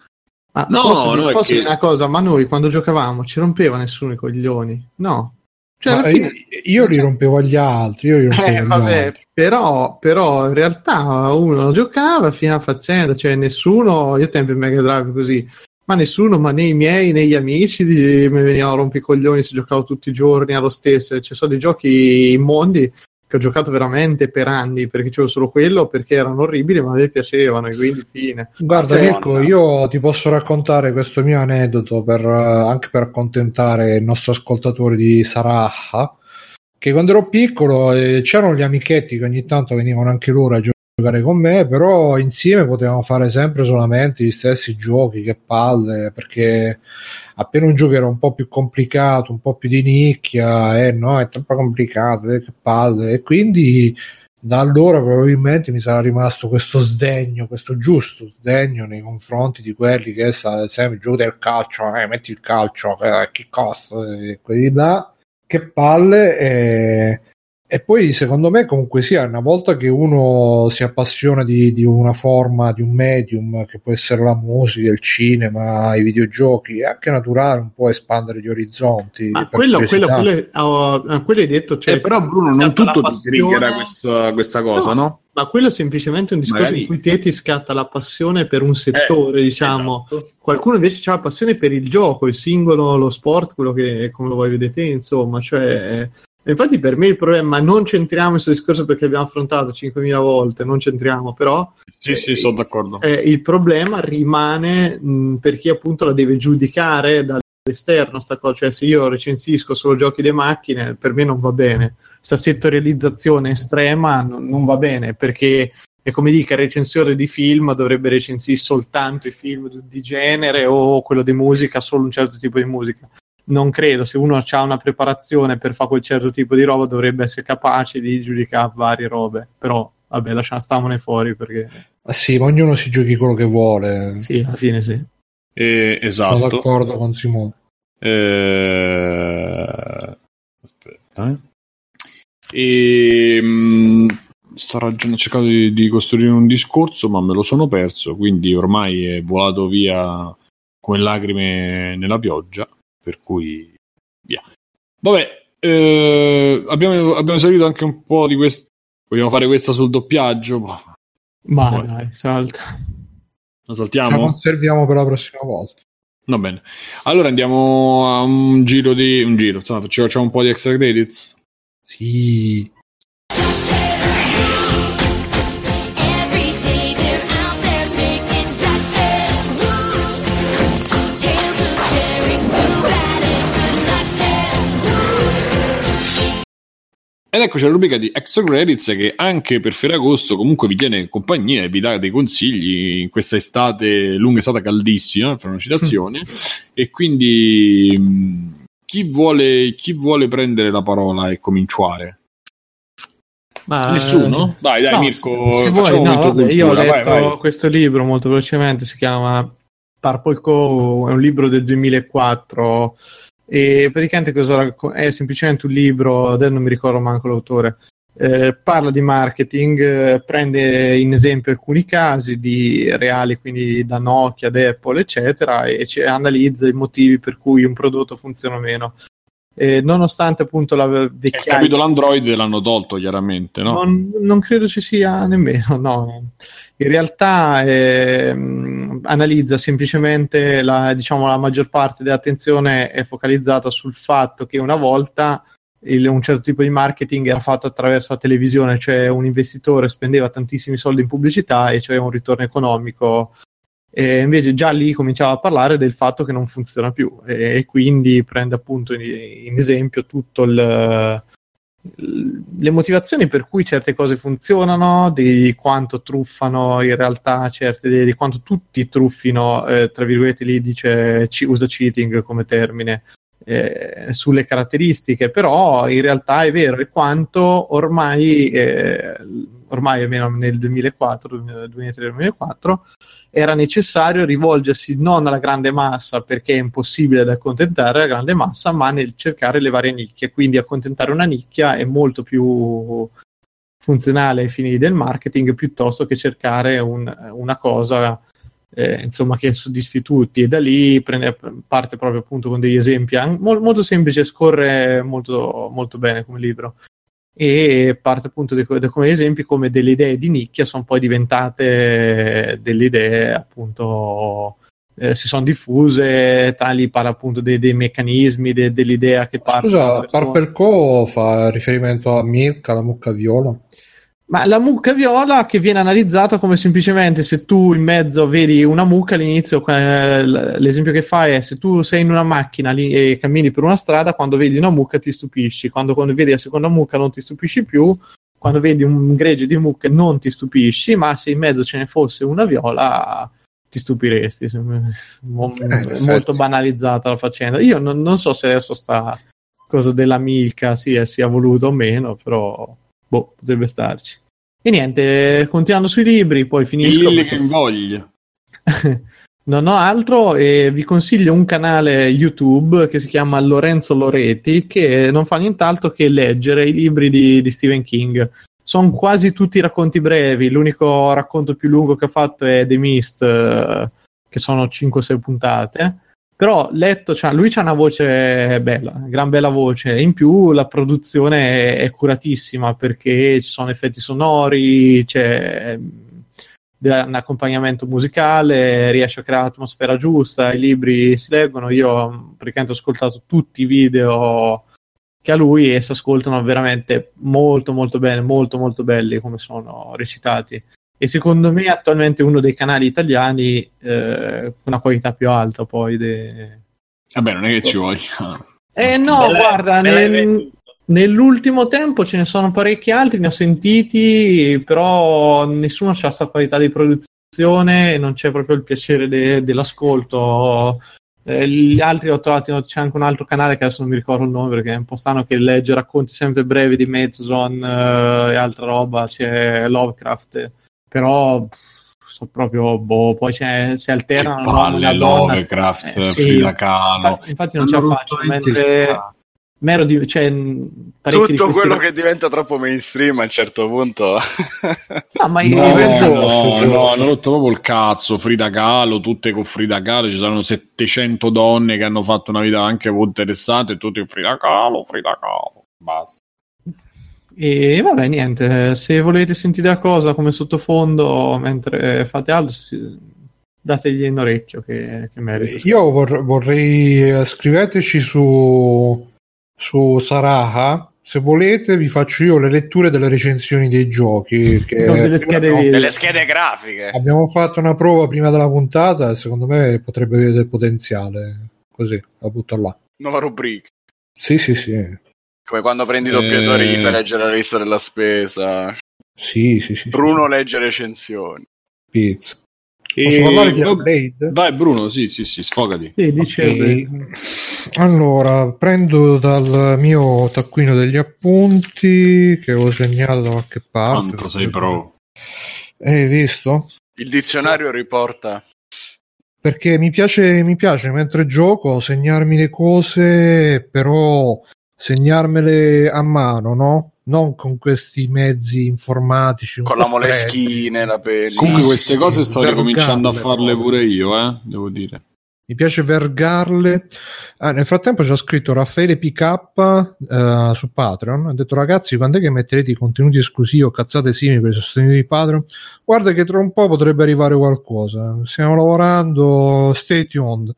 Ma no, posso, no, posso che... dire una cosa, ma noi quando giocavamo ci rompeva nessuno i coglioni? No. Cioè, fine... io li rompevo agli altri, io li rompevo eh, vabbè, altri. Però, però in realtà uno giocava fino a faccenda, cioè nessuno, io tempo in Mega Drive così, ma nessuno, ma né i miei né gli amici di, mi venivano a rompere i coglioni se giocavo tutti i giorni allo stesso. Ci sono dei giochi immondi che ho giocato veramente per anni perché c'avevo solo quello perché erano orribili ma a me piacevano e quindi fine. Guarda Mirko io ti posso raccontare questo mio aneddoto per, anche per accontentare il nostro ascoltatore di Saraha che quando ero piccolo eh, c'erano gli amichetti che ogni tanto venivano anche loro a giocare con me però insieme potevamo fare sempre solamente gli stessi giochi che palle perché appena un gioco era un po' più complicato, un po' più di nicchia, eh no, è troppo complicato, eh, che palle, e quindi da allora probabilmente mi sarà rimasto questo sdegno, questo giusto sdegno nei confronti di quelli che sta sempre giù del calcio, eh, metti il calcio, eh, che costa, eh, quelli là, che palle, eh, e poi secondo me comunque sia una volta che uno si appassiona di, di, una forma, di un medium che può essere la musica, il cinema, i videogiochi, è anche naturale un po' espandere gli orizzonti. Ma quello, quello, quello, oh, quello, hai detto, cioè, eh, però Bruno non tutto ti triggera questa, questa cosa, no? no? Ma quello è semplicemente un discorso Magari... in cui te ti scatta la passione per un settore, eh, diciamo. Esatto. Qualcuno invece ha la passione per il gioco, il singolo, lo sport, quello che come lo vuoi vedere te, insomma, cioè Infatti per me il problema, non centriamo questo discorso perché abbiamo affrontato 5.000 volte, non centriamo però... Sì, eh, sì, sono d'accordo. Eh, il problema rimane mh, per chi appunto la deve giudicare dall'esterno, sta cosa. cioè se io recensisco solo giochi di macchine, per me non va bene. Sta settorializzazione estrema non, non va bene perché è come dica il recensore di film dovrebbe recensire soltanto i film di genere o quello di musica, solo un certo tipo di musica non credo, se uno ha una preparazione per fare quel certo tipo di roba dovrebbe essere capace di giudicare varie robe, però vabbè lasciamo stamone fuori perché... Ah sì, ma ognuno si giochi quello che vuole. Sì, alla fine sì. Eh, esatto. Sono d'accordo con Simone. Eh... Aspetta, eh. E, mh, sto ragionando, cercando di, di, costruire un discorso, ma me lo sono perso, quindi ormai è volato via come lacrime nella pioggia per cui via. Vabbè, eh, abbiamo, abbiamo salito anche un po' di questo. Vogliamo fare questa sul doppiaggio? Ma Poi. dai, salta. La saltiamo? La conserviamo per la prossima volta. Va bene. Allora andiamo a un giro di. un giro, insomma, facciamo un po' di extra credits. Sì. Ed eccoci alla rubrica di Extra Credits che anche per Ferragosto comunque vi tiene compagnia e vi dà dei consigli in questa estate, lunga estate caldissima, per una citazione. e quindi chi vuole, chi vuole prendere la parola e cominciare? Ma, Nessuno? Vai, dai, no, Mirko. Se vuoi, no, vabbè, io ho letto vai, vai. questo libro molto velocemente, si chiama Purple Co. È un libro del 2004 e praticamente cosa è semplicemente un libro, adesso non mi ricordo manco l'autore, eh, parla di marketing, eh, prende in esempio alcuni casi di reali, quindi da Nokia, da Apple, eccetera, e analizza i motivi per cui un prodotto funziona o meno. E nonostante appunto la vecchiaia... Il capitolo Android l'hanno tolto chiaramente, no? Non, non credo ci sia nemmeno, no in realtà eh, analizza semplicemente la, diciamo, la maggior parte dell'attenzione è focalizzata sul fatto che una volta il, un certo tipo di marketing era fatto attraverso la televisione, cioè un investitore spendeva tantissimi soldi in pubblicità e c'era un ritorno economico E invece già lì cominciava a parlare del fatto che non funziona più. E, quindi prende appunto in, in esempio tutto il, le motivazioni per cui certe cose funzionano, di quanto truffano in realtà certe, di quanto tutti truffino, eh, tra virgolette lì dice, ci, usa cheating come termine, eh, sulle caratteristiche, però in realtà è vero e quanto ormai, eh, ormai almeno nel 2004, 2003-2004, era necessario rivolgersi non alla grande massa perché è impossibile da accontentare la grande massa, ma nel cercare le varie nicchie. Quindi accontentare una nicchia è molto più funzionale ai fini del marketing piuttosto che cercare un, una cosa eh, insomma che soddisfi tutti e da lì prende, parte proprio appunto con degli esempi molto, molto semplice scorre molto, molto bene come libro e parte appunto da come esempi come delle idee di nicchia sono poi diventate delle idee appunto eh, si sono diffuse, tali parla appunto dei, dei meccanismi, de, dell'idea che parte. Scusa, Purple Co fa riferimento a Milka, la mucca viola? Ma la mucca viola che viene analizzata come semplicemente se tu in mezzo vedi una mucca all'inizio, eh, l'esempio che fai è se tu sei in una macchina lì, e cammini per una strada, quando vedi una mucca ti stupisci, quando, quando vedi la seconda mucca non ti stupisci più, quando vedi un gregge di mucche non ti stupisci, ma se in mezzo ce ne fosse una viola ti stupiresti. Eh, molto banalizzata la faccenda. Io non, non, so se adesso sta cosa della Milka sia, sia voluto o meno, però boh, potrebbe starci. E niente, continuando sui libri, poi finisco. Il che voglio. non ho altro e vi consiglio un canale YouTube che si chiama Lorenzo Loreti che non fa nient'altro che leggere i libri di, di Stephen King. Sono quasi tutti racconti brevi, l'unico racconto più lungo che ha fatto è The Mist, eh, che sono 5-6 puntate però letto, cioè, lui ha una voce bella, gran bella voce. In più la produzione è, è curatissima perché ci sono effetti sonori, c'è un accompagnamento musicale, riesce a creare l'atmosfera giusta, i libri si leggono. Io praticamente ho ascoltato tutti i video che ha lui e si ascoltano veramente molto molto bene, molto molto belli come sono recitati e secondo me attualmente uno dei canali italiani eh, con una qualità più alta poi de... vabbè non è che ci voglia. Eh no beh, guarda beh, nel, nell'ultimo tempo ce ne sono parecchi altri ne ho sentiti però nessuno ha questa qualità di produzione e non c'è proprio il piacere de, dell'ascolto. Eh, gli altri ho trovato c'è anche un altro canale che adesso non mi ricordo il nome perché è un po' strano che legge racconti sempre brevi di Mezzon eh, e altra roba c'è Lovecraft però so proprio boh, poi c'è, si alternano che palle, Lovecraft, eh, sì, Frida Kahlo infatti, infatti non ce la faccio mentre mero di, cioè, tutto quello ra- che diventa troppo mainstream a un certo punto. No ma no, no, no, no, hanno rotto proprio il cazzo Frida Kahlo tutte con Frida Kahlo ci sono 700 donne che hanno fatto una vita anche molto interessante e tutte Frida Kahlo Frida Kahlo basta e vabbè, niente, se volete sentire la cosa come sottofondo mentre fate altro, dategli un orecchio che, che merita. Io vor- vorrei, eh, scriveteci su, su Saraha, se volete vi faccio io le letture delle recensioni dei giochi. Che non delle schede, no, delle schede grafiche. Abbiamo fatto una prova prima della puntata secondo me potrebbe avere del potenziale. Così, la butto là. Nuova rubrica. Sì, sì, sì. Come quando prendi i doppiatori e gli fai leggere la lista della spesa. Sì, sì, sì. Bruno sì, legge recensioni. Pizza. Posso parlare di Upgrade? Vai Bruno, sì, sì, sì, sfogati. Sì, okay. Allora, prendo dal mio taccuino degli appunti che ho segnato da qualche parte. Quanto sei pro? Hai visto? Il dizionario riporta perché mi piace, mi piace mentre gioco segnarmi le cose, però segnarmele a mano, no? Non con questi mezzi informatici. Con la moleschina la penna. Comunque queste cose sto ricominciando a farle pure io, eh? devo dire. Mi piace vergarle. Ah, nel frattempo c'è scritto Raffaele PK uh, eh, su Patreon. Ha detto ragazzi, quando è che metterete i contenuti esclusivi o cazzate simili per i sostenitori di Patreon? Guarda che tra un po' potrebbe arrivare qualcosa. Stiamo lavorando. Stay tuned.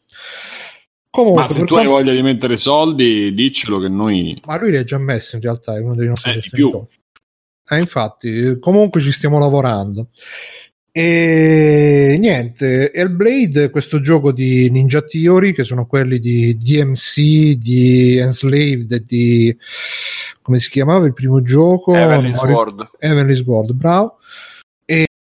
Comunque, Ma se tu hai voglia di mettere soldi, diccelo che noi. Ma lui li ha già messi in realtà, è uno dei nostri eh, più. Eh, infatti, comunque ci stiamo lavorando. E niente, Hellblade è questo gioco di Ninja Theory, che sono quelli di DMC, di Enslaved e di come si chiamava il primo gioco? Heavenly Sword. Heavenly Sword, bravo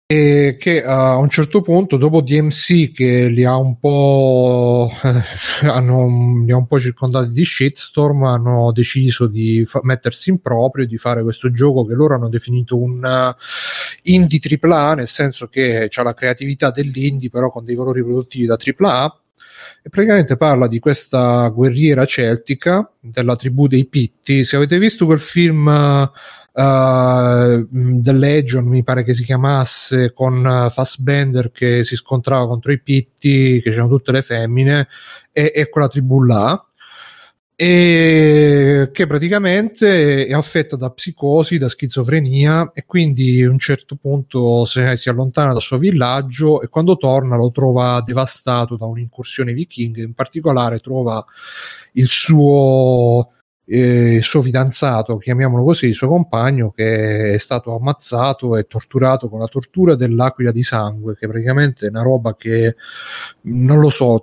e che a un certo punto dopo DMC che li ha un po' hanno, li ha un po' circondati di shitstorm hanno deciso di fa- mettersi in proprio di fare questo gioco che loro hanno definito un uh, indie AAA nel senso che ha la creatività dell'indie però con dei valori produttivi da AAA e praticamente parla di questa guerriera celtica della tribù dei Pitti. Se avete visto quel film uh, uh, The Legion mi pare che si chiamasse con uh, Fassbender che si scontrava contro i pitti che c'erano tutte le femmine e, e quella tribù là. E che praticamente è affetta da psicosi, da schizofrenia e quindi a un certo punto se, si allontana dal suo villaggio e quando torna lo trova devastato da un'incursione vichinga, in particolare trova il suo eh, il suo fidanzato, chiamiamolo così, il suo compagno, che è stato ammazzato e torturato con la tortura dell'aquila di sangue, che praticamente è una roba che non lo so,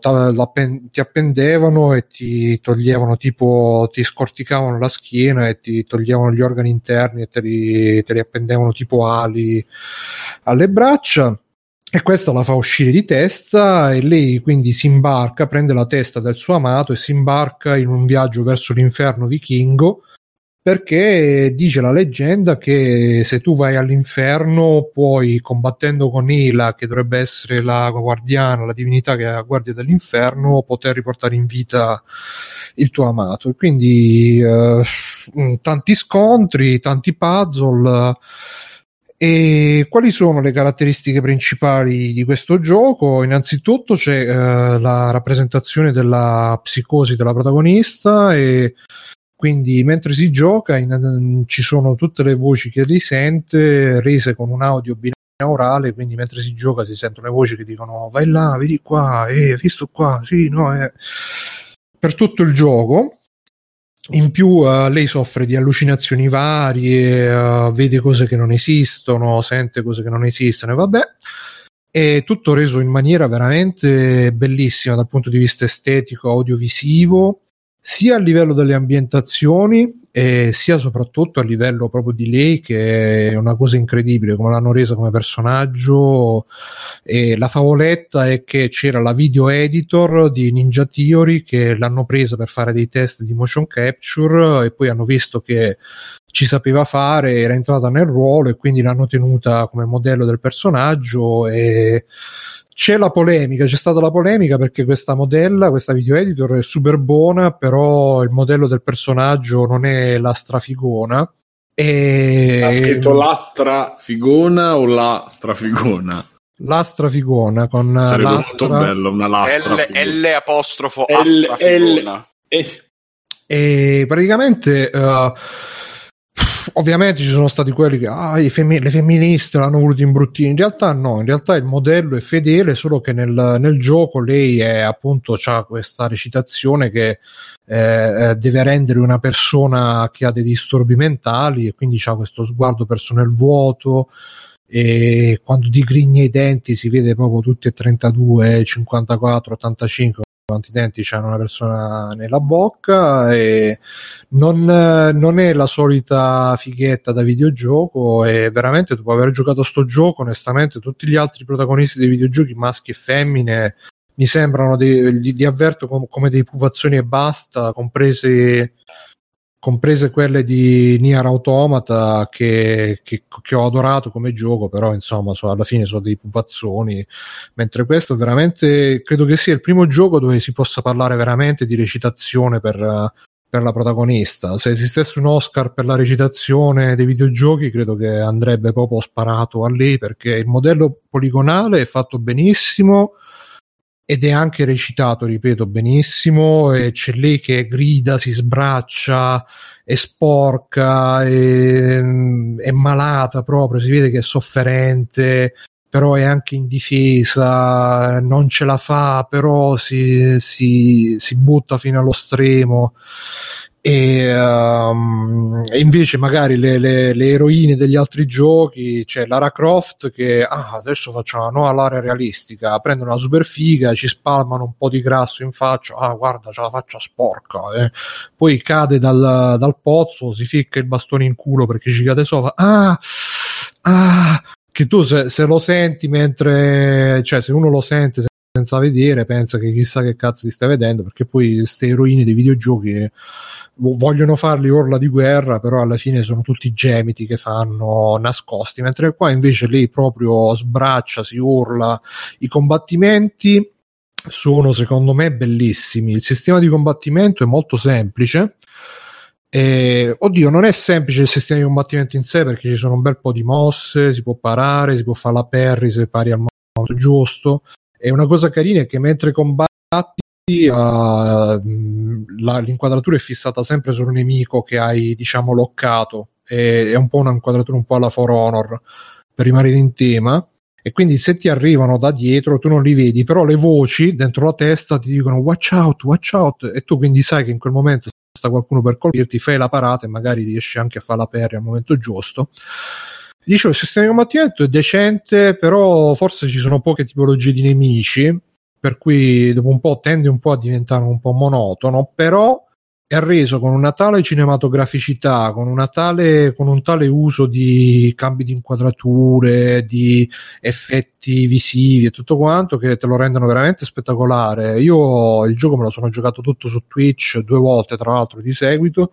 ti appendevano e ti toglievano tipo, ti scorticavano la schiena e ti toglievano gli organi interni e te li, te li appendevano tipo ali alle braccia e questa la fa uscire di testa e lei quindi si imbarca, prende la testa del suo amato e si imbarca in un viaggio verso l'inferno vichingo perché dice la leggenda che se tu vai all'inferno puoi combattendo con Ila che dovrebbe essere la guardiana, la divinità che è la guardia dell'inferno poter riportare in vita il tuo amato. E quindi eh, tanti scontri, tanti puzzle e quali sono le caratteristiche principali di questo gioco? Innanzitutto c'è eh, la rappresentazione della psicosi della protagonista e quindi mentre si gioca in, ci sono tutte le voci che lei sente rese con un audio binaurale, quindi mentre si gioca si sentono le voci che dicono vai là, vedi qua, eh, visto qua, sì, no, eh. per tutto il gioco in più uh, lei soffre di allucinazioni varie, uh, vede cose che non esistono, sente cose che non esistono e vabbè. È tutto reso in maniera veramente bellissima dal punto di vista estetico, audiovisivo, sia a livello delle ambientazioni e sia soprattutto a livello proprio di lei che è una cosa incredibile come l'hanno resa come personaggio. E la favoletta è che c'era la video editor di Ninja Theory che l'hanno presa per fare dei test di motion capture e poi hanno visto che ci sapeva fare, era entrata nel ruolo e quindi l'hanno tenuta come modello del personaggio e c'è la polemica, c'è stata la polemica perché questa modella, questa video editor è super buona, però il modello del personaggio non è la strafigona. E... Ha scritto la strafigona o la strafigona? La strafigona con Sarebbe l'astra... molto bello una lastra. L, L apostrofo L, L, e... e praticamente uh, ovviamente ci sono stati quelli che ah, femmi- le femministe l'hanno voluto imbruttire. In realtà, no, in realtà il modello è fedele, solo che nel, nel gioco lei è appunto ha questa recitazione che eh, eh, deve rendere una persona che ha dei disturbi mentali e quindi ha questo sguardo perso nel vuoto e quando digrigna i denti si vede proprio tutti e 32, 54, 85 quanti denti c'è una persona nella bocca e non, non, è la solita fighetta da videogioco e veramente dopo aver giocato sto gioco onestamente tutti gli altri protagonisti dei videogiochi maschi e femmine mi sembrano dei, li, li avverto com, come dei pupazzoni e basta compresi comprese quelle di Nier Automata che, che, che, ho adorato come gioco, però insomma so, alla fine sono dei pupazzoni, mentre questo veramente credo che sia il primo gioco dove si possa parlare veramente di recitazione per, per la protagonista. Se esistesse un Oscar per la recitazione dei videogiochi, credo che andrebbe proprio sparato a lei perché il modello poligonale è fatto benissimo ed è anche recitato, ripeto, benissimo, e c'è lei che grida, si sbraccia, è sporca, è, è malata proprio, si vede che è sofferente, però è anche indifesa, non ce la fa, però si, si, si butta fino allo stremo e, um, e, invece magari le, le, le, eroine degli altri giochi c'è Lara Croft che ah, adesso facciamo una nuova Lara realistica prendono una super figa ci spalmano un po' di grasso in faccia ah guarda c'ha la faccia sporca eh. poi cade dal, dal, pozzo si ficca il bastone in culo perché ci cade sopra ah, ah che tu se, se lo senti mentre cioè se uno lo sente senza vedere pensa che chissà che cazzo ti stai vedendo perché poi queste eroine dei videogiochi vogliono farli orla di guerra, però alla fine sono tutti gemiti che fanno nascosti, mentre qua invece lei proprio sbraccia, si urla. I combattimenti sono secondo me bellissimi. Il sistema di combattimento è molto semplice. E, oddio, non è semplice il sistema di combattimento in sé perché ci sono un bel po' di mosse, si può parare, si può fare la parry se pari al momento giusto. E una cosa carina è che mentre combatti uh, la, l'inquadratura è fissata sempre sul nemico che hai diciamo loccato. E, è un po' un'inquadratura un po' alla For Honor per rimanere in tema. E quindi se ti arrivano da dietro tu non li vedi però le voci dentro la testa ti dicono watch out watch out. E tu quindi sai che in quel momento sta qualcuno per colpirti fai la parata e magari riesci anche a fare la perri al momento giusto Dicevo, il sistema di combattimento è decente, però forse ci sono poche tipologie di nemici per cui dopo un po' tende un po' a diventare un po' monotono, però è reso con una tale cinematograficità, con, una tale, con un tale uso di cambi di inquadrature, di effetti visivi e tutto quanto che te lo rendono veramente spettacolare. Io il gioco me lo sono giocato tutto su Twitch due volte, tra l'altro di seguito.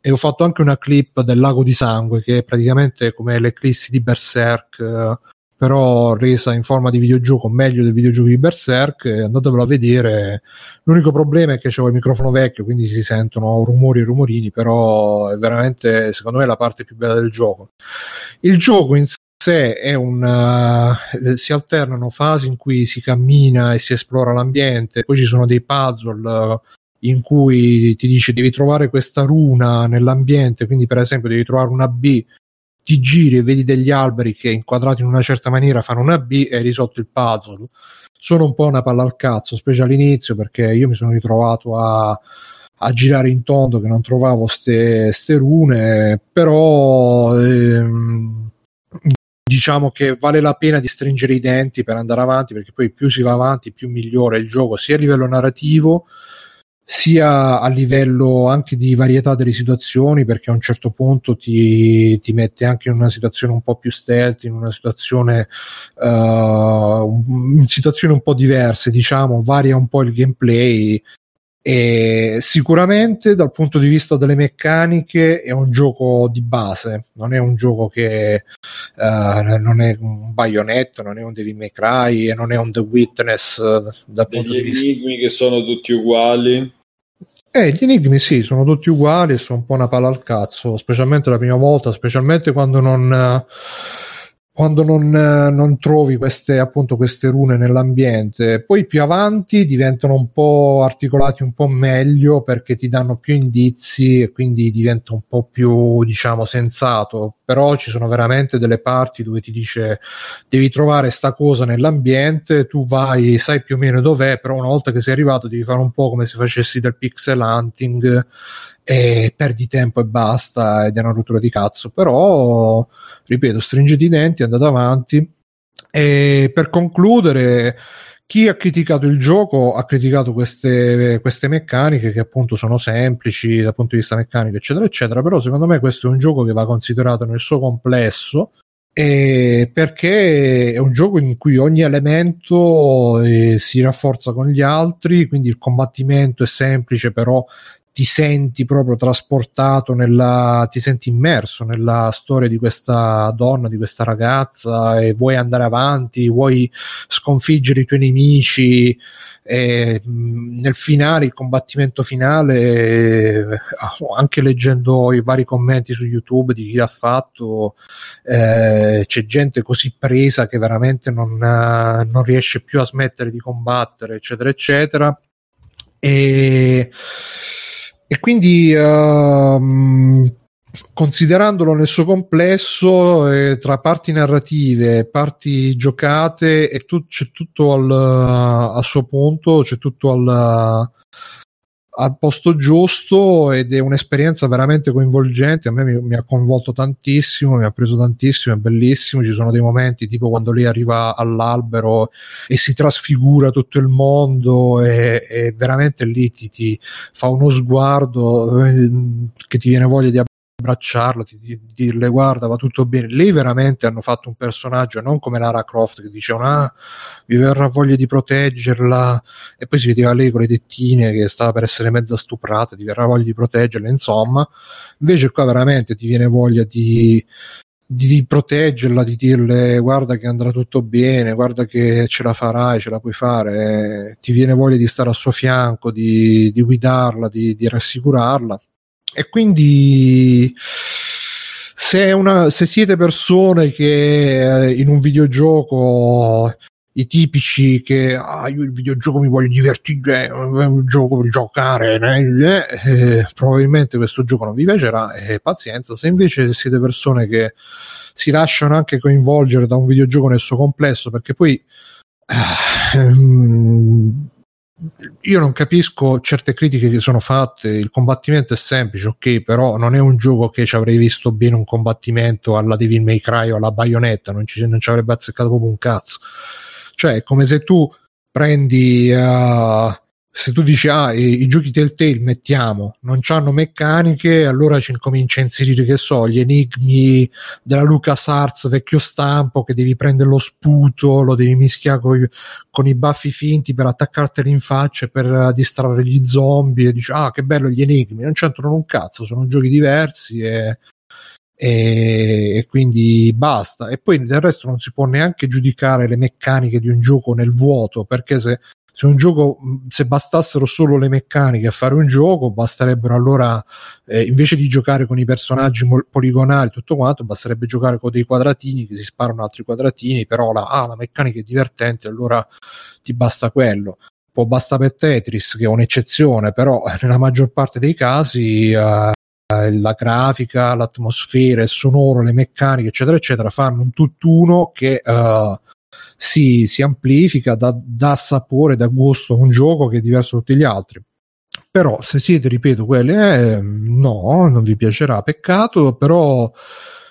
E ho fatto anche una clip del lago di sangue che è praticamente come l'eclissi di Berserk però resa in forma di videogioco meglio del videogioco di Berserk andatevelo a vedere. L'unico problema è che c'è il microfono vecchio quindi si sentono rumori e rumorini però è veramente secondo me la parte più bella del gioco. Il gioco in sé è un uh, si alternano fasi in cui si cammina e si esplora l'ambiente poi ci sono dei puzzle in cui ti dice devi trovare questa runa nell'ambiente, quindi per esempio devi trovare una B ti giri e vedi degli alberi che inquadrati in una certa maniera fanno una B e hai risolto il puzzle. Sono un po' una palla al cazzo, specie all'inizio, perché io mi sono ritrovato a, a girare in tondo che non trovavo ste, ste rune, però ehm, diciamo che vale la pena di stringere i denti per andare avanti, perché poi più si va avanti, più migliora il gioco, sia a livello narrativo sia a livello anche di varietà delle situazioni, perché a un certo punto ti, ti mette anche in una situazione un po' più stealth, in una situazione, uh, in situazioni un po' diverse, diciamo, varia un po' il gameplay. E sicuramente dal punto di vista delle meccaniche è un gioco di base, non è un gioco che uh, non è un Bayonetta, non è un Devil May Cry, non è un The Witness uh, dal Degli punto di vista enigmi che sono tutti uguali eh, gli enigmi sì, sono tutti uguali e sono un po' una palla al cazzo, specialmente la prima volta, specialmente quando non, quando non, non trovi queste, appunto, queste rune nell'ambiente. Poi più avanti diventano un po' articolati un po' meglio perché ti danno più indizi e quindi diventa un po' più, diciamo, sensato. Però ci sono veramente delle parti dove ti dice devi trovare sta cosa nell'ambiente, tu vai, sai più o meno dov'è, però una volta che sei arrivato devi fare un po' come se facessi del pixel hunting e perdi tempo e basta ed è una rottura di cazzo. Però ripeto stringete i denti andate avanti. E per concludere chi ha criticato il gioco ha criticato queste, queste, meccaniche che appunto sono semplici dal punto di vista meccanico eccetera eccetera. Però secondo me questo è un gioco che va considerato nel suo complesso eh, perché è un gioco in cui ogni elemento eh, si rafforza con gli altri quindi il combattimento è semplice però ti senti proprio trasportato nella, ti senti immerso nella storia di questa donna, di questa ragazza e vuoi andare avanti, vuoi sconfiggere i tuoi nemici. E, nel finale, il combattimento finale, eh, anche leggendo i vari commenti su YouTube di chi l'ha fatto, eh, c'è gente così presa che veramente non, non riesce più a smettere di combattere, eccetera, eccetera. E e quindi uh, considerandolo nel suo complesso eh, tra parti narrative parti giocate e tu, c'è tutto al, al, suo punto c'è tutto al, al posto giusto ed è un'esperienza veramente coinvolgente. A me mi, mi, ha coinvolto tantissimo, mi ha preso tantissimo, è bellissimo. Ci sono dei momenti tipo quando lei arriva all'albero e si trasfigura tutto il mondo e, e veramente lì ti, ti, fa uno sguardo eh, che ti viene voglia di abbracciarlo, di, di, dirle guarda va tutto bene. Lì veramente hanno fatto un personaggio non come Lara Croft che dicevano ah mi verrà voglia di proteggerla e poi si vedeva lei con le tettine che stava per essere mezza stuprata, ti verrà voglia di proteggerla insomma. Invece qua veramente ti viene voglia di, di, di, proteggerla, di dirle guarda che andrà tutto bene, guarda che ce la farai, ce la puoi fare, ti viene voglia di stare al suo fianco, di, di guidarla, di, di rassicurarla e quindi se, una, se siete persone che eh, in un videogioco i tipici che ah, io il videogioco mi voglio divertire, è un gioco per giocare, eh, eh, probabilmente questo gioco non vi piacerà, eh, pazienza. Se invece siete persone che si lasciano anche coinvolgere da un videogioco nel suo complesso, perché poi eh, io non capisco certe critiche che sono fatte. Il combattimento è semplice, ok, però non è un gioco che ci avrei visto bene un combattimento alla Devil May Cry o alla baionetta, non ci, non ci avrebbe azzeccato proprio un cazzo. Cioè, è come se tu prendi uh, se tu dici ah i, i giochi Telltale mettiamo non hanno meccaniche allora ci incomincia a inserire che so gli enigmi della LucasArts vecchio stampo che devi prendere lo sputo lo devi mischiare con, con i baffi finti per attaccarteli in faccia per uh, distrarre gli zombie e dici ah che bello gli enigmi non c'entrano un cazzo sono giochi diversi e, e, e, quindi basta. E poi del resto non si può neanche giudicare le meccaniche di un gioco nel vuoto perché se se un gioco se bastassero solo le meccaniche a fare un gioco basterebbero allora eh, invece di giocare con i personaggi mol- poligonali tutto quanto basterebbe giocare con dei quadratini che si sparano altri quadratini però la, ah, la meccanica è divertente allora ti basta quello. Può basta per Tetris che è un'eccezione però nella maggior parte dei casi uh, la grafica, l'atmosfera, il sonoro, le meccaniche, eccetera, eccetera, fanno un tutt'uno che uh, si, si amplifica, dà, dà sapore, dà gusto a un gioco che è diverso da tutti gli altri. Però se siete ripeto quelli eh, no non vi piacerà peccato però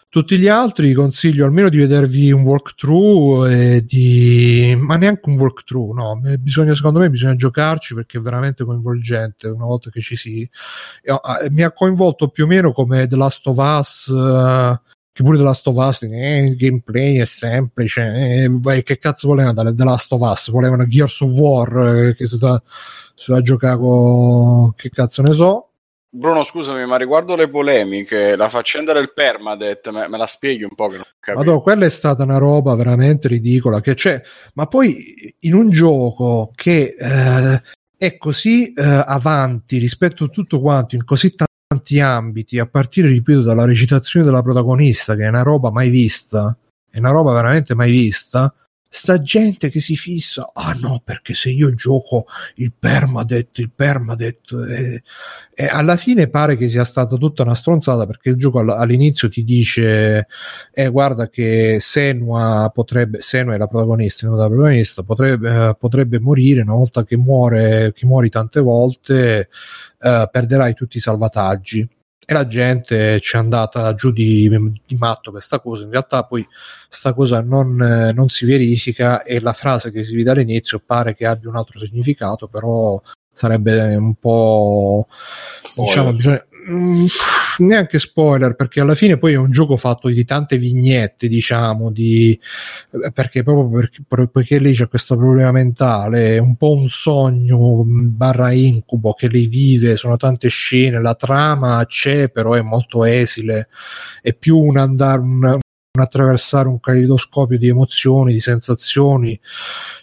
tutti gli altri consiglio almeno di vedervi un walkthrough e di ma neanche un walkthrough no bisogna secondo me bisogna giocarci perché è veramente coinvolgente una volta che ci si eh, mi ha coinvolto più o meno come The Last of Us uh, che pure The Last of Us eh, il gameplay è semplice eh, che cazzo volevano da The Last of Us volevano Gears of War eh, che si da, si da giocare con che cazzo ne so Bruno, scusami, ma riguardo le polemiche, la faccenda del permadet, me, me la spieghi un po' che non capisco. Madonna, quella è stata una roba veramente ridicola che c'è, ma poi in un gioco che eh, è così eh, avanti rispetto a tutto quanto, in così tanti tanti ambiti, a partire, ripeto, dalla recitazione della protagonista, che è una roba mai vista, è una roba veramente mai vista. Sta gente che si fissa, ah no, perché se io gioco il permadet, il permadet, e, e alla fine pare che sia stata tutta una stronzata perché il gioco all'inizio ti dice, eh, guarda che Senua potrebbe, Senua è la protagonista, non la protagonista, potrebbe, eh, potrebbe morire una volta che muore, che muori tante volte, eh, perderai tutti i salvataggi e la gente ci è andata giù di, di matto per questa cosa in realtà poi questa cosa non, eh, non, si verifica e la frase che si vede all'inizio pare che abbia un altro significato però sarebbe un po' Spoiler. diciamo bisogna, Mm, neanche spoiler perché alla fine poi è un gioco fatto di tante vignette diciamo di, perché proprio perché, perché lei c'è questo problema mentale è un po' un sogno mm, barra incubo che lei vive sono tante scene la trama c'è però è molto esile è più un andare un, un attraversare un caleidoscopio di emozioni di sensazioni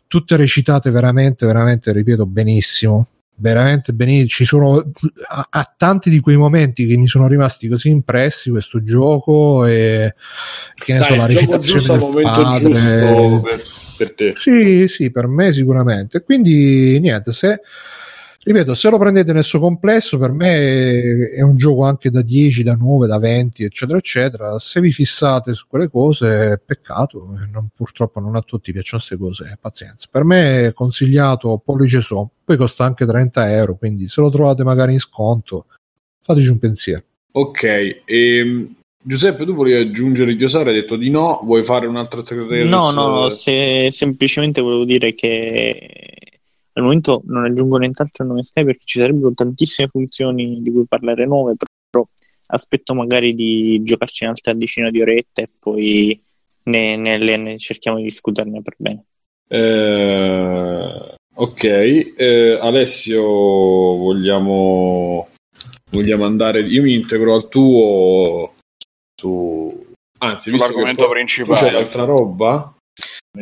tutte recitate veramente veramente ripeto benissimo veramente benissimo. Ci sono a, a, tanti di quei momenti che mi sono rimasti così impressi questo gioco e che ne Dai, so, la recitazione del padre. Per, per, te. Sì, sì, per me sicuramente. Quindi niente, se ripeto, se lo prendete nel suo complesso, per me è un gioco anche da 10, da 9, da 20, eccetera, eccetera. Se vi fissate su quelle cose, peccato, non, purtroppo non a tutti piacciono queste cose, pazienza. Per me è consigliato pollice so, poi costa anche 30 euro, quindi se lo trovate magari in sconto, fateci un pensiero. Ok, e ehm, Giuseppe, tu volevi aggiungere Diosare, hai detto di no, vuoi fare un'altra segretaria? No, no, se, semplicemente volevo dire che al momento non aggiungo nient'altro al nome Sky perché ci sarebbero tantissime funzioni di cui parlare nuove, però aspetto magari di giocarci un'altra decina di orette e poi ne, ne, ne cerchiamo di discuterne per bene. Eh, ok, eh, Alessio, vogliamo, vogliamo andare? Io mi integro al tuo su... Anzi, sull'argomento principale. C'è altra roba?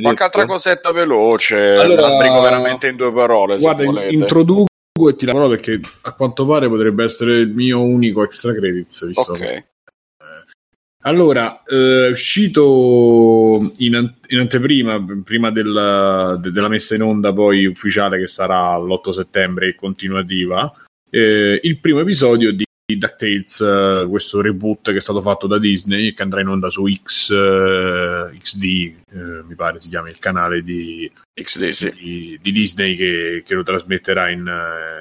Qualche altra cosetta veloce, allora, la sbrigo veramente in due parole. Guarda, introduco e ti la parola perché a quanto pare potrebbe essere il mio unico extra credits. Visto ok. Che... Allora, eh, è uscito in, an- in, anteprima, prima della, de- della messa in onda poi ufficiale che sarà l'8 settembre e continuativa, eh, il primo episodio di DuckTales, uh, questo reboot che è stato fatto da Disney che andrà in onda su X, uh, XD, uh, mi pare si chiama il canale di, XD, sì. di, di Disney che, che, lo trasmetterà in,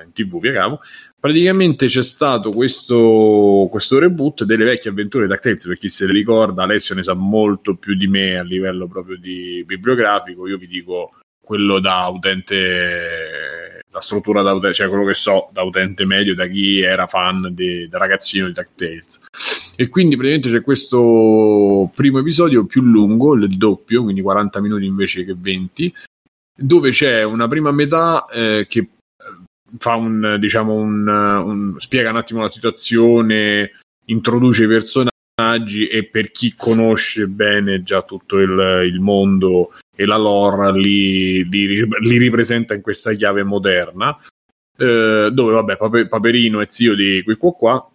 in tv via cavo. Praticamente c'è stato questo, questo, reboot delle vecchie avventure di DuckTales, per chi se le ricorda, Alessio ne sa molto più di me a livello proprio di bibliografico, io vi dico quello da utente la struttura da utente, cioè quello che so da utente medio, da chi era fan di, da ragazzino di DuckTales. E quindi praticamente c'è questo primo episodio più lungo, il doppio, quindi 40 minuti invece che 20, dove c'è una prima metà eh, che fa un, diciamo, un, un, spiega un attimo la situazione, introduce i personaggi e per chi conosce bene già tutto il, il mondo e la lore li, li, li ripresenta in questa chiave moderna, eh, dove vabbè Pape, Paperino è zio di qui qua qua,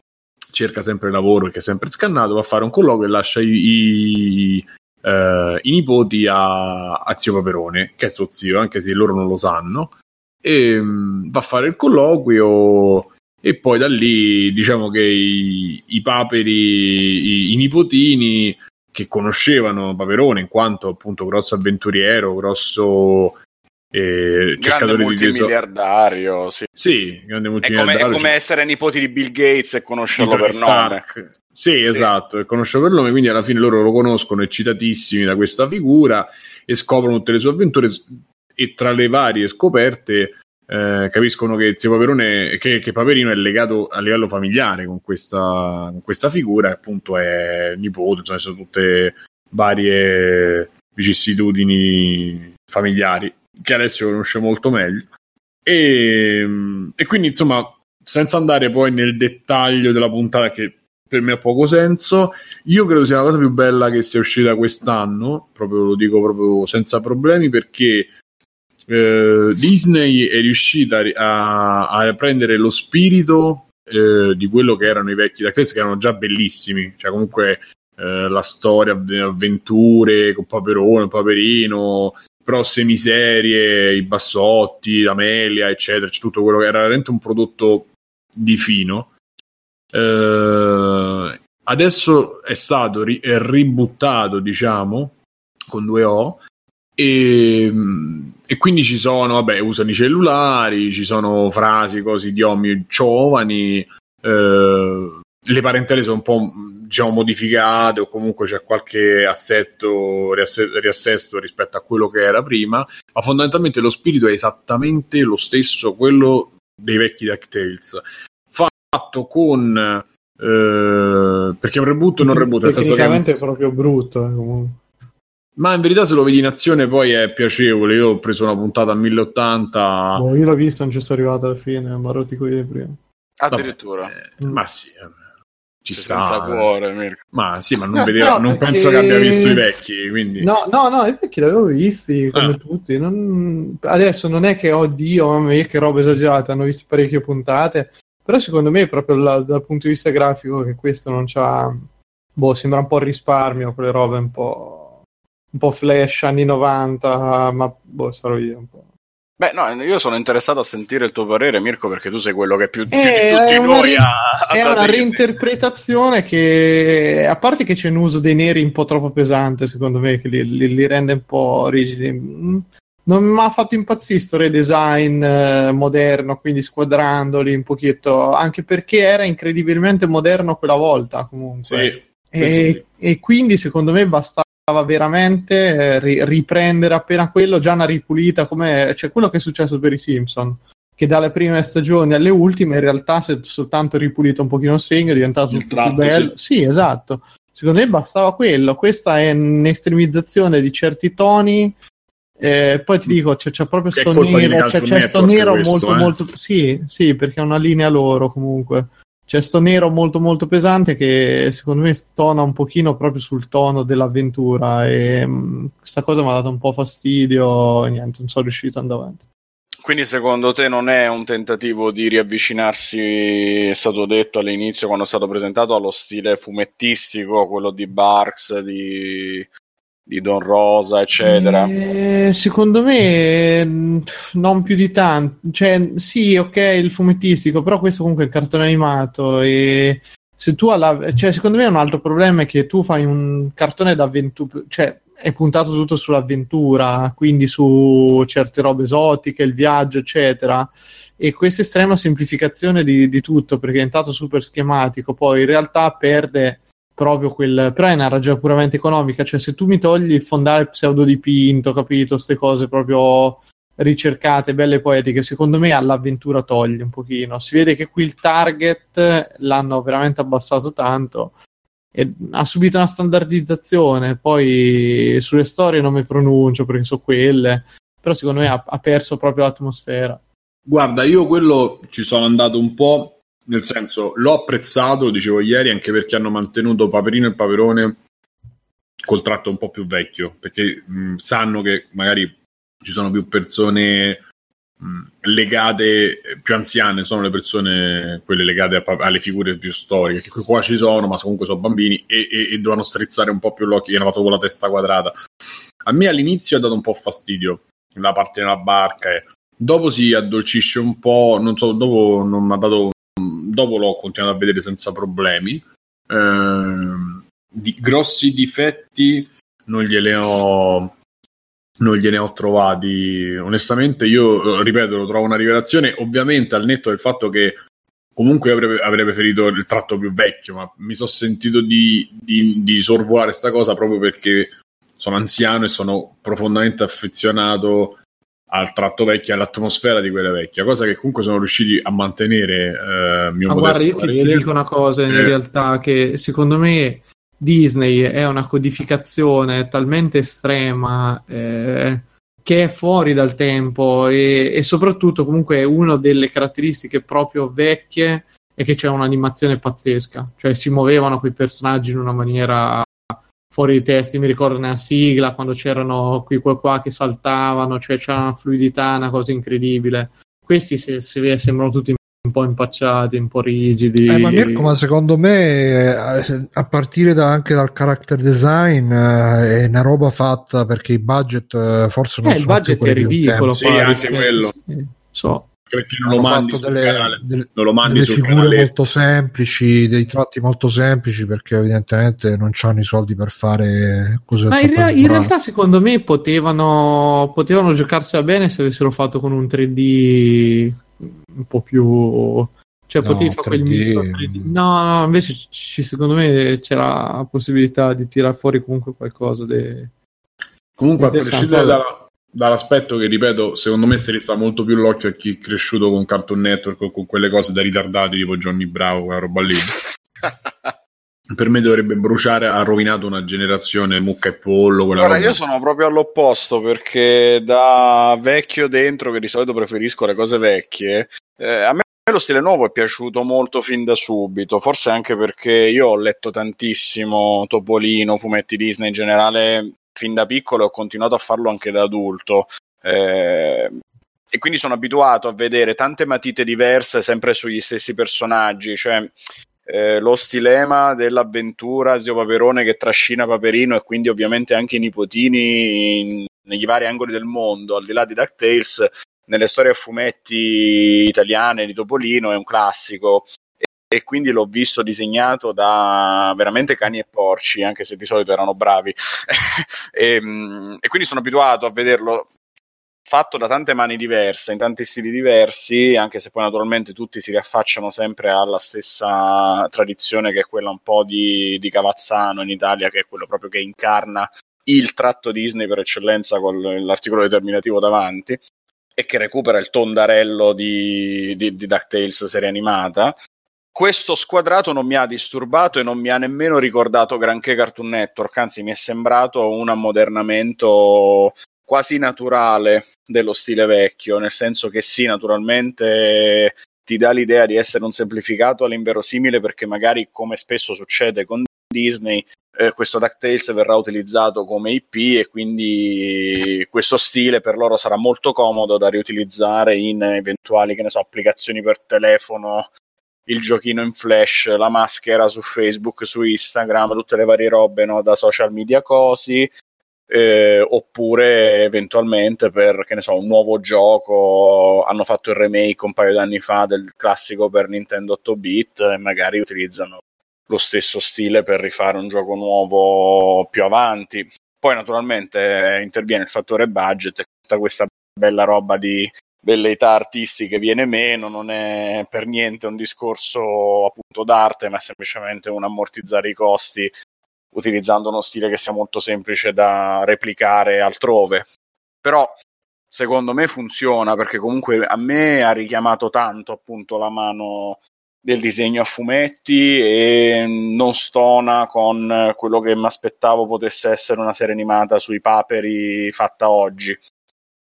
cerca sempre lavoro perché è sempre scannato, va a fare un colloquio e lascia i, i, eh, i nipoti a, a, zio Paperone, che è suo zio, anche se loro non lo sanno, e um, va a fare il colloquio e poi da lì diciamo che i, i paperi, i, i nipotini che conoscevano Paperone in quanto appunto grosso avventuriero, grosso eh, grande multimiliardario. Sì, sì grande multimiliardario. È come, è come essere nipoti di Bill Gates e conoscerlo per Stark. nome. Sì, sì, esatto, e conoscerlo per nome, quindi alla fine loro lo conoscono eccitatissimi da questa figura e scoprono tutte le sue avventure e tra le varie scoperte eh, capiscono che Paperone, che, che, Paperino è legato a livello familiare con questa, con questa figura, appunto è nipote, insomma, sono tutte varie vicissitudini familiari che Alessio conosce molto meglio. E, e quindi, insomma, senza andare poi nel dettaglio della puntata, che per me ha poco senso. Io credo sia la cosa più bella che sia uscita quest'anno, proprio lo dico proprio senza problemi, perché eh, Disney è riuscita a, a prendere lo spirito eh, di quello che erano i vecchi DuckTales, che erano già bellissimi, cioè comunque eh, la storia, avventure con Paperone, Paperino, però semiserie, i bassotti, l'Amelia, eccetera, cioè tutto quello che era veramente un prodotto di fino. Eh, adesso è stato ri- è ributtato, diciamo, con due O, e, e, quindi ci sono, vabbè, usano i cellulari, ci sono frasi, cose, idiomi giovani, eh, le parentele sono un po' diciamo, modificate o comunque c'è qualche assetto, riassesto rispetto a quello che era prima, ma fondamentalmente lo spirito è esattamente lo stesso, quello dei vecchi DuckTales, fatto con... Eh, perché un reboot non reboot, nel senso che è proprio brutto eh, comunque ma in verità se lo vedi in azione poi è piacevole. Io ho preso una puntata a 1080. Boh, io l'ho visto, non ci sono arrivato alla fine, ma rotti quelli prima. Addirittura. Vabbè, eh, Ma sì, eh, ci C'è sta. Senza cuore, Mirko. Ma sì, ma non, no, vedeva, no, non perché... penso che abbia visto i vecchi. Quindi... No, no, no, i vecchi li avevo visti come ah. tutti. Non... Adesso non è che oddio, mamma mia, che roba esagerata. Hanno visto parecchie puntate. Però secondo me, proprio la, dal punto di vista grafico, che questo non c'ha. Boh, sembra un po' il risparmio, quelle robe un po' un po' flash anni 90, ma boh, sarò io un po'. Beh, no, io sono interessato a sentire il tuo parere, Mirko, perché tu sei quello che più, più di tutti noi ri- ha, È una reinterpretazione che, a parte che c'è un uso dei neri un po' troppo pesante, secondo me, che li, li, li rende un po' rigidi. Mm, non mi ha fatto impazzire sto redesign eh, moderno, quindi squadrandoli un pochetto, anche perché era incredibilmente moderno quella volta, comunque. Sì. E, e quindi, secondo me, bastava veramente eh, ri- riprendere appena quello, già una ripulita, come cioè quello che è successo per i Simpson, che dalle prime stagioni alle ultime in realtà si è soltanto ripulito un pochino il segno, è diventato Il tratto, più bello. sì. Sì. esatto. Secondo me bastava quello. Questa è un'estremizzazione di certi toni. Eh, poi ti dico, c'è, c'è proprio Che sto nero, c'è, Cartoon c'è sto nero questo, molto, eh. molto. Sì, sì, perché è una linea loro comunque. C'è sto nero molto molto pesante che secondo me stona un pochino proprio sul tono dell'avventura e mh, questa cosa mi ha dato un po' fastidio e niente, non sono riuscito ad andare avanti. Quindi secondo te non è un tentativo di riavvicinarsi, è stato detto all'inizio quando è stato presentato, allo stile fumettistico, quello di Barks, di, di Don Rosa, eccetera? Eh, secondo me mh, non più di tanto, cioè sì, ok, il fumettistico, però questo comunque è il cartone animato e se tu alla... cioè secondo me un altro problema è che tu fai un cartone d'avventura, cioè è puntato tutto sull'avventura, quindi su certe robe esotiche, il viaggio, eccetera. E questa estrema semplificazione di, di tutto, perché è diventato super schematico, poi in realtà perde proprio quel. Però è una ragione puramente economica. Cioè, se tu mi togli il fondale pseudodipinto, capito? Queste cose proprio ricercate, belle poetiche, secondo me all'avventura toglie un pochino. Si vede che qui il target l'hanno veramente abbassato tanto e ha subito una standardizzazione. Poi sulle storie non mi pronuncio perché so quelle, però secondo me ha, ha perso proprio l'atmosfera. Guarda, io quello ci sono andato un po', nel senso, l'ho apprezzato, lo dicevo ieri, anche perché hanno mantenuto Paperino e Paperone col tratto un po' più vecchio, perché mh, sanno che magari ci sono più persone mh, legate, eh, più anziane, sono le persone, quelle legate a alle figure più storiche, che qua ci sono, ma comunque sono bambini e, e, e dovevano strizzare un po' più l'occhio, gli hanno fatto con la testa quadrata. A me all'inizio ha dato un po' fastidio la parte della barca e dopo si addolcisce un po', non so, dopo non mi ha dato dopo l'ho continuato a vedere senza problemi. Ehm, di grossi difetti non gliene ho non gliene ho trovati onestamente io eh, ripeto lo trovo una rivelazione ovviamente al netto del fatto che comunque avrei, avrei preferito il tratto più vecchio ma mi sono sentito di, di, di sorvolare sta cosa proprio perché sono anziano e sono profondamente affezionato al tratto vecchio all'atmosfera di quella vecchia, cosa che comunque sono riusciti a mantenere. Eh, mio Ma guarda, io ti, ti dico una cosa in Eh. realtà che secondo me Disney è una codificazione talmente estrema eh, che è fuori dal tempo e, e soprattutto comunque una delle caratteristiche proprio vecchie è che c'è un'animazione pazzesca, cioè si muovevano quei personaggi in una maniera fuori di testi, mi ricordo nella sigla quando c'erano qui qua qua che saltavano, cioè c'era una fluidità, una cosa incredibile. Questi si, si sembrano tutti un po' impacciati, un po' rigidi. Eh, ma Mirko, ma secondo me, eh, a partire da- anche dal character design, eh, è una roba fatta perché i budget eh, forse non Eh, il sono più budget è ridicolo. Sì, anche quello. sì, so. Perché non lo mandi fatto sul delle, canale delle- non lo mandi delle sul figure canale molto semplici, dei tratti molto semplici perché evidentemente non hanno i soldi per fare cose Ma in, rea- in realtà, secondo me, potevano, potevano giocarsela bene se avessero fatto con un 3D un po' più. Cioè, No, potevi fare quel 3D. micro 3D. No, no, invece ci- secondo me c'era la possibilità di tirare fuori comunque qualcosa di. Comunque, a prescindere dalla- dall'aspetto che, ripeto, secondo me si sta molto più l'occhio a chi è cresciuto con Cartoon Network o con quelle cose da ritardati tipo Johnny Bravo, quella roba lì. per me dovrebbe bruciare, ha rovinato una generazione mucca e pollo. Quella Guarda, roba. io sono proprio all'opposto perché da vecchio dentro, che di solito preferisco le cose vecchie, eh, a me lo stile nuovo è piaciuto molto fin da subito, forse anche perché io ho letto tantissimo Topolino, fumetti Disney in generale fin da piccolo e ho continuato a farlo anche da adulto. Eh, e quindi sono abituato a vedere tante matite diverse sempre sugli stessi personaggi, cioè eh, lo stilema dell'avventura zio Paperone che trascina Paperino e quindi ovviamente anche i nipotini in- negli vari angoli del mondo, al di là di DuckTales, nelle storie a fumetti italiane di Topolino è un classico e quindi l'ho visto disegnato da veramente cani e porci, anche se di solito erano bravi. e, e, quindi sono abituato a vederlo fatto da tante mani diverse, in tanti stili diversi, anche se poi naturalmente tutti si riaffacciano sempre alla stessa tradizione che è quella un po' di, di Cavazzano in Italia, che è quello proprio che incarna il tratto Disney per eccellenza con l'articolo determinativo davanti e che recupera il tondarello di, di, di DuckTales serie animata questo squadrato non mi ha disturbato e non mi ha nemmeno ricordato granché Cartoon Network, anzi mi è sembrato un ammodernamento quasi naturale dello stile vecchio, nel senso che sì, naturalmente ti dà l'idea di essere un semplificato all'inverosimile perché magari come spesso succede con Disney eh, questo DuckTales verrà utilizzato come IP e quindi questo stile per loro sarà molto comodo da riutilizzare in eventuali che ne so, applicazioni per telefono il giochino in flash, la maschera su Facebook, su Instagram, tutte le varie robe no, da social media cosi, eh, oppure eventualmente per che ne so, un nuovo gioco. Hanno fatto il remake un paio d'anni fa del classico per Nintendo 8 bit e magari utilizzano lo stesso stile per rifare un gioco nuovo più avanti. Poi naturalmente interviene il fattore budget e tutta questa bella roba di velleità artistiche viene meno, non è per niente un discorso appunto d'arte, ma è semplicemente un ammortizzare i costi utilizzando uno stile che sia molto semplice da replicare altrove. Però secondo me funziona perché comunque a me ha richiamato tanto appunto la mano del disegno a fumetti e non stona con quello che mi aspettavo potesse essere una serie animata sui paperi fatta oggi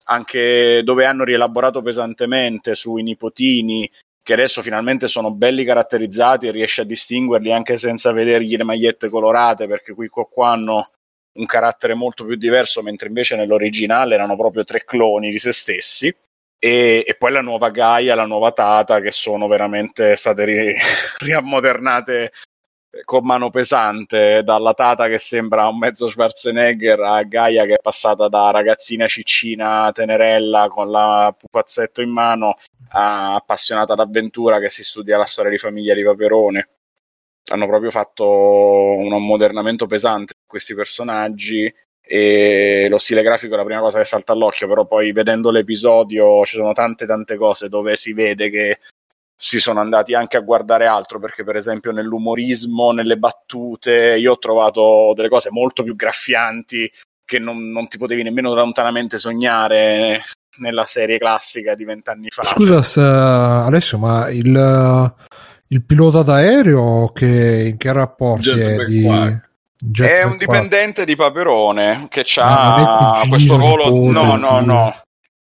anche dove hanno rielaborato pesantemente sui nipotini che adesso finalmente sono belli caratterizzati e riesce a distinguerli anche senza vedergli le magliette colorate perché qui qua, hanno un carattere molto più diverso mentre invece nell'originale erano proprio tre cloni di se stessi. E, e poi la nuova Gaia, la nuova Tata che sono veramente state ri- riammodernate con mano pesante, dalla Tata che sembra un mezzo Schwarzenegger a Gaia che è passata da ragazzina ciccina tenerella con la pupazzetto in mano a appassionata d'avventura che si studia la storia di famiglia di Paperone. Hanno proprio fatto un ammodernamento pesante di questi personaggi e lo stile grafico è la prima cosa che salta all'occhio, però poi vedendo l'episodio ci sono tante tante cose dove si vede che si sono andati anche a guardare altro perché per esempio nell'umorismo, nelle battute io ho trovato delle cose molto più graffianti che non, non ti potevi nemmeno lontanamente sognare nella serie classica di vent'anni fa. Scusa se, Alessio, ma il, il pilota d'aereo che, in che rapporto è di... Jet è un dipendente di Paperone che ha ah, questo ruolo. No, no, no.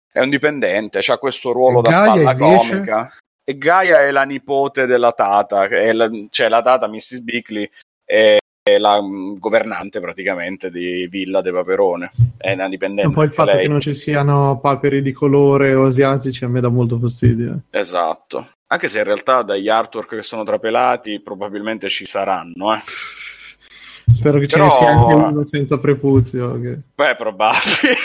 È un dipendente, ha questo ruolo e da Gaia spalla invece? comica e Gaia è la nipote della Tata, la, cioè la Tata, Mrs. Bickley, è la mm, governante praticamente di Villa de Paperone, è una dipendente. E poi il fatto lei. che non ci siano paperi di colore o asiatici a me dà molto fastidio. Esatto, anche se in realtà dagli artwork che sono trapelati probabilmente ci saranno, eh. Spero che Però... ce ne sia anche uno senza prepuzio. Che... Beh, probabile.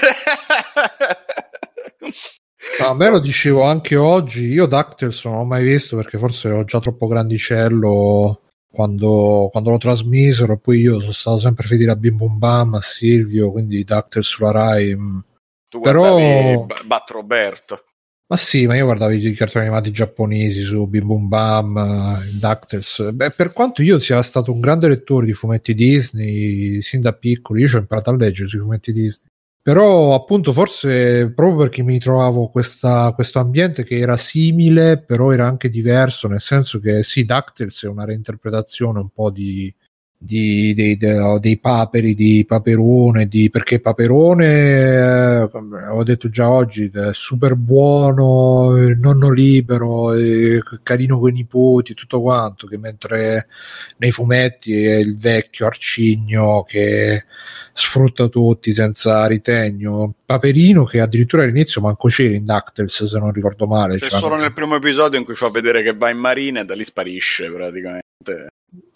a me lo dicevo anche oggi. Io DuckTales non l'ho mai visto perché forse ero già troppo grandicello quando, quando lo trasmisero. Poi io sono stato sempre fedele a Bim Bum Bam, a Silvio, quindi DuckTales sulla Rai. Mm. Tu Però... Bat Roberto. Ma sì, ma io guardavo i cartoni animati giapponesi su Bim Bum Bam, DuckTales. Beh, per quanto io sia stato un grande lettore di fumetti Disney sin da piccolo, io ci ho imparato a leggere sui fumetti Disney però appunto forse proprio perché mi trovavo questa, questo ambiente che era simile però era anche diverso nel senso che sì DuckTales è una reinterpretazione un po' di, di, dei, dei, dei, paperi di Paperone di, perché Paperone eh, ho detto già oggi è super buono nonno libero carino con i nipoti tutto quanto che mentre nei fumetti è il vecchio arcigno che sfrutta tutti senza ritegno. Paperino che addirittura all'inizio manco c'era in DuckTales se non ricordo male. C'è cioè, solo nel primo episodio in cui fa vedere che va in marina e da lì sparisce praticamente.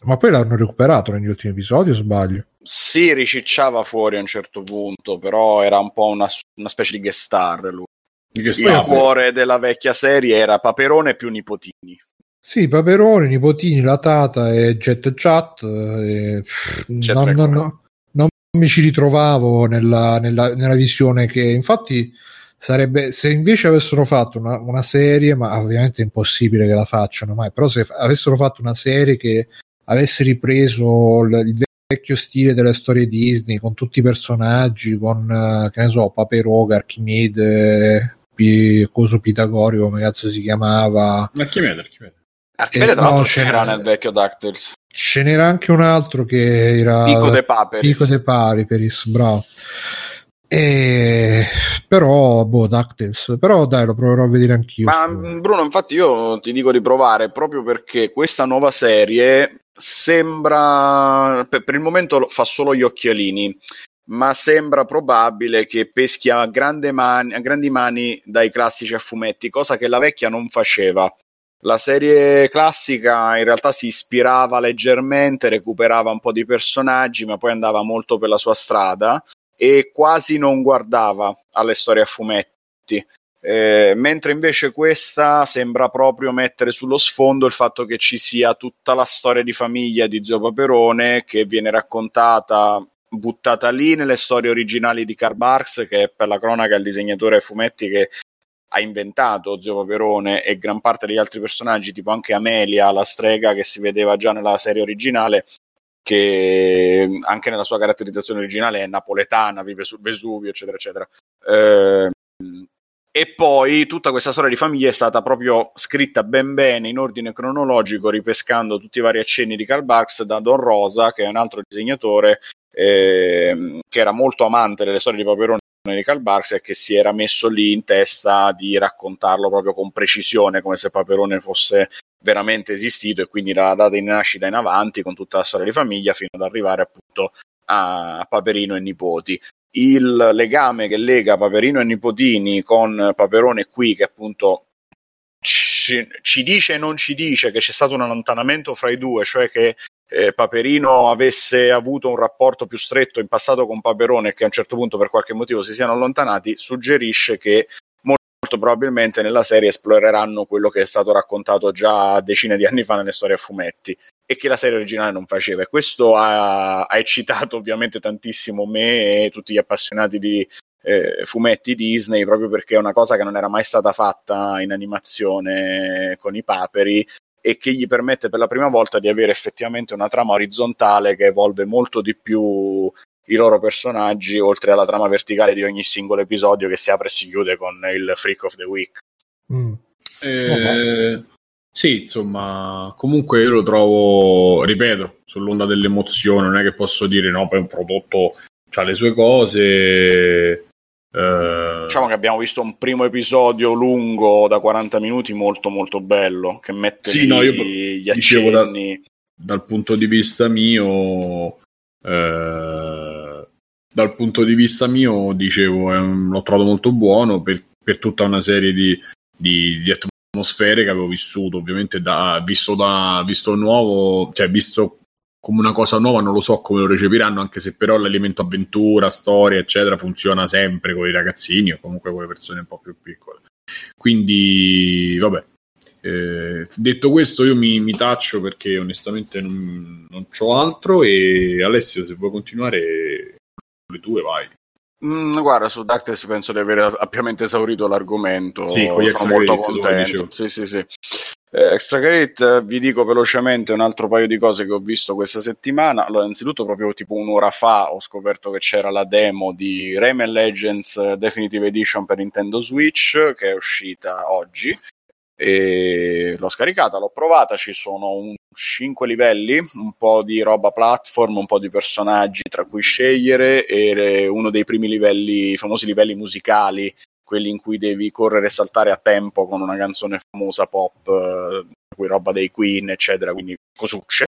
Ma poi l'hanno recuperato negli ultimi episodi o sbaglio? Sì, ricicciava fuori a un certo punto, però era un po' una, una specie di guest star lui. Il cuore della vecchia serie era Paperone più nipotini. Sì, Paperone, nipotini, la tata e Jet Chat. E... Non, non, non, non, mi ci ritrovavo nella, nella, nella visione che infatti sarebbe se invece avessero fatto una, una, serie, ma ovviamente è impossibile che la facciano mai, però se avessero fatto una serie che avesse ripreso il, il vecchio stile delle storie Disney con tutti i personaggi, con uh, che ne so, Paperoga, Archimede, P- Coso Pitagorico, come cazzo si chiamava? Archimede, Archimede. Archimede, tra l'altro, c'era nel vecchio DuckTales. Ce n'era anche un altro che era Pico de Paperis. Pico de Paperis, bravo. E... Però, boh, DuckTales. Però dai, lo proverò a vedere anch'io. Ma Bruno, infatti io ti dico di provare proprio perché questa nuova serie sembra, per, per il momento fa solo gli occhialini, ma sembra probabile che peschi a, mani, a grandi mani dai classici a fumetti, cosa che la vecchia non faceva. La serie classica in realtà si ispirava leggermente, recuperava un po' di personaggi, ma poi andava molto per la sua strada e quasi non guardava alle storie a fumetti. Eh, mentre invece questa sembra proprio mettere sullo sfondo il fatto che ci sia tutta la storia di famiglia di Zio Paperone che viene raccontata buttata lì nelle storie originali di Karl Barks che per la cronaca il disegnatore fumetti che ha inventato Zio Paperone e gran parte degli altri personaggi tipo anche Amelia la strega che si vedeva già nella serie originale che anche nella sua caratterizzazione originale è napoletana, vive sul Vesuvio, eccetera, eccetera. Eh, e poi tutta questa storia di famiglia è stata proprio scritta ben bene in ordine cronologico, ripescando tutti i vari accenni di Karl Barks da Don Rosa, che è un altro disegnatore eh, che era molto amante delle storie di Paperone di Karl Barks e che si era messo lì in testa di raccontarlo proprio con precisione, come se Paperone fosse veramente esistito e quindi dalla data di nascita in avanti con tutta la storia di famiglia fino ad arrivare appunto a Paperino e nipoti. Il legame che lega Paperino e nipotini con Paperone qui che appunto ci, ci dice e non ci dice che c'è stato un allontanamento fra i due, cioè che eh, Paperino avesse avuto un rapporto più stretto in passato con Paperone e che a un certo punto per qualche motivo si siano allontanati, suggerisce che molto probabilmente nella serie esploreranno quello che è stato raccontato già decine di anni fa nelle storie a fumetti e che la serie originale non faceva. E questo ha, ha eccitato ovviamente tantissimo me e tutti gli appassionati di eh, fumetti Disney proprio perché è una cosa che non era mai stata fatta in animazione con i paperi e che gli permette per la prima volta di avere effettivamente una trama orizzontale che evolve molto di più i loro personaggi, oltre alla trama verticale di ogni singolo episodio che si apre e si chiude con il Freak of the Week. Mm. Eh, sì, insomma, comunque io lo trovo, ripeto, sull'onda dell'emozione, non è che posso dire no, poi un prodotto ha le sue cose. Eh... Diciamo che abbiamo visto un primo episodio lungo da 40 minuti molto molto bello che mette sì, no, io gli accenni. Da, dal punto di vista mio eh, dal punto di vista mio, dicevo, un, l'ho trovato molto buono per, per tutta una serie di, di, di, atmosfere che avevo vissuto, ovviamente da, visto da visto nuovo, cioè visto come una cosa nuova, non lo so come lo recepiranno, anche se però l'elemento avventura, storia, eccetera, funziona sempre con i ragazzini o comunque con le persone un po' più piccole. Quindi, vabbè, eh, detto questo, io mi, mi, taccio perché onestamente non, non ho altro. E Alessio, se vuoi continuare, le tue, vai. Mm, guarda, su DuckTales penso di aver ampiamente esaurito l'argomento. Sì, con gli sono molto contento. Sì, sì, sì. Eh, Extra Credit, vi dico velocemente un altro paio di cose che ho visto questa settimana. Allora, innanzitutto, proprio tipo un'ora fa ho scoperto che c'era la demo di Rayman Legends Definitive Edition per Nintendo Switch, che è uscita oggi e l'ho scaricata, l'ho provata, ci sono un 5 livelli, un po' di roba platform, un po' di personaggi tra cui scegliere e uno dei primi livelli, i famosi livelli musicali, quelli in cui devi correre e saltare a tempo con una canzone famosa pop, eh, cui roba dei Queen, eccetera, quindi cosucce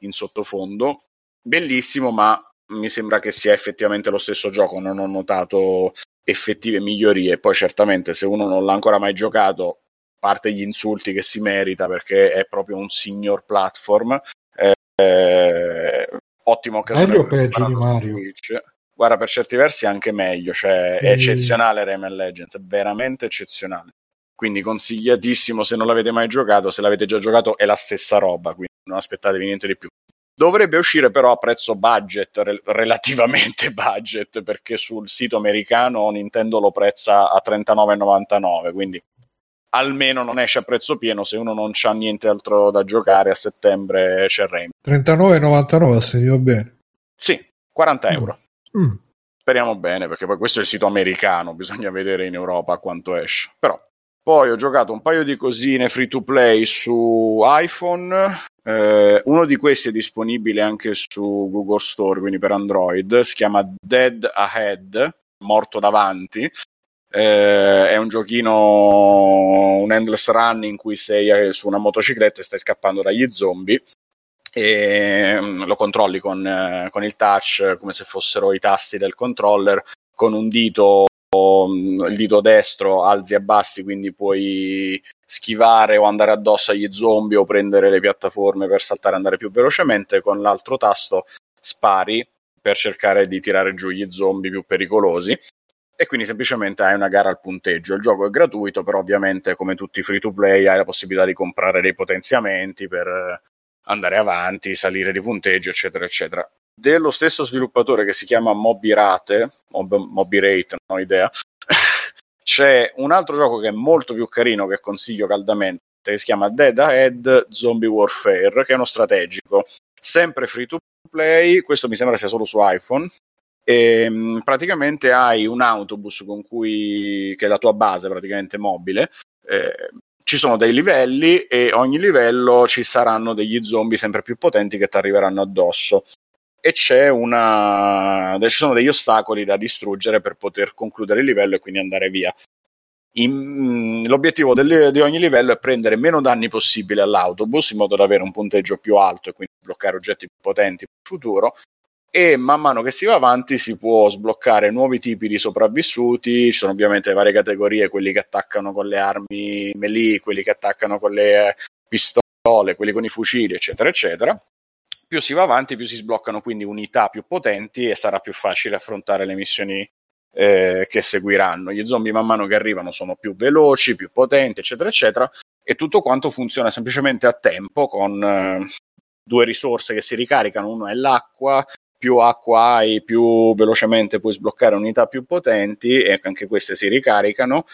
in sottofondo. Bellissimo, ma mi sembra che sia effettivamente lo stesso gioco, non ho notato effettive migliorie. Poi certamente se uno non l'ha ancora mai giocato parte gli insulti che si merita perché è proprio un signor platform. Eh, ottima occasione. Meglio peggio di Mario? Switch. guarda, per certi versi è anche meglio, cioè è eccezionale Rayman Legends, è veramente eccezionale. Quindi consigliatissimo se non l'avete mai giocato, se l'avete già giocato è la stessa roba, quindi non aspettatevi niente di più. Dovrebbe uscire però a prezzo budget, re- relativamente budget, perché sul sito americano Nintendo lo prezza a 39,99, quindi almeno non esce a prezzo pieno se uno non c'ha niente altro da giocare a settembre c'è Rayman. 39,99 se io bene. Sì, 40 euro. Mm. Speriamo bene, perché poi questo è il sito americano, bisogna vedere in Europa quanto esce. Però poi ho giocato un paio di cosine free to play su iPhone. Eh, uno di questi è disponibile anche su Google Store, quindi per Android. Si chiama Dead Ahead, morto davanti. Eh, è un giochino, un endless run in cui sei su una motocicletta e stai scappando dagli zombie e mm, lo controlli con, eh, con, il touch come se fossero i tasti del controller con un dito mm, il dito destro alzi e abbassi quindi puoi schivare o andare addosso agli zombie o prendere le piattaforme per saltare e andare più velocemente. Con l'altro tasto spari per cercare di tirare giù gli zombie più pericolosi e quindi semplicemente hai una gara al punteggio. Il gioco è gratuito, però ovviamente come tutti i free to play hai la possibilità di comprare dei potenziamenti per andare avanti, salire di punteggio, eccetera, eccetera. Dello stesso sviluppatore che si chiama Mobirate, Mob, Mobirate, non ho idea, c'è un altro gioco che è molto più carino che consiglio caldamente, che si chiama Dead Ahead Zombie Warfare, che è uno strategico, sempre free to play, questo mi sembra sia solo su iPhone, e ehm, praticamente hai un autobus con cui, che è la tua base praticamente mobile, eh, ci sono dei livelli e ogni livello ci saranno degli zombie sempre più potenti che ti arriveranno addosso. E una ci sono degli ostacoli da distruggere per poter concludere il livello e quindi andare via. In, l'obiettivo del, di ogni livello è prendere meno danni possibile all'autobus in modo da avere un punteggio più alto e quindi bloccare oggetti più potenti in futuro e man mano che si va avanti si può sbloccare nuovi tipi di sopravvissuti, ci sono ovviamente varie categorie, quelli che attaccano con le armi melee, quelli che attaccano con le pistole, quelli con i fucili, eccetera, eccetera. Più si va avanti, più si sbloccano quindi unità più potenti e sarà più facile affrontare le missioni eh, che seguiranno. Gli zombie man mano che arrivano sono più veloci, più potenti, eccetera, eccetera, e tutto quanto funziona semplicemente a tempo con eh, due risorse che si ricaricano, uno è l'acqua più acqua hai, più velocemente puoi sbloccare unità più potenti e anche queste si ricaricano,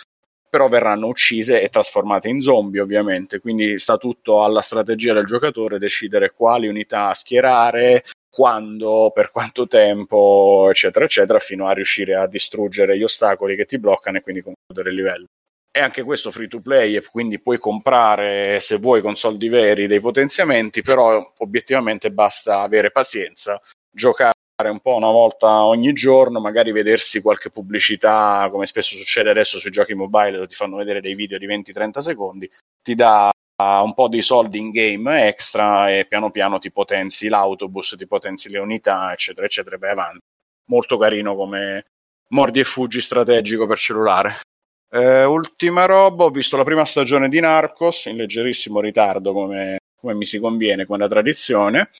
però verranno uccise e trasformate in zombie ovviamente, quindi sta tutto alla strategia del giocatore decidere quali unità schierare, quando, per quanto tempo, eccetera, eccetera, fino a riuscire a distruggere gli ostacoli che ti bloccano e quindi concludere il livello. E anche questo free to play, e quindi puoi comprare se vuoi con soldi veri dei potenziamenti, però obiettivamente basta avere pazienza giocare un po' una volta ogni giorno, magari vedersi qualche pubblicità, come spesso succede adesso sui giochi mobile, dove ti fanno vedere dei video di 20-30 secondi, ti dà un po' di soldi in game extra e piano piano ti potenzi l'autobus, ti potenzi le unità, eccetera, eccetera, e vai avanti. Molto carino come mordi e fuggi strategico per cellulare. Eh, ultima roba, ho visto la prima stagione di Narcos in leggerissimo ritardo come, come mi si conviene, come da tradizione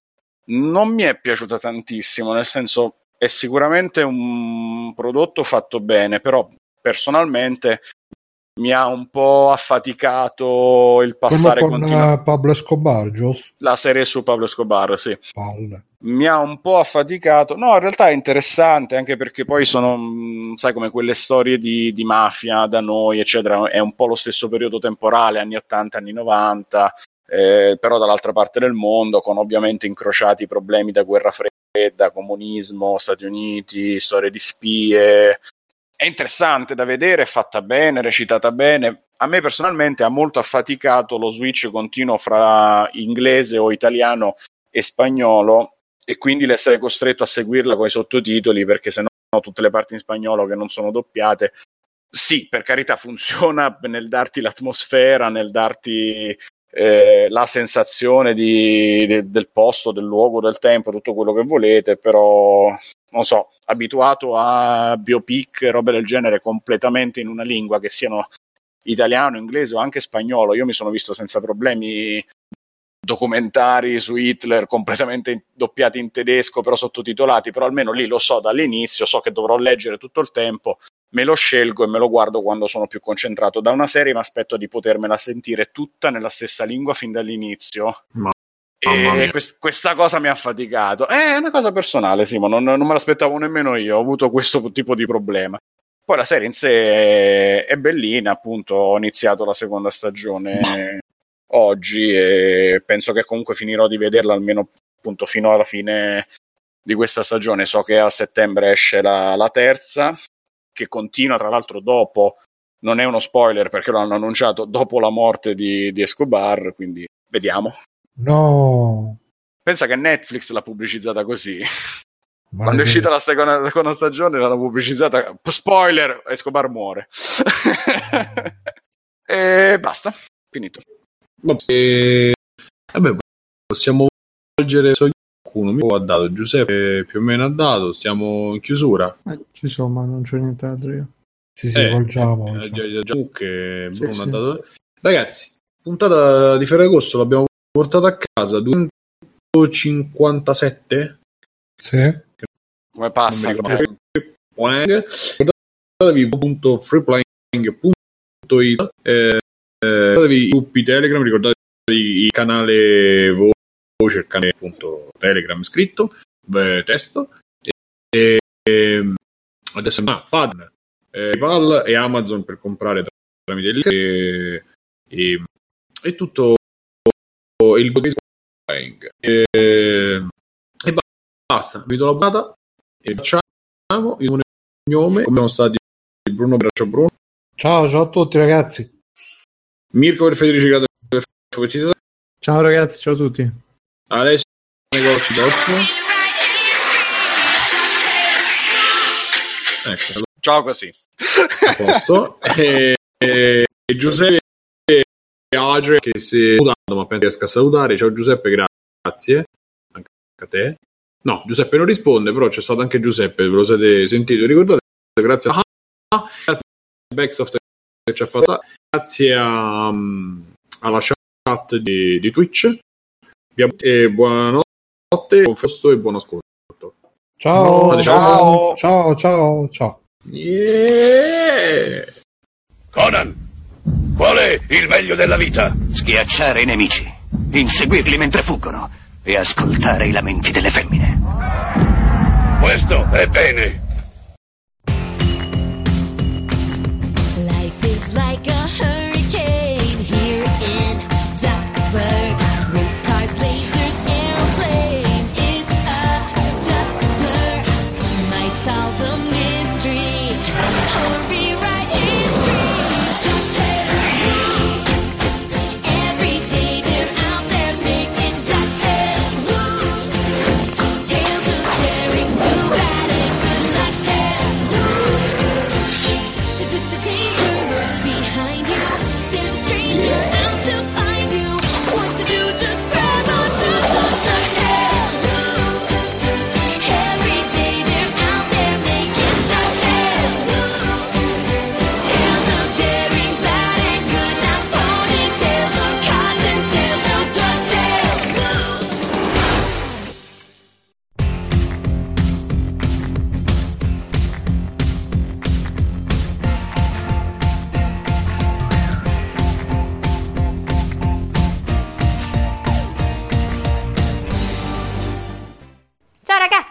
non mi è piaciuta tantissimo, nel senso è sicuramente un prodotto fatto bene, però personalmente mi ha un po' affaticato il passare con continu- Pablo Escobar, giusto? La serie su Pablo Escobar, sì. Palle. Mi ha un po' affaticato. No, in realtà è interessante anche perché poi sono, mm, sai, come quelle storie di, di mafia da noi, eccetera. È un po' lo stesso periodo temporale, anni 80, anni 90 eh, però dall'altra parte del mondo, con ovviamente incrociati problemi da guerra fredda, comunismo, Stati Uniti, storie di spie. È interessante da vedere, è fatta bene, recitata bene. A me personalmente ha molto affaticato lo switch continuo fra inglese o italiano e spagnolo e quindi l'essere costretto a seguirla con i sottotitoli perché sennò tutte le parti in spagnolo che non sono doppiate sì, per carità funziona nel darti l'atmosfera, nel darti eh, la sensazione di, de, del posto, del luogo, del tempo, tutto quello che volete, però non so, abituato a biopic e robe del genere completamente in una lingua che siano italiano, inglese o anche spagnolo, io mi sono visto senza problemi documentari su Hitler completamente doppiati in tedesco però sottotitolati, però almeno lì lo so dall'inizio, so che dovrò leggere tutto il tempo, me lo scelgo e me lo guardo quando sono più concentrato. Da una serie mi aspetto di potermela sentire tutta nella stessa lingua fin dall'inizio. Ma e quest- questa cosa mi ha faticato. È una cosa personale, Simo, non, non me l'aspettavo nemmeno io, ho avuto questo tipo di problema. Poi la serie in sé è bellina, appunto, ho iniziato la seconda stagione oggi e penso che comunque finirò di vederla almeno appunto fino alla fine di questa stagione. So che a settembre esce la, la terza, che continua tra l'altro dopo, non è uno spoiler perché lo hanno annunciato dopo la morte di, di Escobar, quindi vediamo. No. Pensa che Netflix l'ha pubblicizzata così. Ma Quando è uscita la seconda, la seconda stagione l'hanno pubblicizzata. Spoiler, Escobar muore. e basta, finito. Vabbè, vabbè possiamo volgere qualcuno. Mi ha dato Giuseppe più o meno ha dato. Stiamo in chiusura. Eh, ci sono, ma non c'è nient'altro io. Sì, sì, eh, volgiamo. Eh, già, già, che Bruno sì, ha dato. Ragazzi, puntata di Ferragosto l'abbiamo portato a casa 257 sì. come passa ricordatevi appunto freeplaying.it eh, ricordatevi i gruppi telegram ricordatevi il canale voce il canale appunto telegram scritto beh, testo e, e adesso ah, Padme eh, PayPal e Amazon per comprare tramite il e, e, e tutto il e, e basta. Vi do la puntata e facciamo il nome come sono stati Bruno Braccio Bruno. Ciao ciao a tutti ragazzi. Mirko per Federici ciao ragazzi ciao a tutti Alessio Negozi ecco, ciao così posto e, e, e Giuseppe Agre che si è salutato, ma penso riesca a salutare. Ciao Giuseppe, grazie. Anche a te. No, Giuseppe non risponde, però c'è stato anche Giuseppe, ve lo siete sentito. Ricordate, grazie a grazie a Backsoft che ci ha fatto, grazie a, um, alla chat di, di Twitch. E buonanotte, buon festo e buon ascolto. Ciao, ciao, ciao, ciao, ciao. Yeah. Conan, Qual è il meglio della vita? Schiacciare i nemici, inseguirli mentre fuggono e ascoltare i lamenti delle femmine. Questo è bene.